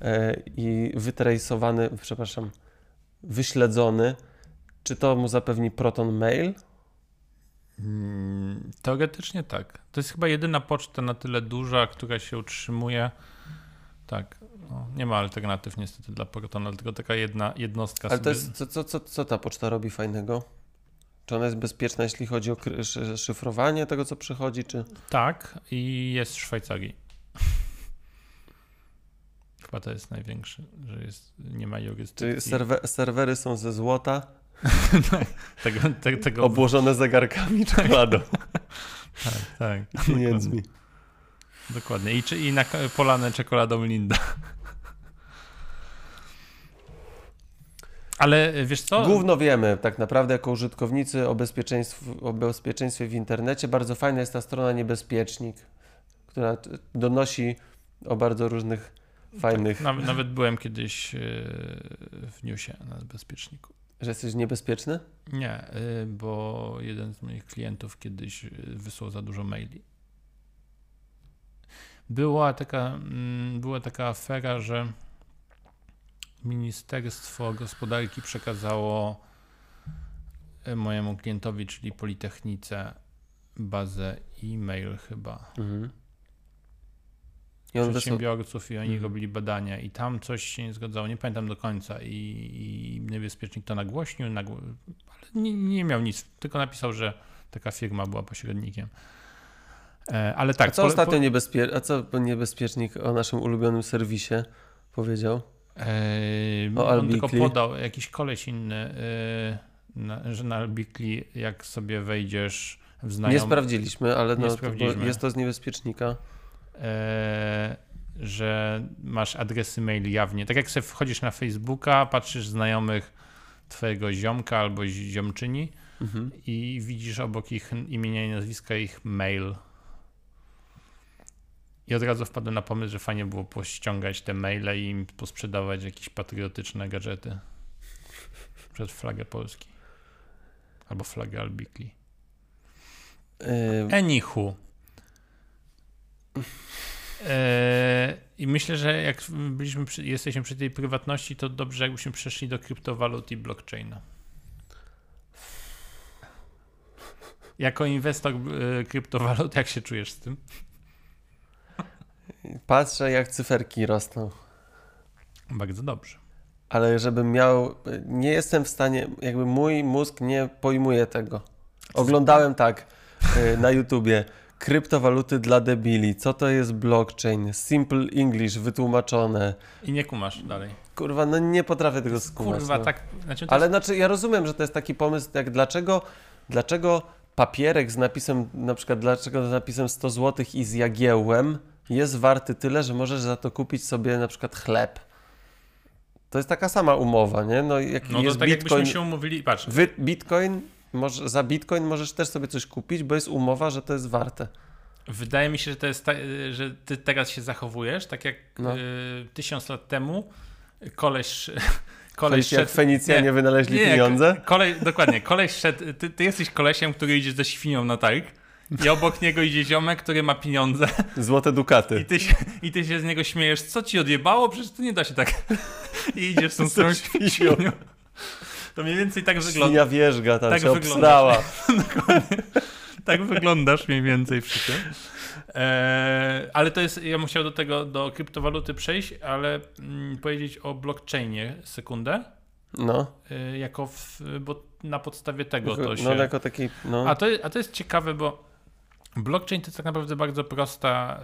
e, i wytrejsowany, przepraszam, wyśledzony, czy to mu zapewni Proton Mail? Mm, Teoretycznie tak. To jest chyba jedyna poczta na tyle duża, która się utrzymuje. Tak. No, nie ma alternatyw niestety dla Protona, tylko taka jedna jednostka. Ale to jest, co, co, co, co ta poczta robi fajnego? Czy ona jest bezpieczna, jeśli chodzi o szyfrowanie tego, co przychodzi, czy... Tak, i jest w Szwajcarii. Chyba to jest największy, że jest, nie ma jurysdykcji. serwe, serwery są ze złota, Tego, te, tego obłożone zegarkami czekoladą, tak, tak. pieniędzmi? Dokładnie. I, czy, i na, polane czekoladą Linda. Ale wiesz co? Gówno wiemy tak naprawdę jako użytkownicy o, bezpieczeństw, o bezpieczeństwie w internecie. Bardzo fajna jest ta strona Niebezpiecznik, która donosi o bardzo różnych fajnych... Nawet, nawet byłem kiedyś yy, w newsie na bezpieczniku. Że jesteś niebezpieczny? Nie, yy, bo jeden z moich klientów kiedyś yy, wysłał za dużo maili. Była taka, mm, była taka afera, że Ministerstwo Gospodarki przekazało e, mojemu klientowi, czyli Politechnice, bazę e-mail chyba Mhm. I przedsiębiorców i oni Mhm. robili badania i tam coś się nie zgadzało, nie pamiętam do końca i, i niebezpiecznik to nagłośnił, nagło... ale nie, nie miał nic, tylko napisał, że taka firma była pośrednikiem. E, ale tak, A co pole- ostatnio po- niebezpie... A co niebezpiecznik o naszym ulubionym serwisie powiedział? Eee, O on tylko podał jakiś koleś inny, e, na, że na Albikli, jak sobie wejdziesz w Nie znajomych, sprawdziliśmy, ale Nie no, to, sprawdziliśmy. jest to z niebezpiecznika. E, że masz adresy mail jawnie. Tak jak sobie wchodzisz na Facebooka, patrzysz znajomych twojego ziomka albo ziomczyni Mhm. i widzisz obok ich imienia i nazwiska ich mail. I od razu wpadłem na pomysł, że fajnie było pościągać te maile i im posprzedawać jakieś patriotyczne gadżety. Przed flagę Polski. Albo flagę Albikli. Yy, Anywho. Eee, I myślę, że jak byliśmy przy, jesteśmy przy tej prywatności, to dobrze jakbyśmy przeszli do kryptowalut i blockchaina. Jako inwestor e, kryptowalut, jak się czujesz z tym? patrzę, jak cyferki rosną. Bardzo dobrze. Ale żebym miał. Nie jestem w stanie. Jakby mój mózg nie pojmuje tego. Oglądałem tak yy, na YouTubie. Kryptowaluty dla debili. Co to jest blockchain? Simple English wytłumaczone. I nie kumasz dalej. Kurwa, no nie potrafię tego skumać. Kurwa, no. tak. Znaczy, to Ale jest, znaczy, ja rozumiem, że to jest taki pomysł, jak dlaczego, dlaczego papierek z napisem, na przykład dlaczego z napisem 100 zł i z jagiełłem jest warty tyle, że możesz za to kupić sobie na przykład chleb. To jest taka sama umowa, nie? No, jak no to jest tak bitcoin, jakbyśmy się umówili. Patrz, wy, bitcoin może, za bitcoin możesz też sobie coś kupić, bo jest umowa, że to jest warte. Wydaje mi się, że to jest ta, że ty teraz się zachowujesz tak jak No. y, tysiąc lat temu koleś Koleś koleś jak szedł, Fenicjanie nie, wynaleźli nie, pieniądze. Kolej, dokładnie, koleś szedł, ty, ty jesteś kolesiem, który idzie ze świnią na targ i obok niego idzie ziomek, który ma pieniądze Złote i dukaty. ty, się, i ty się z niego śmiejesz, co ci odjebało? Przecież to nie da się tak. I idziesz z tą swoją świnią. To mniej więcej tak wygląda. Świnia wierzga tam Tak się obsrała. Tak wyglądasz mniej więcej przy tym. Eee, ale to jest, ja musiał do tego, do kryptowaluty przejść, ale mm, powiedzieć o blockchainie sekundę, No, e, jako w, bo na podstawie tego to się... no jako taki, no. A to, a to jest ciekawe, bo Blockchain to tak naprawdę bardzo prosta,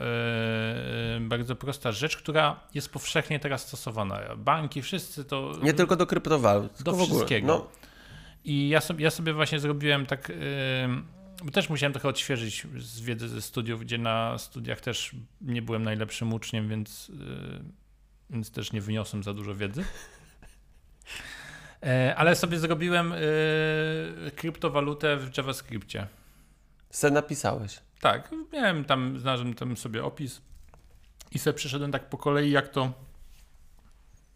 yy, bardzo prosta rzecz, która jest powszechnie teraz stosowana. Banki, wszyscy to. Nie tylko do kryptowalut, do tylko wszystkiego. No, I ja sobie, ja sobie właśnie zrobiłem tak. Yy, też musiałem trochę odświeżyć z wiedzy ze studiów, gdzie na studiach też nie byłem najlepszym uczniem, więc, yy, więc też nie wyniosłem za dużo wiedzy. E, Ale sobie zrobiłem yy, kryptowalutę w JavaScriptie. Se napisałeś. Tak, miałem tam, znalazłem tam sobie opis i sobie przeszedłem tak po kolei, jak to,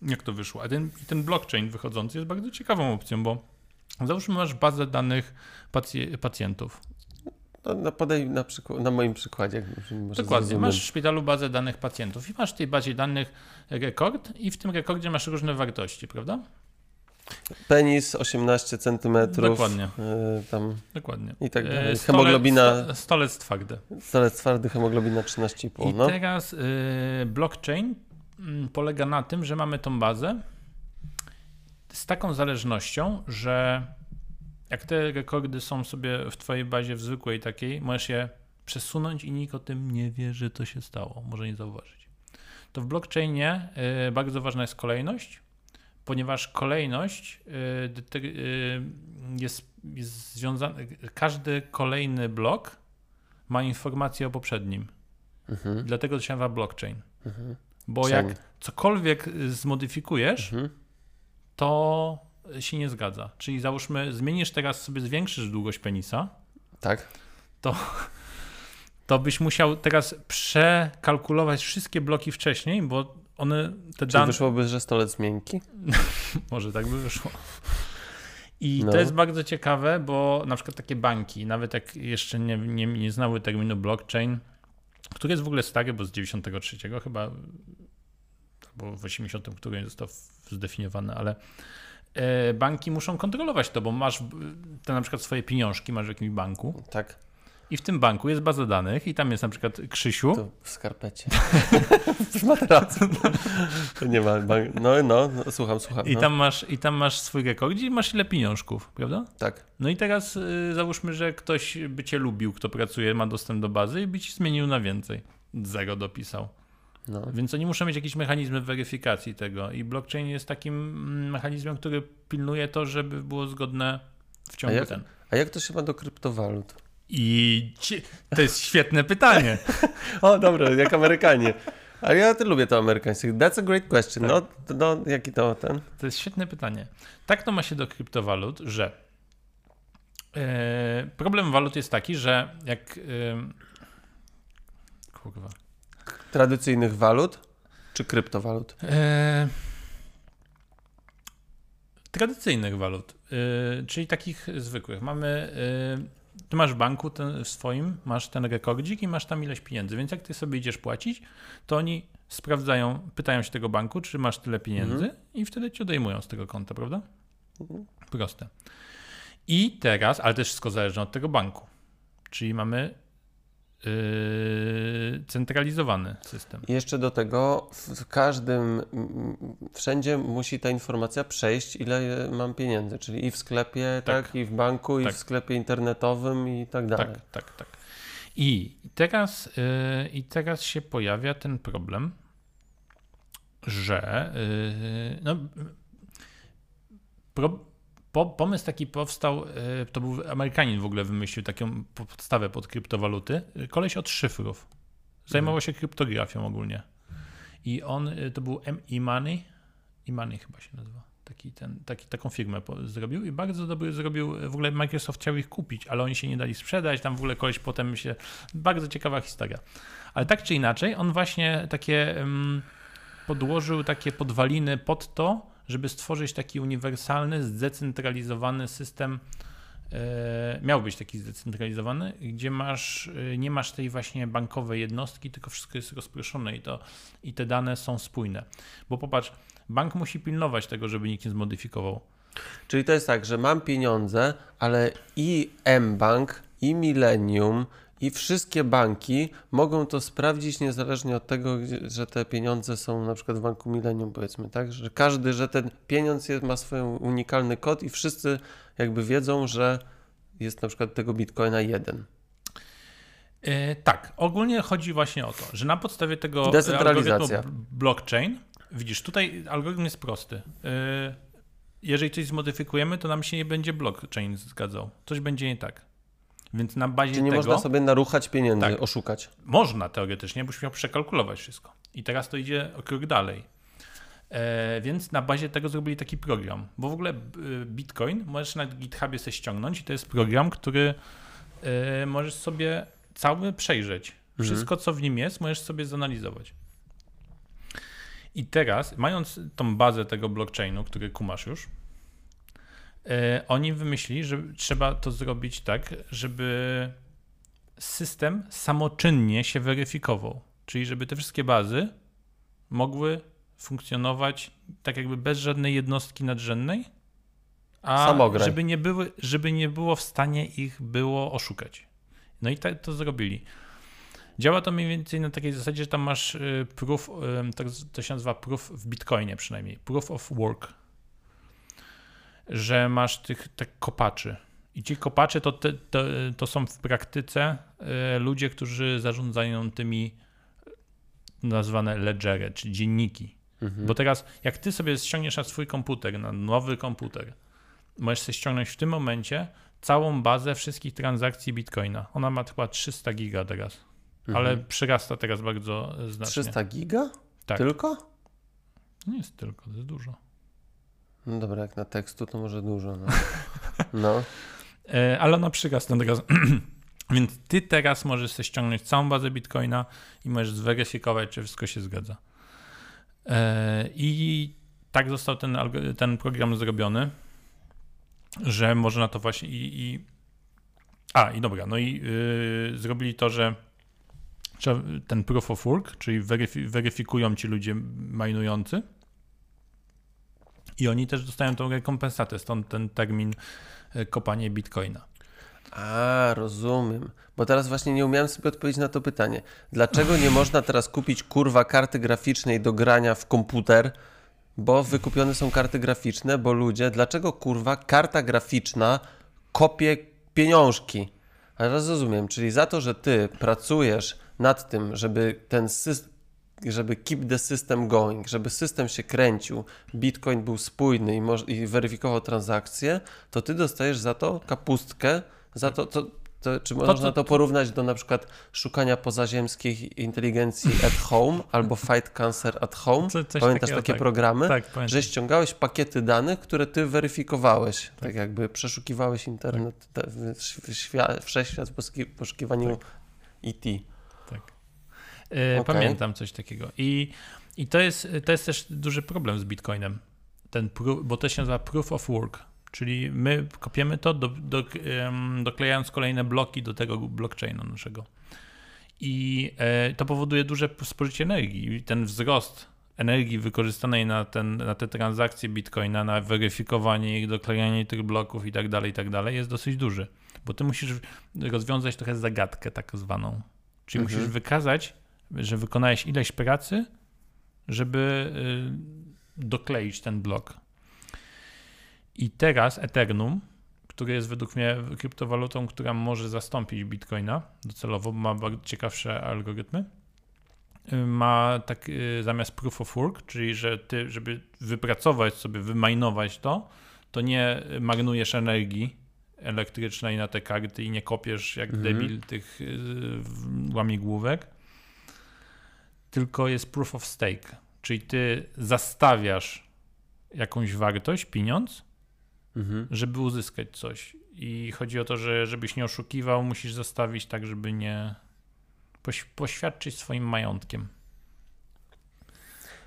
jak to wyszło. A ten, ten blockchain wychodzący jest bardzo ciekawą opcją, bo załóżmy masz bazę danych pacj- pacjentów. No, no podaj na, przykład, na moim przykładzie. Dokładnie. Masz w szpitalu bazę danych pacjentów i masz w tej bazie danych rekord i w tym rekordzie masz różne wartości, prawda? Penis 18 centymetrów. Dokładnie. y, tam Dokładnie. i tak E, dalej. stole- Hemoglobina, sto- Stolec twardy. stolec twardy, hemoglobina 13,5. I No. teraz y, blockchain mm, polega na tym, że mamy tą bazę z taką zależnością, że jak te rekordy są sobie w twojej bazie w zwykłej takiej, możesz je przesunąć i nikt o tym nie wie, że to się stało, może nie zauważyć. To w blockchainie y, bardzo ważna jest kolejność, ponieważ kolejność y, y, jest, jest związana, każdy kolejny blok ma informację o poprzednim. Mhm, Dlatego to się nazywa blockchain. mhm, Bo jak cokolwiek y, zmodyfikujesz, mhm. to się nie zgadza. Czyli załóżmy, zmienisz teraz sobie, zwiększysz długość penisa, Tak. to byś musiał teraz przekalkulować wszystkie bloki wcześniej, bo one, te dane, wyszłoby, że stolec miękki? może tak by wyszło. I No. to jest bardzo ciekawe, bo na przykład takie banki, nawet jak jeszcze nie, nie, nie znały terminu blockchain, który jest w ogóle stary, bo z 93 chyba, albo w 80 którym został zdefiniowany, ale e, banki muszą kontrolować to, bo masz e, te na przykład swoje pieniążki, masz w jakimś banku Tak. I w tym banku jest baza danych i tam jest na przykład Krzysiu, To w skarpecie. w materacu. To nie ma. bank- No, no, no, słucham, słucham. i no. tam masz, i tam masz swój rekord i masz ile pieniążków, prawda? Tak. No i teraz y, załóżmy, że ktoś by cię lubił, kto pracuje, ma dostęp do bazy i by ci zmienił na więcej. Zero dopisał. No. Więc oni muszą mieć jakieś mechanizmy weryfikacji tego i blockchain jest takim mm, mechanizmem, który pilnuje to, żeby było zgodne w ciągu A jak- ten. A jak to się ma do kryptowalut? I to jest świetne pytanie. O, dobra, jak Amerykanie. Ale ja ty lubię to amerykańskie. That's a great question. Tak. No, to- no, jaki to ten? To jest świetne pytanie. Tak to ma się do kryptowalut, że e, problem walut jest taki, że jak e, kurwa, Tradycyjnych walut czy kryptowalut? E, tradycyjnych walut, czyli takich zwykłych. Mamy, ty masz w banku ten, w swoim, masz ten rekordzik i masz tam ileś pieniędzy, więc jak ty sobie idziesz płacić, to oni sprawdzają, pytają się tego banku, czy masz tyle pieniędzy i wtedy ci odejmują z tego konta, prawda? Mhm. Proste. I teraz, ale też wszystko zależy od tego banku, czyli mamy centralizowany system. I jeszcze do tego w każdym, wszędzie musi ta informacja przejść, ile mam pieniędzy, czyli i w sklepie, tak, Tak. i w banku, i Tak. w sklepie internetowym i tak dalej. Tak, tak, tak. I teraz, yy, I teraz się pojawia ten problem, że yy, no, pro, po, pomysł taki powstał, yy, to był Amerykanin w ogóle wymyślił taką podstawę pod kryptowaluty, koleś od szyfrów. Zajmował się kryptografią ogólnie. I on, yy, to był M-E-Money, E-Money chyba się nazywa. Taki ten, taki, taką firmę zrobił i bardzo dobry zrobił. W ogóle Microsoft chciał ich kupić, ale oni się nie dali sprzedać. Tam w ogóle koleś potem się. Bardzo ciekawa historia. Ale tak czy inaczej, on właśnie takie um, podłożył takie podwaliny pod to, żeby stworzyć taki uniwersalny, zdecentralizowany system. E, miał być taki zdecentralizowany, gdzie masz, e, nie masz tej właśnie bankowej jednostki, tylko wszystko jest rozproszone i, to, i te dane są spójne. Bo popatrz, bank musi pilnować tego, żeby nikt nie zmodyfikował. Czyli to jest tak, że mam pieniądze, ale i mBank, i Millennium, i wszystkie banki mogą to sprawdzić niezależnie od tego, że te pieniądze są na przykład w banku Millennium, powiedzmy, tak? Że każdy, że ten pieniądz jest, ma swój unikalny kod i wszyscy jakby wiedzą, że jest na przykład tego bitcoina jeden. E, tak, ogólnie chodzi właśnie o to, że na podstawie tego algorytmu blockchain, widzisz, tutaj algorytm jest prosty. E, jeżeli coś zmodyfikujemy, to nam się nie będzie blockchain zgadzał. Coś będzie nie tak. Więc na bazie Czyli nie tego... można sobie naruchać pieniędzy, Tak. oszukać. Można teoretycznie, byś miał przekalkulować wszystko. I teraz to idzie o krok dalej. E, więc na bazie tego zrobili taki program. Bo w ogóle e, Bitcoin możesz na GitHubie sobie ściągnąć i to jest program, który e, możesz sobie cały przejrzeć. Wszystko, co w nim jest, możesz sobie zanalizować. I teraz, mając tą bazę tego blockchainu, który kumasz już, oni wymyślili, że trzeba to zrobić tak, żeby system samoczynnie się weryfikował. Czyli żeby te wszystkie bazy mogły funkcjonować tak jakby bez żadnej jednostki nadrzędnej, a Samograj. żeby nie, były, żeby nie było w stanie ich było oszukać. No i tak to zrobili. Działa to mniej więcej na takiej zasadzie, że tam masz y, proof, y, to, to się nazywa proof w Bitcoinie przynajmniej, proof of work, że masz tych tak kopaczy. I ci kopacze to, te, to, to są w praktyce y, ludzie, którzy zarządzają tymi nazwane ledgery, czyli dzienniki. Mhm. Bo teraz, jak ty sobie ściągniesz na swój komputer, na nowy komputer, możesz sobie ściągnąć w tym momencie całą bazę wszystkich transakcji Bitcoina. Ona ma chyba 300 giga teraz, ale Mhm. przyrasta teraz bardzo e, znacznie. 300 giga? Tak. Tylko? Nie jest tylko, to jest dużo. No dobra, jak na tekstu to może dużo. No. no. E, ale ona przyrasta teraz. Więc ty teraz możesz sobie ściągnąć całą bazę Bitcoina i możesz zweryfikować, czy wszystko się zgadza. E, I tak został ten, ten program zrobiony, że można to właśnie i, i a i dobra, no i yy, zrobili to, że ten proof of work, czyli weryfi- weryfikują ci ludzie majnujący i oni też dostają tą rekompensatę, stąd ten termin e, kopanie bitcoina. A, rozumiem. Bo teraz właśnie nie umiałem sobie odpowiedzieć na to pytanie. Dlaczego nie można teraz kupić kurwa karty graficznej do grania w komputer? Bo wykupione są karty graficzne, bo ludzie, dlaczego kurwa karta graficzna kopie pieniążki? Ale rozumiem, czyli za to, że ty pracujesz nad tym, żeby ten system, żeby keep the system going, żeby system się kręcił, Bitcoin był spójny i, moż- i weryfikował transakcje, to ty dostajesz za to kapustkę, za to, to, to czy można co- to porównać do na przykład szukania pozaziemskiej inteligencji at home albo fight cancer at home? Co- Pamiętasz takiego, takie tak. programy? Tak. Że ściągałeś pakiety danych, które ty weryfikowałeś, tak, jakby przeszukiwałeś internet, świat, wszechświat w poszukiwaniu E IT. E, Okej. Pamiętam coś takiego. I, i to, jest, to jest też duży problem z Bitcoinem. Ten bo to się nazywa proof of work. Czyli my kopiemy to, do, do, doklejając kolejne bloki do tego blockchaina naszego. I e, to powoduje duże spożycie energii. I ten wzrost energii wykorzystanej na, ten, na te transakcje Bitcoina, na weryfikowanie ich, doklejanie tych bloków i tak dalej, i tak dalej, jest dosyć duży. Bo ty musisz rozwiązać trochę zagadkę tak zwaną. Czyli Mhm. musisz wykazać, że wykonałeś ileś pracy, żeby y, dokleić ten blok. I teraz Ethereum, który jest według mnie kryptowalutą, która może zastąpić Bitcoina docelowo, ma bardzo ciekawsze algorytmy. y, Ma tak y, zamiast proof of work, czyli że ty, żeby wypracować sobie, wymajnować to, to nie marnujesz energii elektrycznej na te karty i nie kopiesz jak Mhm. debil tych łamigłówek, tylko jest proof of stake, czyli ty zastawiasz jakąś wartość, pieniądz, Mhm. żeby uzyskać coś. I chodzi o to, że żebyś nie oszukiwał, musisz zastawić tak, żeby nie poś- poświadczyć swoim majątkiem.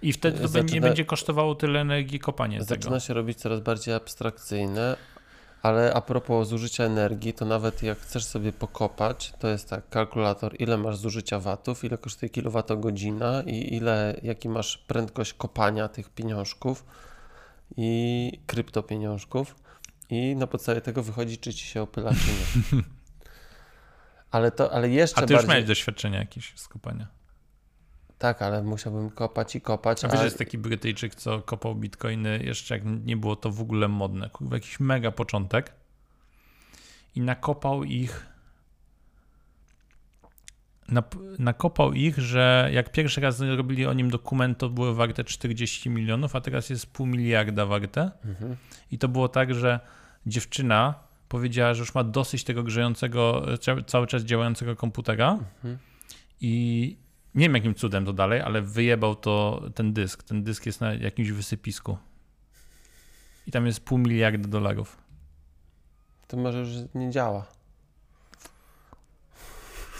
I wtedy to Zaczyna- nie będzie kosztowało tyle energii kopanie tego. Zaczyna się robić coraz bardziej abstrakcyjne, ale a propos zużycia energii, to nawet jak chcesz sobie pokopać, to jest tak, kalkulator, ile masz zużycia watów, ile kosztuje kilowatogodzina i ile, jaki masz prędkość kopania tych pieniążków i kryptopieniążków i na podstawie tego wychodzi, czy ci się opyla, czy nie. Ale to, ale jeszcze A ty już bardziej... miałeś doświadczenie jakieś z kopania. Tak, ale musiałbym kopać i kopać, A wiesz, a że jest taki Brytyjczyk, co kopał bitcoiny jeszcze jak nie było to w ogóle modne. Kurwa, jakiś mega początek. I nakopał ich nakopał ich, że jak pierwszy raz robili o nim dokument, to były warte 40 milionów, a teraz jest pół miliarda warte. Mhm. I to było tak, że dziewczyna powiedziała, że już ma dosyć tego grzejącego, cia- cały czas działającego komputera Mhm. i nie wiem jakim cudem to dalej, ale wyjebał to ten dysk. Ten dysk jest na jakimś wysypisku. I tam jest pół miliarda dolarów. To może już nie działa.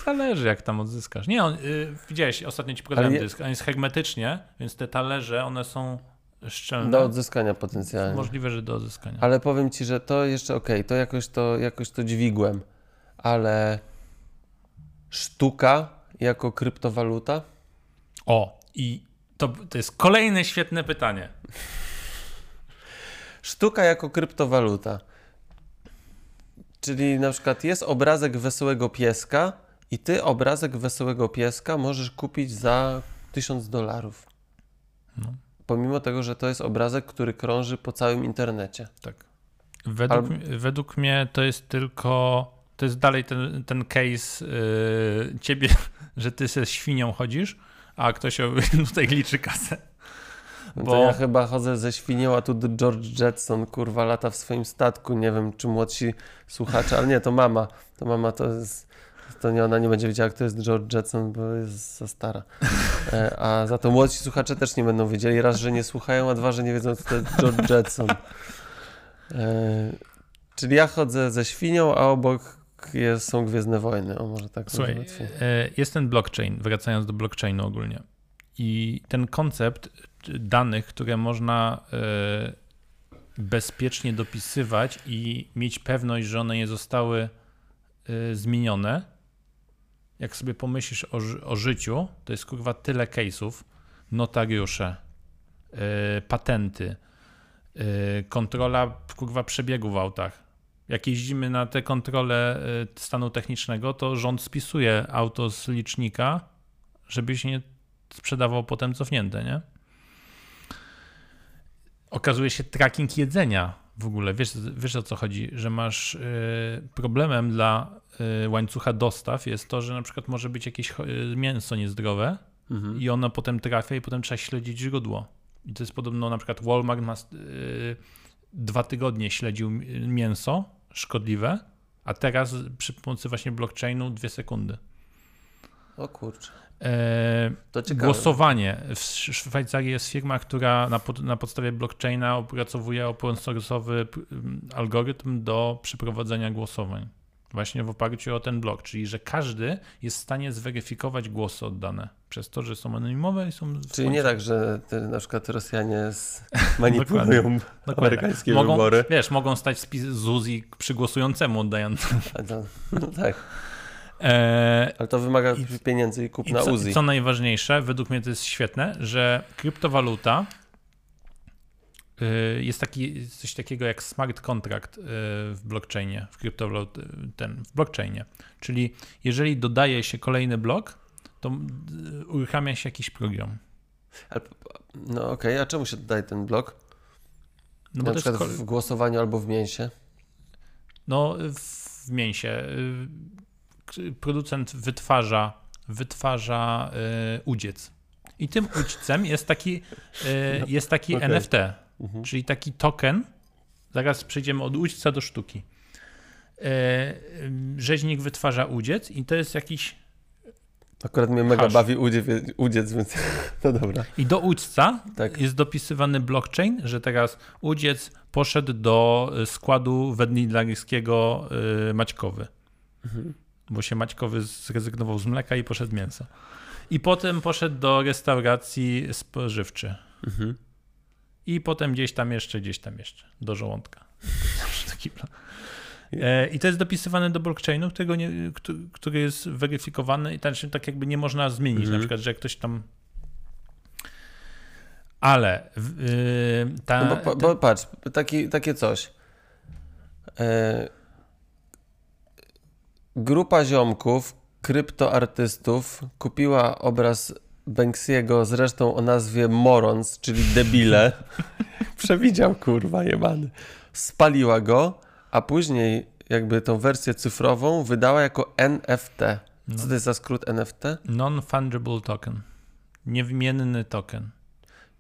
Zależy jak tam odzyskasz. Nie, on, y, widziałeś, ostatnio ci pokazałem je- dysk. On jest hermetycznie, więc te talerze, one są szczelne. Do odzyskania potencjalnie. Możliwe, że do odzyskania. Ale powiem ci, że to jeszcze okej, to jakoś to jakoś to dźwigłem, ale sztuka jako kryptowaluta? O, i to, to jest kolejne świetne pytanie. Sztuka jako kryptowaluta. Czyli na przykład jest obrazek wesołego pieska i ty obrazek wesołego pieska możesz kupić za 1000 dolarów. No. Pomimo tego, że to jest obrazek, który krąży po całym internecie. Tak. Według, Albo- według mnie to jest tylko. To jest dalej ten, ten case yy, ciebie, że ty ze świnią chodzisz, a ktoś tutaj liczy kasę. No Bo- To ja chyba chodzę ze świnią, a tu George Jetson, kurwa, lata w swoim statku. Nie wiem, czy młodsi słuchacze, ale nie, to mama. To mama to jest. To nie, ona nie będzie wiedziała, kto jest George Jetson, bo jest za stara. E, A za to młodsi słuchacze też nie będą wiedzieli. Raz, że nie słuchają, a dwa, że nie wiedzą, kto to jest George Jetson. E, Czyli ja chodzę ze świnią, a obok jest, są Gwiezdne Wojny. O, może tak Słuchaj, łatwiej. e, jest ten blockchain, wracając do blockchainu ogólnie. I ten koncept danych, które można e, bezpiecznie dopisywać i mieć pewność, że one nie zostały e, zmienione. Jak sobie pomyślisz o, o życiu, to jest kurwa tyle case'ów, notariusze, patenty, kontrola kurwa przebiegu w autach. Jak jeździmy na te kontrole e, stanu technicznego, to rząd spisuje auto z licznika, żebyś nie sprzedawał potem cofnięte, nie? Okazuje się tracking jedzenia w ogóle. Wiesz, wiesz o co chodzi? Że masz y, problemem dla y, łańcucha dostaw jest to, że na przykład może być jakieś y, mięso niezdrowe Mhm. i ono potem trafia i potem trzeba śledzić źródło. I to jest podobno na przykład Walmart ma y, dwa tygodnie śledził mi- mięso szkodliwe, a teraz przy pomocy właśnie blockchainu dwie sekundy. O kurczę. E. Głosowanie. W Sz- Szwajcarii jest firma, która na, pod, na podstawie blockchaina opracowuje open source'owy algorytm do przeprowadzenia głosowań. Właśnie w oparciu o ten blok, czyli że każdy jest w stanie zweryfikować głosy oddane przez to, że są anonimowe i są. Czyli nie tak, że te, na przykład Rosjanie manipulują Dokładnie. amerykańskie mogą, wybory. Wiesz, mogą stać spis z Uzi przy głosującemu oddającemu. No tak, E, ale to wymaga I- pieniędzy i kup I co, Uzi. co najważniejsze, według mnie to jest świetne, że kryptowaluta jest taki, coś takiego jak smart contract y, w blockchainie, w kryptowalut, ten, w blockchainie. Czyli jeżeli dodaje się kolejny blok, to y, uruchamia się jakiś program. No okej, a czemu się dodaje ten blok? No na przykład w głosowaniu albo w mięsie? no w mięsie y, producent wytwarza, wytwarza y, udziec. I tym udzcem jest taki, y, jest taki Okej. NFT. Mhm. Czyli taki token. Zaraz przejdziemy od udzica do sztuki. E, Rzeźnik wytwarza udziec i to jest jakiś. Akurat mnie mega bawi udziec, udziec więc no dobra. I do udzca Tak. jest dopisywany blockchain, że teraz udziec poszedł do e, składu wednidarskiego e, Maćkowy. Mhm. Bo się Maćkowy zrezygnował z mleka i poszedł mięso. I potem poszedł do restauracji spożywczy. Mhm. I potem gdzieś tam jeszcze, gdzieś tam jeszcze, do żołądka. E, I to jest dopisywane do blockchainu, którego nie, któ- który jest weryfikowany i tak jakby nie można zmienić, Mhm. na przykład, że ktoś tam... Ale w- y, ta, No bo, bo, bo patrz, taki, takie coś. E, grupa ziomków, kryptoartystów kupiła obraz Banksiego zresztą o nazwie Morons, czyli debile. Przewidział, kurwa, jebany. Spaliła go, a później jakby tą wersję cyfrową wydała jako NFT. No. Co to jest za skrót NFT? Non-fungible token. Niewymienny token.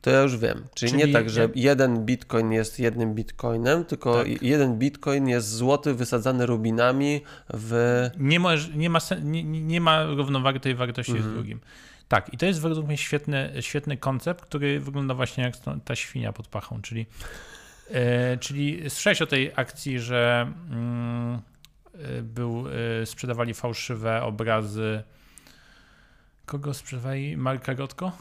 To ja już wiem. Czyli, Czyli nie tak, że jeden bitcoin jest jednym bitcoinem, tylko Tak. jeden bitcoin jest złoty wysadzany rubinami w... Nie ma, nie ma, nie, nie ma równowagi tej wartości z Mhm. drugim. Tak, i to jest według mnie świetny, świetny koncept, który wygląda właśnie jak ta świnia pod pachą, czyli, e, czyli słyszałeś o tej akcji, że e, był, e, sprzedawali fałszywe obrazy. Kogo sprzedawali? Marka Rotko?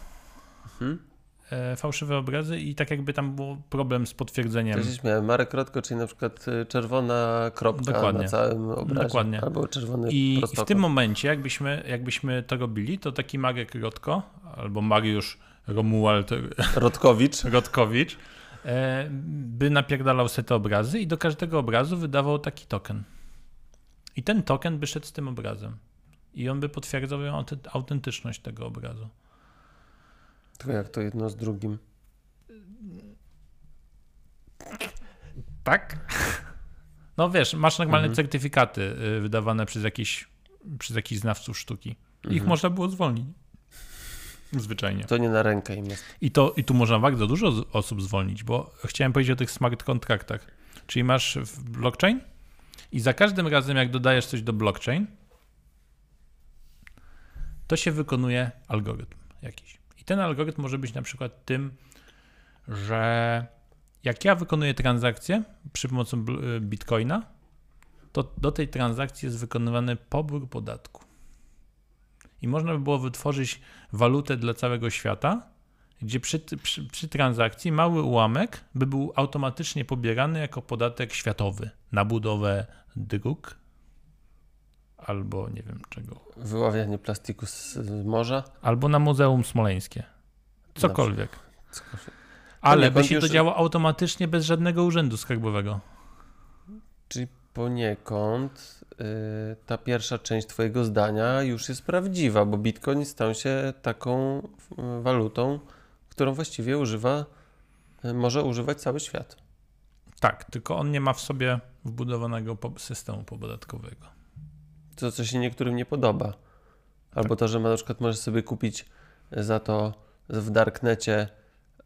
Hmm? E, fałszywe obrazy i tak jakby tam był problem z potwierdzeniem. Ja się śmiałem. Marek Rotko, czyli na przykład y, czerwona kropka Dokładnie. na całym obrazie. Dokładnie. Albo czerwony I w prostokąt. tym momencie, jakbyśmy, jakbyśmy to robili, to taki Marek Rotko albo Mariusz Romuald Rotkowicz. Rotkowicz e, by napierdalał sobie te obrazy i do każdego obrazu wydawał taki token. I ten token by szedł z tym obrazem. I on by potwierdzał autentyczność tego obrazu. Tylko jak to jedno z drugim. Tak? No wiesz, masz normalne Mhm. certyfikaty y, wydawane przez jakiś, przez jakichś znawców sztuki. Ich Mhm. można było zwolnić. Zwyczajnie. To nie na rękę im jest. I, to, I tu można bardzo dużo osób zwolnić, bo chciałem powiedzieć o tych smart kontraktach. Czyli masz blockchain i za każdym razem, jak dodajesz coś do blockchain, to się wykonuje algorytm jakiś. Ten algorytm może być na przykład tym, że jak ja wykonuję transakcję przy pomocy bitcoina, to do tej transakcji jest wykonywany pobór podatku. I można by było wytworzyć walutę dla całego świata, gdzie przy, przy, przy transakcji mały ułamek by był automatycznie pobierany jako podatek światowy na budowę dróg albo nie wiem czego, Wyławianie plastiku z, morza. albo na Muzeum Smoleńskie. Cokolwiek. Cokolwiek. Ale by się to działo automatycznie bez żadnego urzędu skarbowego. Czyli poniekąd y, ta pierwsza część Twojego zdania już jest prawdziwa, bo Bitcoin stał się taką y, walutą, którą właściwie używa, y, może używać cały świat. Tak, tylko on nie ma w sobie wbudowanego systemu podatkowego. To, co się niektórym nie podoba. Albo to, że na przykład możesz sobie kupić za to w darknecie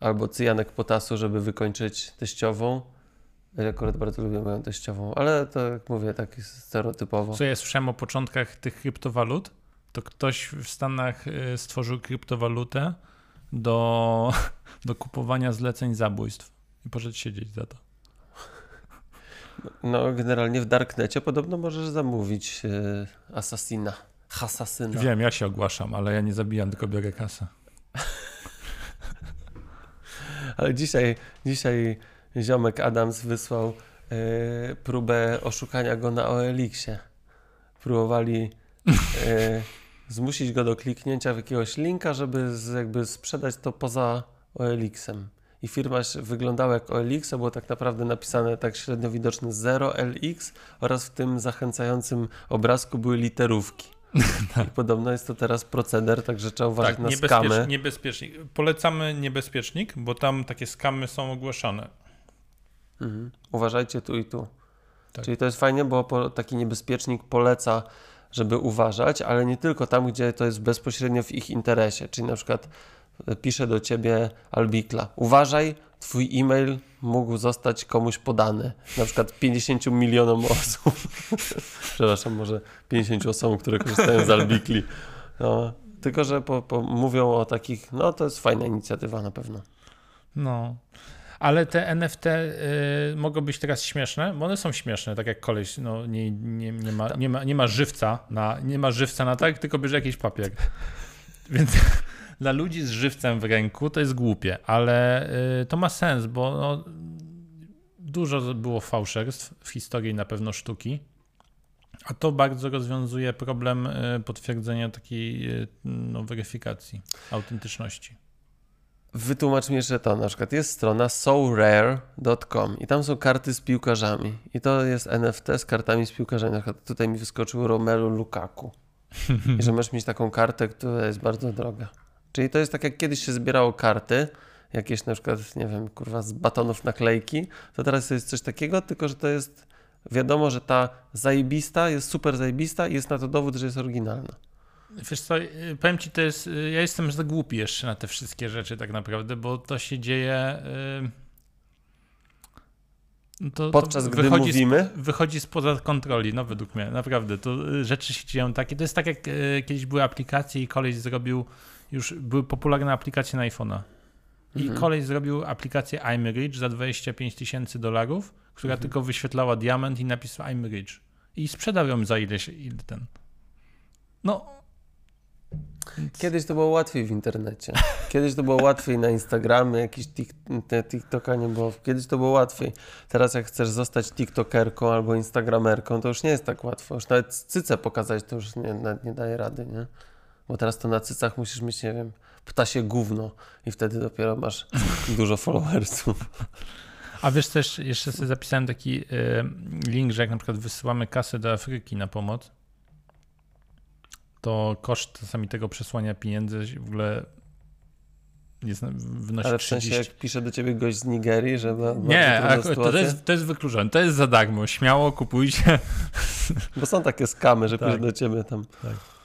albo cyjanek potasu, żeby wykończyć teściową. Ja akurat bardzo lubię moją teściową, ale to jak mówię, tak stereotypowo. Co ja słyszałem o początkach tych kryptowalut, to ktoś w Stanach y, stworzył kryptowalutę do, do kupowania zleceń zabójstw i poszedł siedzieć za to. No, generalnie w Darknecie podobno możesz zamówić e, asasina. Hasasyna. Wiem, ja się ogłaszam, ale ja nie zabijam, tylko biorę kasę. Ale dzisiaj, dzisiaj ziomek Adams wysłał e, próbę oszukania go na OLX-ie. Próbowali e, zmusić go do kliknięcia w jakiegoś linka, żeby z, jakby sprzedać to poza OLX-em. I firma wyglądała jak OLX, a było tak naprawdę napisane tak średnio widoczne 0LX oraz w tym zachęcającym obrazku były literówki. I podobno jest to teraz proceder, także trzeba uważać tak, na niebezpiecz, skamy. niebezpiecznik. Polecamy niebezpiecznik, bo tam takie skamy są ogłaszane. Mhm. Uważajcie tu i tu. Tak. Czyli to jest fajnie, bo taki niebezpiecznik poleca, żeby uważać, ale nie tylko tam, gdzie to jest bezpośrednio w ich interesie. Czyli na przykład pisze do ciebie Albikla. Uważaj, twój e-mail mógł zostać komuś podany. Na przykład 50 milionom osób. Przepraszam, może 50 osobom, które korzystają z Albikli. No, tylko, że po, po, mówią o takich, no to jest fajna inicjatywa na pewno. No. Ale te NFT y, mogą być teraz śmieszne, bo one są śmieszne, tak jak koleś, no nie, nie, nie, ma, nie, ma, nie ma żywca na, nie ma żywca na tak, tylko bierze jakiś papier. Więc dla ludzi z żywcem w ręku to jest głupie, ale y, to ma sens, bo no, dużo było fałszerstw w historii na pewno sztuki, a to bardzo rozwiązuje problem y, potwierdzenia takiej y, no, weryfikacji autentyczności. Wytłumacz mi jeszcze to, na przykład jest strona sorare.com i tam są karty z piłkarzami i to jest NFT z kartami z piłkarzami. Na przykład tutaj mi wyskoczył Romelu Lukaku i że możesz mieć taką kartę, która jest bardzo droga. Czyli to jest tak jak kiedyś się zbierało karty, jakieś na przykład, nie wiem, kurwa z batonów naklejki, to teraz jest coś takiego, tylko że to jest wiadomo, że ta zajebista jest super zajebista i jest na to dowód, że jest oryginalna. Wiesz co, y, powiem ci, to jest, y, ja jestem za głupi jeszcze na te wszystkie rzeczy tak naprawdę, bo to się dzieje... y, To, Podczas to gdy wychodzi mówimy? Z, wychodzi spoza kontroli, no według mnie, naprawdę. To y, rzeczy się dzieją takie. To jest tak jak kiedyś były aplikacje i koleś zrobił, już były popularne aplikacje na iPhone'a. I Mhm. koleś zrobił aplikację I'm Rich za 25 tysięcy dolarów, która Mhm. tylko wyświetlała diament i napis I'm Rich. I sprzedał ją za ileś, ile ten. No. Więc- Kiedyś to było łatwiej w internecie. Kiedyś to było łatwiej na Instagramie, jakiś tik, te TikToka nie było. Kiedyś to było łatwiej. Teraz jak chcesz zostać TikTokerką albo Instagramerką, to już nie jest tak łatwo. Już nawet cyce pokazać to już nie, nie daje rady, nie? Bo teraz to na cycach musisz mieć, nie wiem, ptasie gówno i wtedy dopiero masz dużo followersów. A wiesz też, jeszcze sobie zapisałem taki y, link, że jak na przykład wysyłamy kasę do Afryki na pomoc, to koszt czasami tego przesłania pieniędzy w ogóle jest, wynosi Ale w sensie 30. jak pisze do ciebie gość z Nigerii, że ma Nie, to, sytuację, jest, to jest wykluczone. To jest za darmo. Śmiało kupujcie. bo są takie skamy, że Tak. pisze do ciebie tam. E,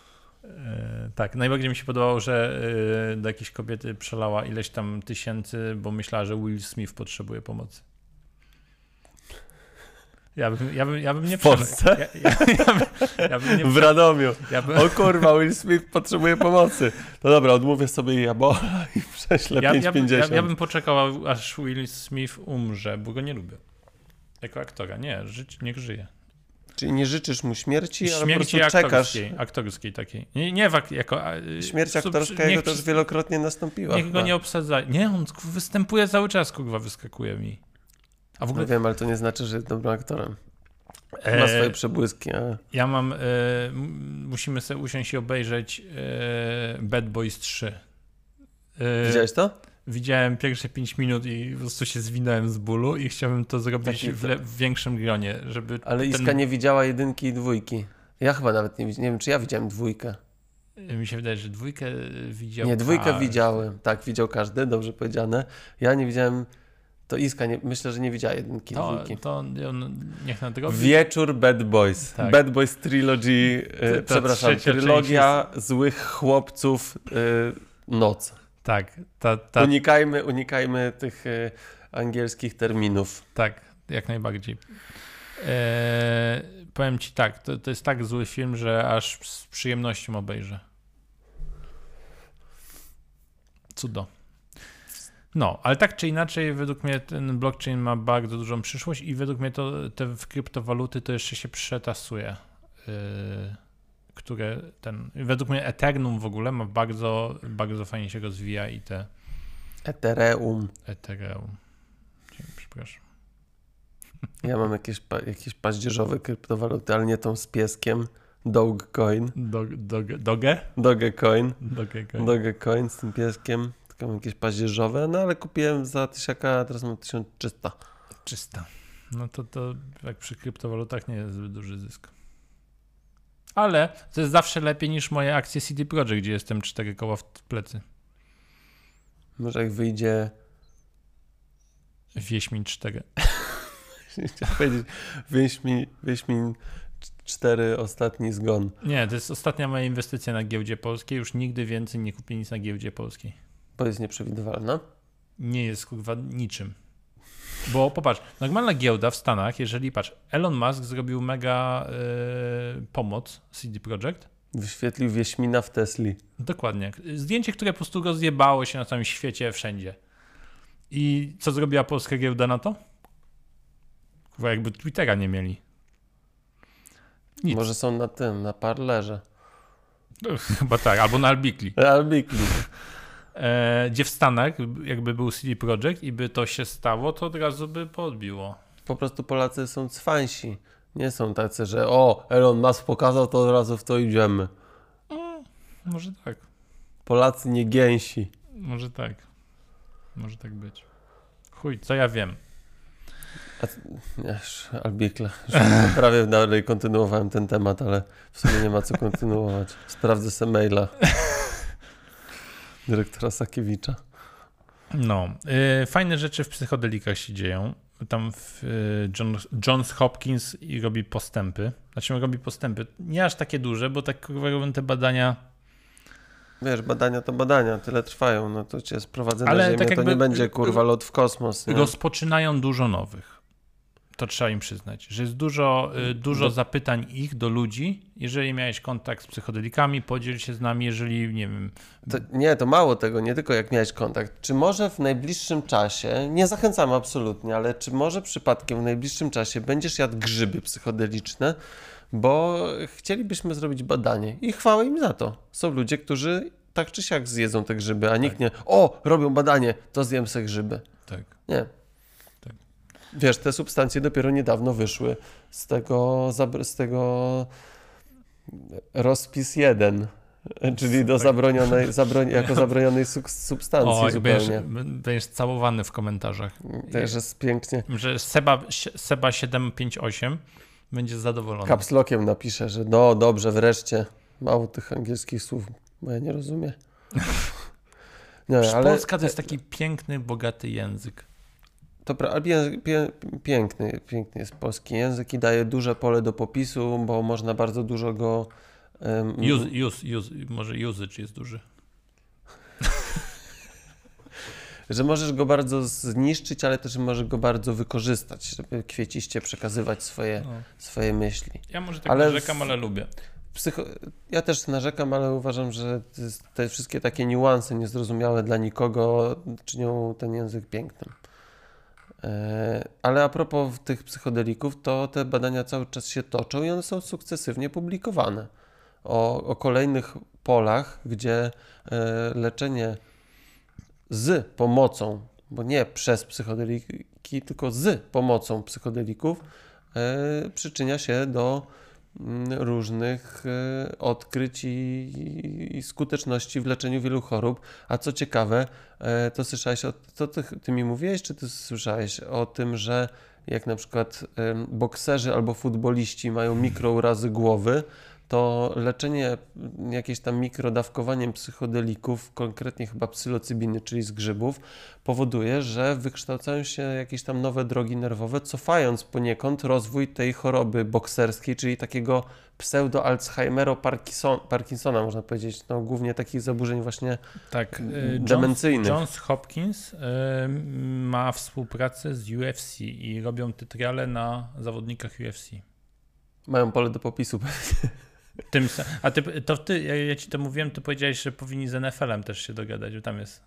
tak, najbardziej mi się podobało, że e, do jakiejś kobiety przelała ileś tam tysięcy, bo myślała, że Will Smith potrzebuje pomocy. Ja bym, ja bym, ja bym nie W Polsce? przelał. Ja, ja, ja, bym, ja bym nie W Radomiu. bym, O kurwa, Will Smith potrzebuje pomocy. No dobra, odmówię sobie jabola i prześlę ja, ja, bym, 5,50. ja, ja bym poczekał, aż Will Smith umrze, bo go nie lubię. Jako aktora. Nie, żyć, niech żyje. Czyli nie życzysz mu śmierci, ale po Śmierci prostu czekasz. aktorskiej, aktorskiej takiej. Nie, nie jako... a, Śmierć aktorska jego też wielokrotnie nastąpiła. Niech go chyba. nie obsadza. Nie, on występuje cały czas, kurwa, wyskakuje mi. A w No ogóle wiem, ale to nie znaczy, że jest dobrym aktorem. Ma e, swoje przebłyski. A... ja mam, e, musimy sobie usiąść i obejrzeć e, Bad Boys 3. E, Widziałeś to? Widziałem pierwsze 5 minut i po prostu się zwinąłem z bólu i chciałbym to zrobić Taki- w, le- w większym gronie, żeby Ale ten, Iska nie widziała jedynki i dwójki. Ja chyba nawet nie widziałem. Nie wiem, czy ja widziałem dwójkę. Mi się wydaje, że dwójkę widział Nie, dwójkę każdy. widziałem. Tak, widział każdy, dobrze powiedziane. Ja nie widziałem. To Iska, nie, myślę, że nie widziała jedynki i To, dwójki. to on niech nadrobi. Wieczór Bad Boys. Tak. Bad Boys Trilogy, To- to przepraszam, trylogia złych chłopców e, noc. Tak, ta, ta, Unikajmy, unikajmy tych e, angielskich terminów. Tak, jak najbardziej. Eee, powiem ci tak, to, to jest tak zły film, że aż z przyjemnością obejrzę. Cudo. No, ale tak czy inaczej, według mnie ten blockchain ma bardzo dużą przyszłość i według mnie to te w kryptowaluty to jeszcze się przetasuje. Yy, które ten. Według mnie Ethereum w ogóle ma bardzo, bardzo fajnie się rozwija i te Ethereum. Ethereum. Przepraszam. Ja mam jakieś, jakieś paździerzowe kryptowaluty, ale nie tą z pieskiem. Dogecoin. Dog, dog, doge? Dogecoin. Dogecoin. Dogecoin z tym pieskiem. Tylko mam jakieś paździerzowe, no ale kupiłem za tysiaka, a teraz mam 1300. Czysta. No to, to jak przy kryptowalutach nie jest zbyt duży zysk. Ale to jest zawsze lepiej niż moje akcje CD Projekt, gdzie jestem cztery koła w plecy. Może jak wyjdzie, Wieśmin 4. chciałem powiedzieć, Wiedźmin, Wiedźmin 4 ostatni zgon. Nie, to jest ostatnia moja inwestycja na giełdzie polskiej. Już nigdy więcej nie kupię nic na giełdzie polskiej. Bo jest nieprzewidywalna. Nie jest kurwa niczym. Bo popatrz, normalna giełda w Stanach, jeżeli patrz, Elon Musk zrobił mega yy, pomoc CD Projekt, Wyświetlił Wieśmina w Tesli. Dokładnie. Zdjęcie, które po prostu rozjebało się na całym świecie, wszędzie. I co zrobiła polska giełda na to? Chyba jakby Twittera nie mieli. Nic. Może są na tym, na parlerze. Chyba tak, albo na Albikli. Albikli. E, gdzie w Stanach, jakby był CD Projekt i by to się stało, to od razu by podbiło. Po prostu Polacy są cwansi. Nie są tacy, że o, Elon Musk pokazał, to od razu w to idziemy. Może tak, Polacy nie gęsi. może tak. Może tak być. Chuj, co ja wiem. Już Albikle. Prawie dalej kontynuowałem ten temat, ale w sumie nie ma co kontynuować. Sprawdzę se maila dyrektora Sakiewicza. No, y, fajne rzeczy w psychodelikach się dzieją. Tam w, y, John, Johns Hopkins i robi postępy. Znaczy on robi postępy. Nie aż takie duże, bo tak robią te badania Wiesz, badania to badania, tyle trwają, no to cię sprowadzę Ale na ziemię, tak to nie będzie kurwa lot w kosmos. Nie? Rozpoczynają dużo nowych. To trzeba im przyznać, że jest dużo, y, dużo Do- zapytań ich do ludzi. Jeżeli miałeś kontakt z psychodelikami, podziel się z nami, jeżeli, nie wiem, To, nie, to mało tego, nie tylko jak miałeś kontakt. Czy może w najbliższym czasie, nie zachęcamy absolutnie, ale czy może przypadkiem w najbliższym czasie będziesz jadł grzyby psychodeliczne, bo chcielibyśmy zrobić badanie i chwała im za to. Są ludzie, którzy tak czy siak zjedzą te grzyby, a nikt nie, o, robią badanie, to zjem se grzyby. tak. Nie. Wiesz, te substancje dopiero niedawno wyszły z tego, z tego rozpis 1, czyli do zabronionej, zabroń, jako zabronionej substancji O, i będziesz, zupełnie. będziesz całowany w komentarzach. Też jest pięknie. Że Seba, Seba 758 będzie zadowolony. Kapslokiem napiszę, że no dobrze, wreszcie. Mało tych angielskich słów, bo ja nie rozumiem. Nie, ale Polska to jest taki piękny, bogaty język. To pra- piękny, piękny jest polski język i daje duże pole do popisu, bo można bardzo dużo go. em, Use, use, use, może usage jest duży. że możesz go bardzo zniszczyć, ale też możesz go bardzo wykorzystać, żeby kwieciście przekazywać swoje, No. swoje myśli. Ja może tak Ale narzekam, ale lubię. Psycho... Ja też narzekam, ale uważam, że te wszystkie takie niuanse niezrozumiałe dla nikogo czynią ten język pięknym. E, Ale a propos tych psychodelików, to te badania cały czas się toczą i one są sukcesywnie publikowane. O, o kolejnych polach, gdzie e, leczenie z pomocą, bo nie przez psychodeliki, tylko z pomocą psychodelików e, przyczynia się do różnych e, odkryć i, skuteczności w leczeniu wielu chorób. A co ciekawe, e, to słyszałeś, o, to ty, ty mi mówiłeś, czy ty słyszałeś o tym, że jak na przykład bokserzy albo futboliści mają mikrourazy głowy, to leczenie jakieś tam mikrodawkowaniem psychodelików, konkretnie chyba psylocybiny, czyli z grzybów, powoduje, że wykształcają się jakieś tam nowe drogi nerwowe, cofając poniekąd rozwój tej choroby bokserskiej, czyli takiego pseudo-Alzheimero-Parkinsona, Parkinsona, można powiedzieć, no głównie takich zaburzeń właśnie Tak. y, Johns, demencyjnych. Johns Hopkins y, ma współpracę z UFC i robią te triale na zawodnikach UFC. Mają pole do popisu. Tym, a ty, to ty, ja, ja ci to mówiłem, to powiedziałeś, że powinni z NFL-em też się dogadać, bo tam jest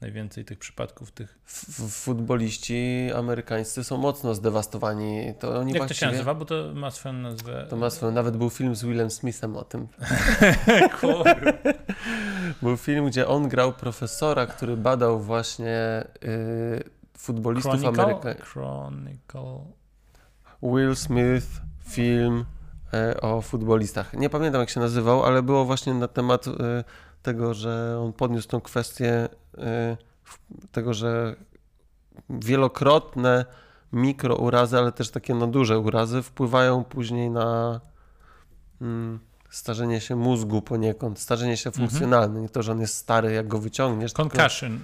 najwięcej tych przypadków tych. F- futboliści amerykańscy są mocno zdewastowani. To oni Jak to się właściwie... nazywa? Bo to ma swoją nazwę. To ma swoją, nawet był film z Willem Smithem o tym. Był film, gdzie on grał profesora, który badał właśnie y, futbolistów amerykańskich. Chronicle. Will Smith, film o futbolistach. Nie pamiętam jak się nazywał, ale było właśnie na temat e, tego, że on podniósł tą kwestię e, tego, że wielokrotne mikrourazy, ale też takie no duże urazy wpływają później na mm, starzenie się mózgu poniekąd, starzenie się Mhm. funkcjonalne. Nie to, że on jest stary, jak go wyciągniesz. tylko- Concussion.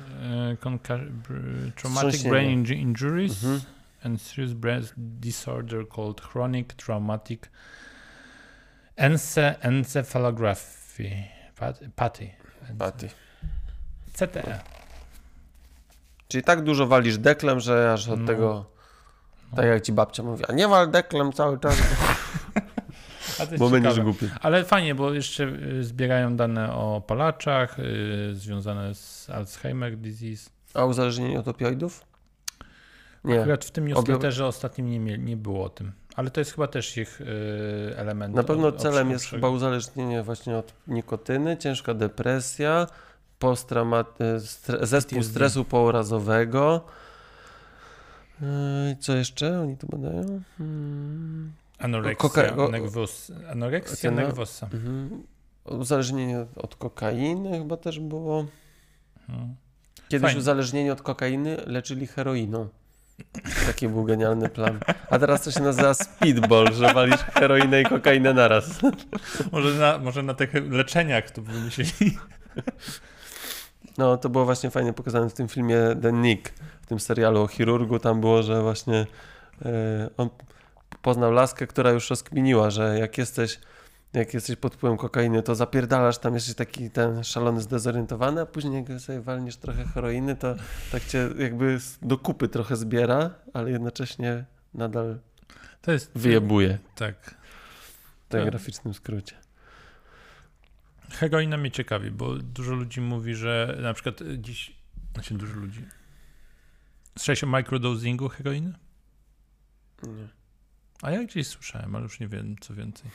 br- traumatic brain inju- injuries Mhm. and serious brain disorder called chronic traumatic ence- encephalography. Pat- Patty. Patty. CTE. Czyli tak dużo walisz deklem, że aż od No. tego, tak jak ci babcia mówi, a nie wal deklem cały czas, bo będziesz głupi. Ale fajnie, bo jeszcze y, zbierają dane o palaczach y, związane z Alzheimer disease. A uzależnienie od opioidów? Nie. Akurat w tym newsletterze ostatnim nie, nie było o tym. Ale to jest chyba też ich y, element. Na pewno celem jest chyba uzależnienie właśnie od nikotyny, ciężka depresja, stre, zespół PTSD. stresu pourazowego. Yy, Co jeszcze oni tu badają? Hmm. Anoreksja, nerwos, anoreksja. Mhm. Uzależnienie od kokainy chyba też było. Mhm. Kiedyś Fajnie. uzależnienie od kokainy leczyli heroiną. Taki był genialny plan. A teraz to się nazywa speedball, że walisz heroinę i kokainę naraz. Może, na, może na tych leczeniach to wymyślili. No, to było właśnie fajnie pokazane w tym filmie The Nick, w tym serialu o chirurgu. Tam było, że właśnie e, on poznał laskę, która już rozkminiła, że jak jesteś jak jesteś pod wpływem kokainy, to zapierdalasz, tam jesteś taki ten szalony, zdezorientowany, a później jak sobie walniesz trochę heroiny, to tak cię jakby do kupy trochę zbiera, ale jednocześnie nadal To jest. wyjebuje Tak. w Tak. graficznym skrócie. Heroina mnie ciekawi, bo dużo ludzi mówi, że na przykład dziś. Znaczy dużo ludzi. Słyszałeś o microdosingu heroiny? Nie. A ja gdzieś słyszałem, ale już nie wiem co więcej.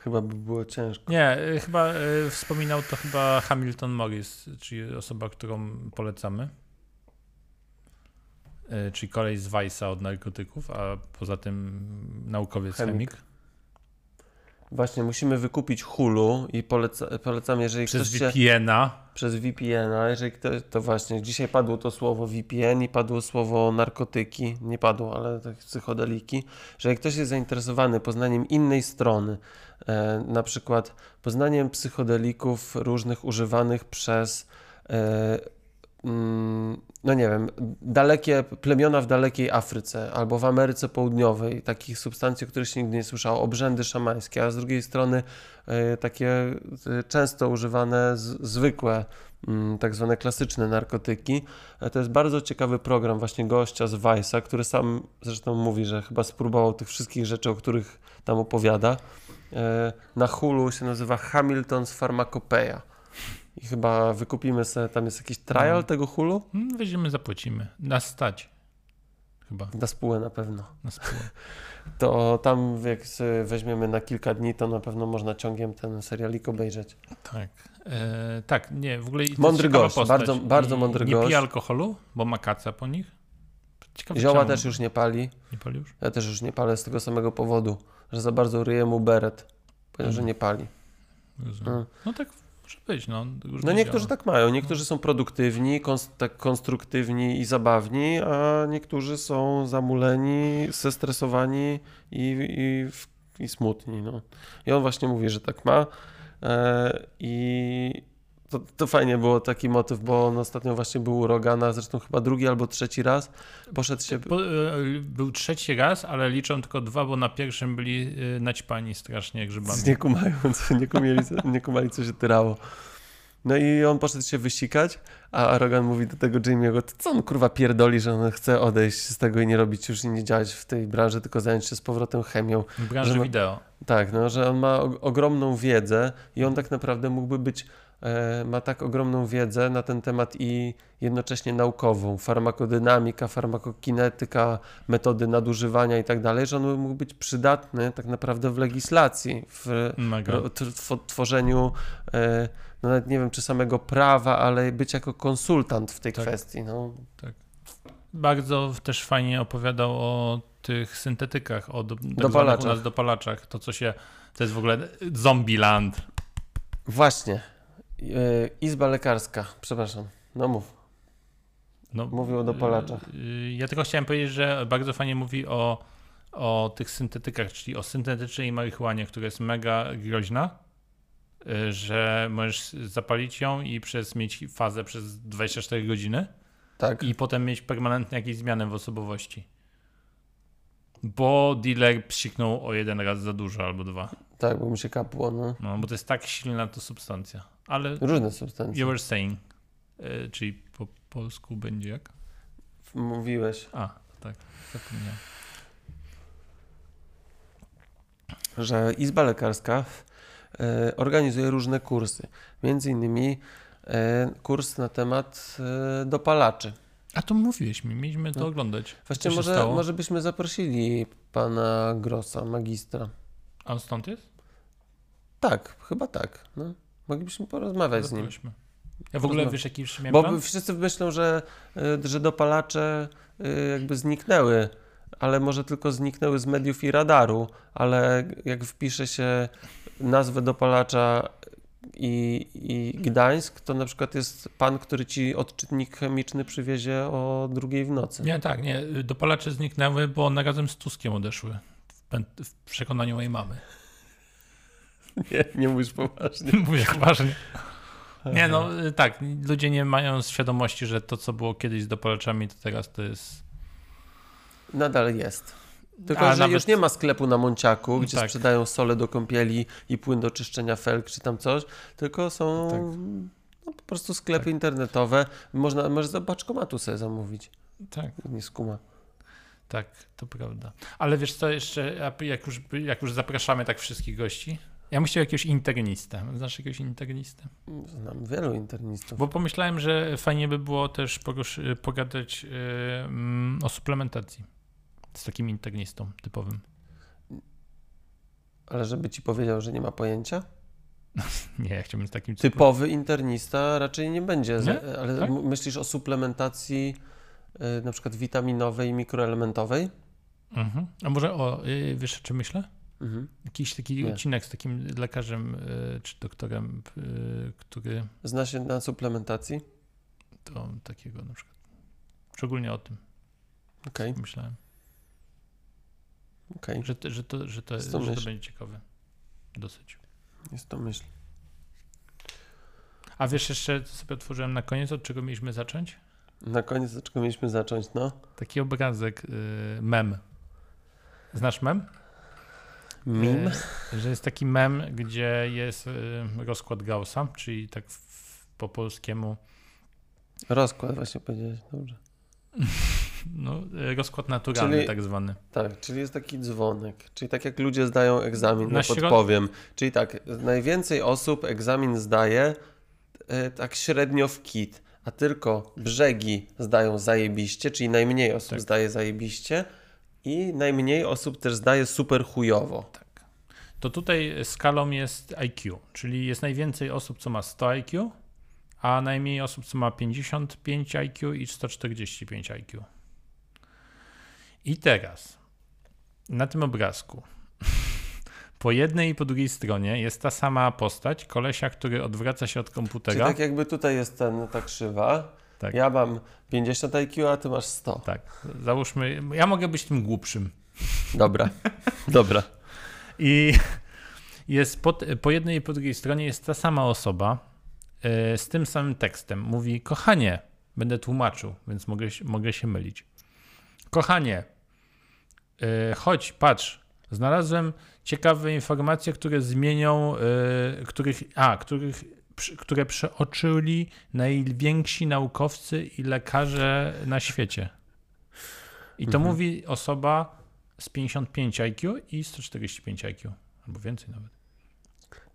Chyba by było ciężko. Nie, y, chyba y, wspominał to chyba Hamilton Morris, czyli osoba, którą polecamy. Y, czyli kolej z Weissa od narkotyków, a poza tym naukowiec Chemik. chemik. Właśnie, musimy wykupić Hulu i poleca, polecam, jeżeli Przez ktoś się... VPN-a. Przez VPN-a, jeżeli ktoś, to właśnie, dzisiaj padło to słowo VPN i padło słowo narkotyki, nie padło, ale tak psychodeliki, że jak ktoś jest zainteresowany poznaniem innej strony, e, na przykład poznaniem psychodelików różnych używanych przez, e, no nie wiem, dalekie plemiona w dalekiej Afryce albo w Ameryce Południowej, takich substancji, o których się nigdy nie słyszało, obrzędy szamańskie, a z drugiej strony e, takie e, często używane zwykłe, mm, tak zwane klasyczne narkotyki. E, To jest bardzo ciekawy program właśnie gościa z Weissa, który sam zresztą mówi, że chyba spróbował tych wszystkich rzeczy, o których tam opowiada. Na Hulu się nazywa Hamilton's Pharmacopeia. I chyba wykupimy sobie, tam jest jakiś trial No. tego Hulu? Mm, Weźmiemy, zapłacimy. Na stać. Chyba. Na spółę na pewno. Na spółę. To tam jak weźmiemy na kilka dni, to na pewno można ciągiem ten serialik obejrzeć. Tak. E, tak, nie, w ogóle. Mądry gość, postać. bardzo- bardzo mądry nie gość. pije alkoholu, bo ma kaca po nich. Ciekawe, Zioła czemu też już nie pali. Nie pali już? Ja też już nie palę z tego samego powodu, że za bardzo ryje mu beret. Powiedział, że Mhm. nie pali. No, No tak może być, no. no niektórzy tak mają. Niektórzy są produktywni, kons- tak konstruktywni i zabawni, a niektórzy są zamuleni, zestresowani i, i, i smutni. No. I on właśnie mówi, że tak ma. E, I to, to fajnie było taki motyw, bo on ostatnio właśnie był u Rogana, zresztą chyba drugi albo trzeci raz. Poszedł się... E, był trzeci raz, ale liczą tylko dwa, bo na pierwszym byli e, naćpani strasznie grzybami. Nie kumając, nie, kumieli, nie kumali, co się tyrało. No i on poszedł się wysikać, a Rogan mówi do tego Jamie'ego, "To co on kurwa pierdoli, że on chce odejść z tego i nie robić już i nie działać w tej branży, tylko zająć się z powrotem chemią. W branży że ma- wideo. Tak, no, że on ma og- ogromną wiedzę i on tak naprawdę mógłby być, ma tak ogromną wiedzę na ten temat i jednocześnie naukową, farmakodynamika, farmakokinetyka, metody nadużywania i tak dalej, że on mógł być przydatny tak naprawdę w legislacji, w tworzeniu, e, no nawet nie wiem czy samego prawa, ale być jako konsultant w tej Tak. kwestii. No. Bardzo też fajnie opowiadał o tych syntetykach, o do, tak Dopalaczach. dopalaczach. To, co się... To jest w ogóle zombieland. Właśnie, e, Izba Lekarska, przepraszam, no mów, No, mówił o dopalaczach. y, Ja tylko chciałem powiedzieć, że bardzo fajnie mówi o, o tych syntetykach, czyli o syntetycznej marihuanie, która jest mega groźna, y, że możesz zapalić ją i przez mieć fazę przez 24 godziny Tak. i potem mieć permanentnie jakieś zmiany w osobowości. Bo dealer psiknął o jeden raz za dużo albo dwa. Tak, bo mu się kapło, no. No, bo to jest tak silna to substancja. Ale Różne substancje. you were saying, y, czyli po polsku będzie jak? Mówiłeś, A, tak, zapomniałem. że Izba Lekarska e, organizuje różne kursy. Między innymi e, kurs na temat e, dopalaczy. A to mówiłeś mi, mieliśmy to No. oglądać. Właściwie może, stało? może byśmy zaprosili pana Grossa, magistra. A on stąd jest? Tak, chyba tak. No. Moglibyśmy porozmawiać z nim. Ja w ogóle wiesz jaki już miałem Bo plan? wszyscy myślą, że, y, że dopalacze y, jakby zniknęły, ale może tylko zniknęły z mediów i radaru, ale jak wpisze się nazwę dopalacza i, i Gdańsk, to na przykład jest pan, który ci odczytnik chemiczny przywiezie o drugiej w nocy. Nie, tak, nie. Dopalacze zniknęły, bo one razem z Tuskiem odeszły. W przekonaniu mojej mamy. Nie, nie mówisz poważnie. Mówię poważnie. Nie, no y, tak, ludzie nie mają świadomości, że to, co było kiedyś z dopalaczami, to teraz to jest... Nadal jest. Tylko, A że nawet- już nie ma sklepu na Monciaku, gdzie Tak. sprzedają sole do kąpieli i płyn do czyszczenia felg, czy tam coś, tylko są Tak. no, po prostu sklepy internetowe. Można, możesz za paczkomatu sobie zamówić. Tak, Nie skuma. tak, to prawda. Ale wiesz co, jeszcze, jak już, jak już zapraszamy tak wszystkich gości, ja chciał jakiegoś internistę. Znasz jakiegoś internistę? Znam wielu internistów. Bo pomyślałem, że fajnie by było też poruszy- pogadać yy, mm, o suplementacji z takim internistą typowym. Ale żeby ci powiedział, że nie ma pojęcia? Nie, ja chciałbym z takim Typowy internista raczej nie będzie. Nie? Ale Tak? myślisz o suplementacji y, na przykład witaminowej i mikroelementowej? Mhm. A może o, yy, wiesz o czym myślę? Mhm. Jakiś taki Nie. odcinek z takim lekarzem yy, czy doktorem, yy, który Zna się na suplementacji? to takiego na przykład. Szczególnie o tym Okej, myślałem. okej. Że, to- że, to, że, to, Jest że to to myśl. będzie ciekawe. Dosyć. Jest to myśl. A wiesz jeszcze, co sobie otworzyłem na koniec, od czego mieliśmy zacząć? Na koniec od czego mieliśmy zacząć, no? Taki obrazek, yy, mem. Znasz mem? Mim? E, że jest taki mem, gdzie jest y, rozkład Gaussa, czyli tak po polskiemu Rozkład właśnie powiedziałeś, dobrze. no, y, rozkład naturalny Czyli- tak zwany. Tak, czyli jest taki dzwonek. Czyli tak jak ludzie zdają egzamin, Na na środ- podpowiem. Czyli tak, najwięcej osób egzamin zdaje e, tak średnio w kit, a tylko brzegi zdają zajebiście, czyli najmniej osób Tak. zdaje zajebiście i najmniej osób też zdaje super chujowo. To tutaj skalą jest IQ, czyli jest najwięcej osób, co ma 100 IQ, a najmniej osób, co ma 55 IQ i 145 IQ. I teraz na tym obrazku po jednej i po drugiej stronie jest ta sama postać kolesia, który odwraca się od Czyli komputera. tak jakby tutaj jest ten, ta krzywa. Tak. Ja mam 50 IQ, a ty masz 100. Tak, załóżmy, ja mogę być tym głupszym. Dobra, dobra. I jest po, po jednej i po drugiej stronie jest ta sama osoba e, z tym samym tekstem. Mówi, kochanie, będę tłumaczył, więc mogę, się- mogę się mylić. Kochanie, e, chodź, patrz, znalazłem ciekawe informacje, które zmienią, e, których, a, których, które przeoczyli najwięksi naukowcy i lekarze na świecie. I to Mhm. mówi osoba z 55 IQ i 145 IQ, albo więcej nawet.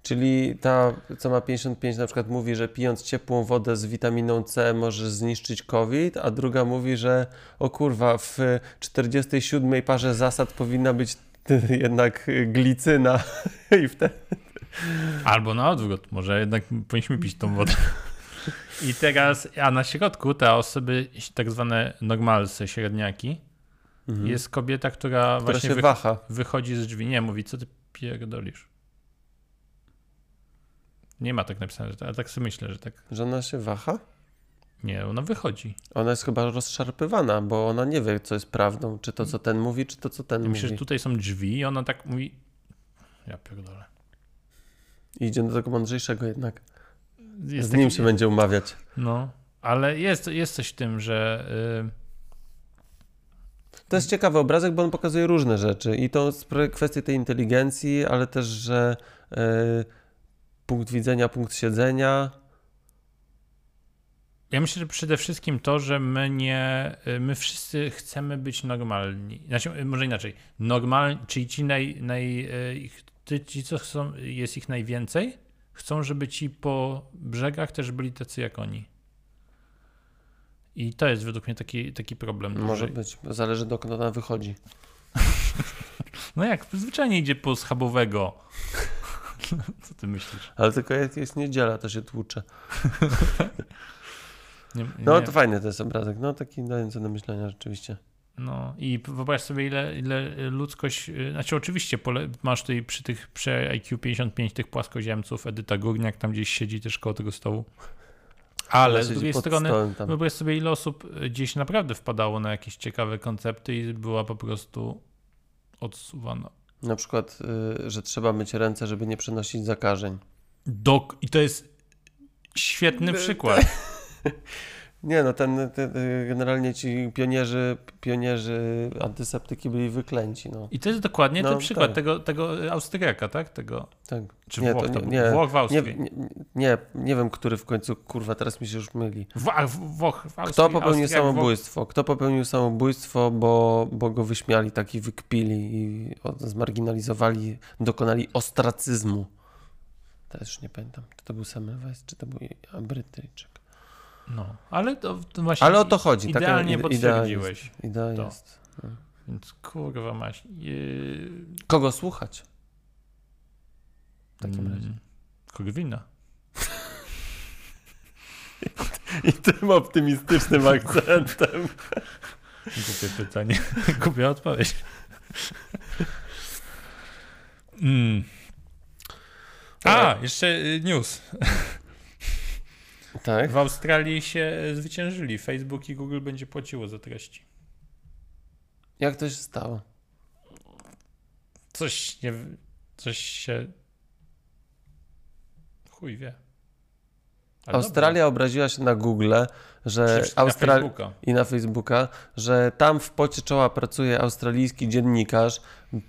Czyli ta, co ma 55, na przykład mówi, że pijąc ciepłą wodę z witaminą C możesz zniszczyć COVID, a druga mówi, że o kurwa, w 47 parze zasad powinna być jednak glicyna i wtedy... Albo na odwrót, może jednak powinniśmy pić tą wodę. I teraz, a na środku te osoby, tak zwane normalsy, średniaki, jest kobieta, która, Mhm. Która właśnie się wych- waha. wychodzi z drzwi. Nie, mówi, co ty pierdolisz? Nie ma tak napisane, że- ale tak sobie myślę, że tak. Że ona się waha? Nie, ona wychodzi. Ona jest chyba rozszarpywana, bo ona nie wie, co jest prawdą. Czy to, co ten mówi, czy to, co ten Ja myślę, że mówi. tutaj są drzwi i ona tak mówi, ja pierdolę. I idzie do tego mądrzejszego jednak. Jest z nim taki- się będzie umawiać. No, ale jest, jest coś w tym, że y, To jest ciekawy obrazek, bo on pokazuje różne rzeczy. I to kwestie tej inteligencji, ale też, że e, punkt widzenia, punkt siedzenia. Ja myślę, że przede wszystkim to, że my nie, my wszyscy chcemy być normalni. Znaczy, może inaczej, normalni, czyli ci, naj, naj, ich- ty- ci co chcą, jest ich najwięcej, chcą, żeby ci po brzegach też byli tacy jak oni. I to jest według mnie taki, taki problem. Może duży. być, zależy dokąd ona wychodzi. No jak, zwyczajnie idzie po schabowego. Co ty myślisz? Ale tylko jak jest niedziela, to się tłucze. Nie, No nie- to fajny to jest obrazek. No taki dający do myślenia rzeczywiście. No i wyobraź sobie, ile, ile ludzkość. y, Znaczy, oczywiście pole, masz tutaj przy tych przy IQ 55 tych płaskoziemców, Edyta Górniak tam gdzieś siedzi też koło tego stołu. Ale z siedzi drugiej strony, wyobraź sobie, ile osób y, gdzieś naprawdę wpadało na jakieś ciekawe koncepty i była po prostu odsuwana. Na przykład, y, że trzeba myć ręce, żeby nie przenosić zakażeń. Dok I to jest świetny przykład. Nie no, ten, ten, generalnie ci pionierzy, pionierzy antyseptyki byli wyklęci, no. I to jest dokładnie No, ten przykład tak. tego, tego Austriaka, tak? Tego, Tak. czy Nie, Włoch, to nie- nie. Włoch w Austrii. nie, nie, nie wiem, który w końcu, kurwa, teraz mi się już myli. W, a, Włoch w Austrii. Kto popełnił Austriak, Włoch- samobójstwo? Kto popełnił samobójstwo, bo, bo go wyśmiali, taki wykpili i zmarginalizowali, dokonali ostracyzmu. Teraz już nie pamiętam, czy to był Semmelweis, czy to był Brytyjczyk. No, ale to, to właśnie. Ale o to chodzi. taka Idealnie ide- idea potwierdziłeś. jest. Idea jest. Więc kurwa maś. Yy, Kogo słuchać? W takim razie. mm, Korwina. I tym optymistycznym akcentem. Głupie pytanie. Głupia odpowiedź. Mm. A, jeszcze y, news. Tak? W Australii się zwyciężyli. Facebook i Google będzie płaciło za treści. Jak to się stało? Coś nie. Coś się. Chuj wie. Ale Australia obraziła się na Google, dobra. że Australia i na Facebooka, że tam w pocie czoła pracuje australijski dziennikarz.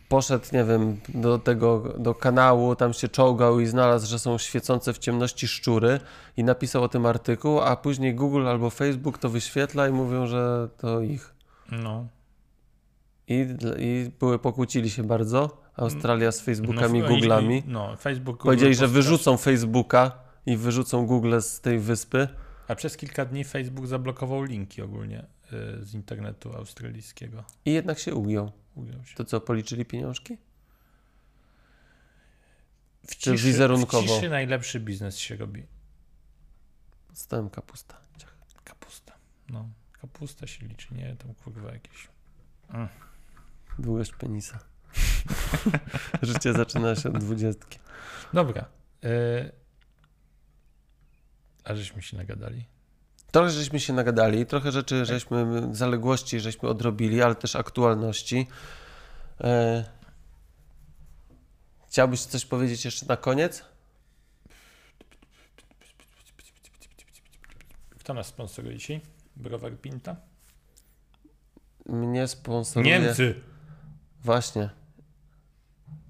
Poszedł, nie wiem, do tego, do kanału, tam się czołgał i znalazł, że są świecące w ciemności szczury i napisał o tym artykuł, a później Google albo Facebook to wyświetla i mówią, że to ich. No. I, i były, pokłócili się bardzo, Australia z Facebookami, no, Googlami. No, Facebook. Google Powiedzieli, że wyrzucą Facebooka i wyrzucą Google z tej wyspy. A przez kilka dni Facebook zablokował linki ogólnie y, z internetu australijskiego. I jednak się ugiął. Ugiął się. To co, policzyli pieniążki? W Czy wizerunkowo? W ciszy najlepszy biznes się robi. Stałem kapusta. Kapusta. No, kapusta się liczy, nie tam kurwa jakieś. Długość penisa. Życie zaczyna się od dwudziestki. Dobra. Y... A żeśmy się nagadali. Trochę żeśmy się nagadali, trochę rzeczy żeśmy, zaległości żeśmy odrobili, ale też aktualności. E... Chciałbyś coś powiedzieć jeszcze na koniec? Kto nas sponsoruje dzisiaj? Browar Pinta? Mnie sponsoruje... Niemcy! Właśnie.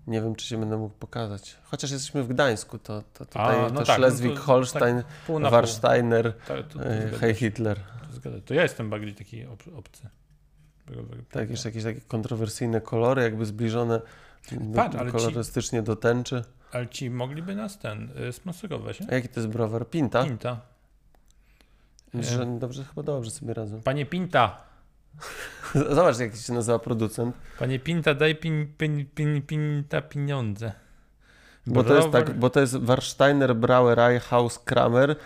Nie wiem, czy się będę mógł pokazać. Chociaż jesteśmy w Gdańsku, to, to tutaj A, no też tak, no to Schleswig, Holstein, Pół na Warsteiner, pół. To, to, to, e, zgadza Hej Hitler. to, ja jestem bardziej taki ob, obcy. Tak, jeszcze jakieś takie kontrowersyjne kolory, jakby zbliżone do, Patrz, ci- kolorystycznie do tęczy. Ale ci mogliby nas ten y, sponsorować, nie? A jaki to jest browar? Pinta? Pinta. Że dobrze, chyba dobrze sobie radzą. Panie Pinta, Zobacz, jak się nazywa producent. panie Pinta, daj pin, pin, pin, Pinta pieniądze. Bo to jest tak, bo to jest Warsteiner Brauerei Haus Kramer y,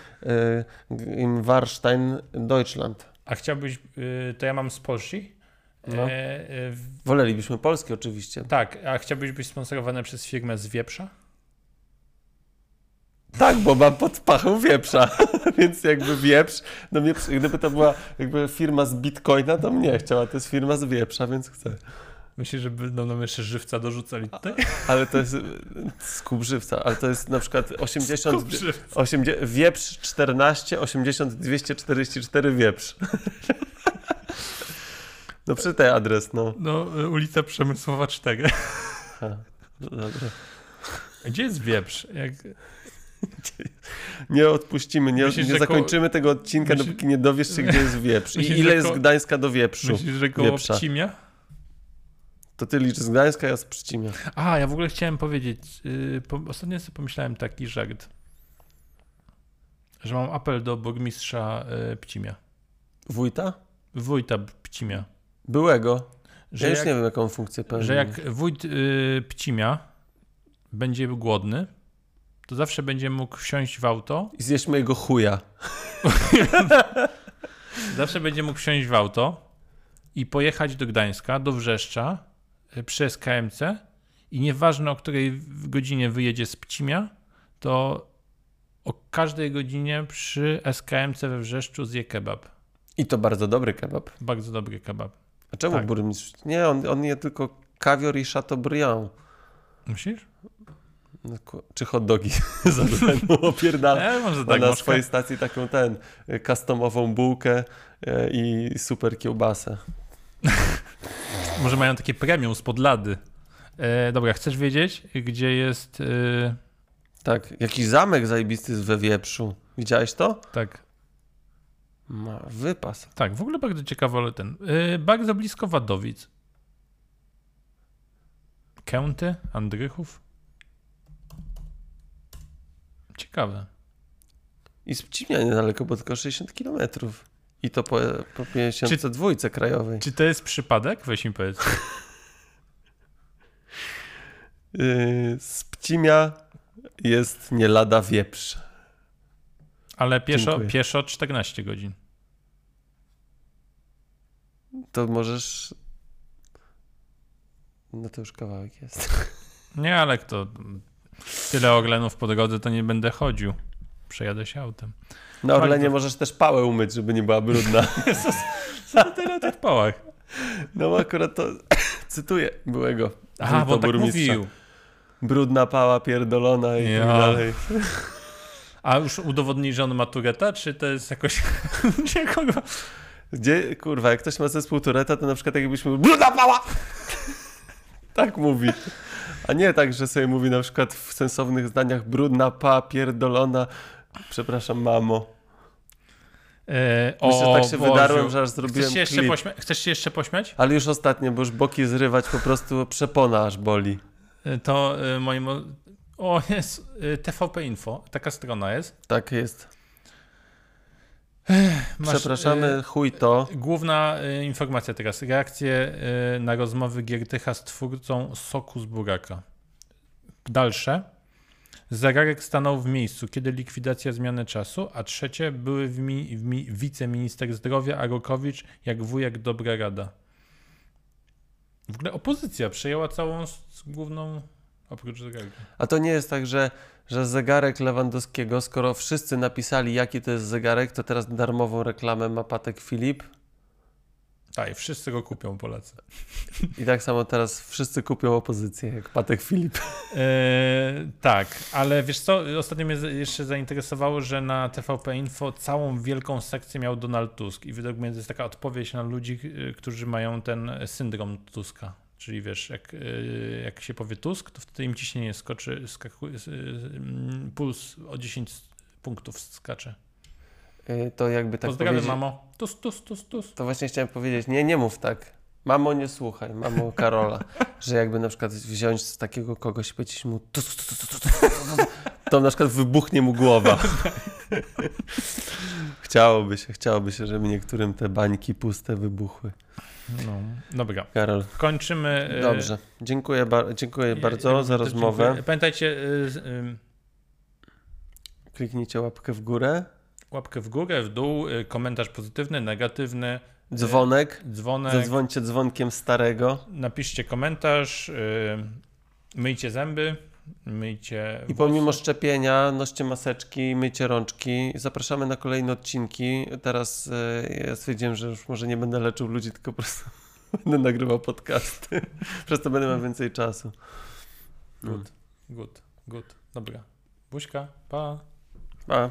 im Warstein Deutschland. A chciałbyś, y, to ja mam z Polski. No. W- Wolelibyśmy polskie oczywiście. tak, a chciałbyś być sponsorowany przez firmę z Wieprza? Tak, bo mam pod pachą wieprza, więc jakby wieprz, no wieprz, gdyby to była jakby firma z bitcoina, to mnie chciała, to jest firma z wieprza, więc chcę. Myślisz, że będą nam jeszcze żywca dorzucali tutaj? Ale to jest y, skup żywca, ale to jest na przykład 80, Kup żywca. 80 wieprz 14, 80, 244 wieprz. No przytaj adres, no. No, y, ulica Przemysłowa 4. Ha, dobra. Gdzie jest Wieprz? Jak... Nie odpuścimy, nie, Myślisz, nie koło- zakończymy tego odcinka, Myślisz- dopóki nie dowiesz się, gdzie jest wieprz. I Myślisz, ile że jest koło- Gdańska do wieprzu. Myślisz, że koło Wieprza. Pcimia? To ty liczysz z Gdańska, ja z Pszcimia. A, ja w ogóle chciałem powiedzieć, yy, po, ostatnio sobie pomyślałem taki żart, że mam apel do burmistrza yy, Pcimia, Wójta? wójta Pcimia, Byłego. że ja już jak, nie wiem, jaką funkcję pełni. że jak wójt yy, Pcimia będzie głodny, to zawsze będzie mógł wsiąść w auto, I zjeść mojego chuja. zawsze będzie mógł wsiąść w auto i pojechać do Gdańska, do Wrzeszcza yy, przy SKMC i nieważne o której godzinie wyjedzie z Pcimia, to o każdej godzinie przy SKMC we Wrzeszczu zje kebab. I to bardzo dobry kebab. Bardzo dobry kebab. A czemu Tak. burmistrz? Nie, on, on je tylko kawior i chateaubriand. Myślisz? No, Czy hot dogi za będą opierdala. E, może tak, na swojej stacji taką ten, y, customową bułkę y, i super kiełbasę. Może mają takie premium spod lady. E, dobra, chcesz wiedzieć, gdzie jest. E, Tak, jakiś zamek zajebisty we Wieprzu. Widziałeś to? tak, Ma wypas. tak, w ogóle bardzo ciekawy, ale ten. E, bardzo blisko Wadowic. Kęty, Andrychów. Ciekawe. I z Pcimia niedaleko, bo tylko 60 km. I to po, po 52 krajowej. Czy to jest przypadek? Weź mi powiedz. Z Pcimia jest nie lada wieprz. Ale pieszo, Dziękuję. pieszo 14 godzin. To możesz... No to już kawałek jest. Nie, ale kto. Tyle oglenów po drodze, to nie będę chodził. Przejadę się autem. Na Orlenie Bardzo- możesz też pałę umyć, żeby nie była brudna. Co tyle o tych pałach? No akurat to cytuję byłego Aha, bo tak mówił. Brudna pała pierdolona i Ja. tak dalej. A już udowodnili, że on ma Tureta, czy to jest jakoś... Gdzie kogo? Gdzie, kurwa, jak ktoś ma zespół Tureta, to na przykład jakbyśmy brudna pała! tak mówi. A nie tak, że sobie mówi na przykład w sensownych zdaniach brudna pała pierdolona. Przepraszam, mamo. E, Myślę, że tak się Boziu. wydarłem, że aż zrobiłem Chcesz się, jeszcze klip. pośmia- Chcesz się jeszcze pośmiać? Ale już ostatnio, bo już boki zrywać po prostu przepona aż boli. E, To e, moim... o- O, jest TVP Info. Taka strona jest. Tak jest. Masz, Przepraszamy, e, chuj to. Główna e, informacja teraz. Reakcje e, na rozmowy Giertycha z twórcą Soku z Buraka. Dalsze. Zegarek stanął w miejscu, kiedy likwidacja zmiany czasu, a trzecie były w mi, w mi, wiceminister zdrowia Arokowicz jak wujek dobra rada. W ogóle opozycja przejęła całą główną, oprócz zegarka. A to nie jest tak, że, że zegarek Lewandowskiego, skoro wszyscy napisali, jaki to jest zegarek, to teraz darmową reklamę ma Patek Filip. Tak, i wszyscy go kupią Polacy. I tak samo teraz wszyscy kupią opozycję, jak Patek Filip. Eee, tak, ale wiesz co, ostatnio mnie jeszcze zainteresowało, że na TVP Info całą wielką sekcję miał Donald Tusk i według mnie to jest taka odpowiedź na ludzi, którzy mają ten syndrom Tuska. Czyli wiesz, jak, y, jak się powie Tusk, to wtedy im ciśnienie skoczy, skakuje, y, y, puls o 10 punktów skacze. Yy, To jakby tak Pozdrawiam powiedzieć. mamo. Tus, tus, tus, tus. To właśnie chciałem powiedzieć, nie, nie mów tak. Mamo, nie słuchaj, mamo Karola. że jakby na przykład wziąć z takiego kogoś i powiedzieć mu tus, tus, tus, tus, tus, to na przykład wybuchnie mu głowa. chciałoby się, chciałoby się, żeby niektórym te bańki puste wybuchły. No, dobra. Karol, Kończymy. y, dobrze. Dziękuję, dziękuję ja- bardzo ja za rozmowę. dziękuję. Pamiętajcie, Kliknijcie łapkę w górę. Łapkę w górę, w dół, komentarz pozytywny, negatywny, Dzwonek. dzwonek. Zadzwońcie dzwonkiem starego. Napiszcie komentarz, myjcie zęby, myjcie. I pomimo szczepienia noście maseczki, myjcie rączki. Zapraszamy na kolejne odcinki. Teraz e, ja stwierdziłem, że już może nie będę leczył ludzi, tylko po prostu będę nagrywał podcasty. Przez to będę miał więcej czasu. Good, good, good. Dobra. Buźka, pa. A.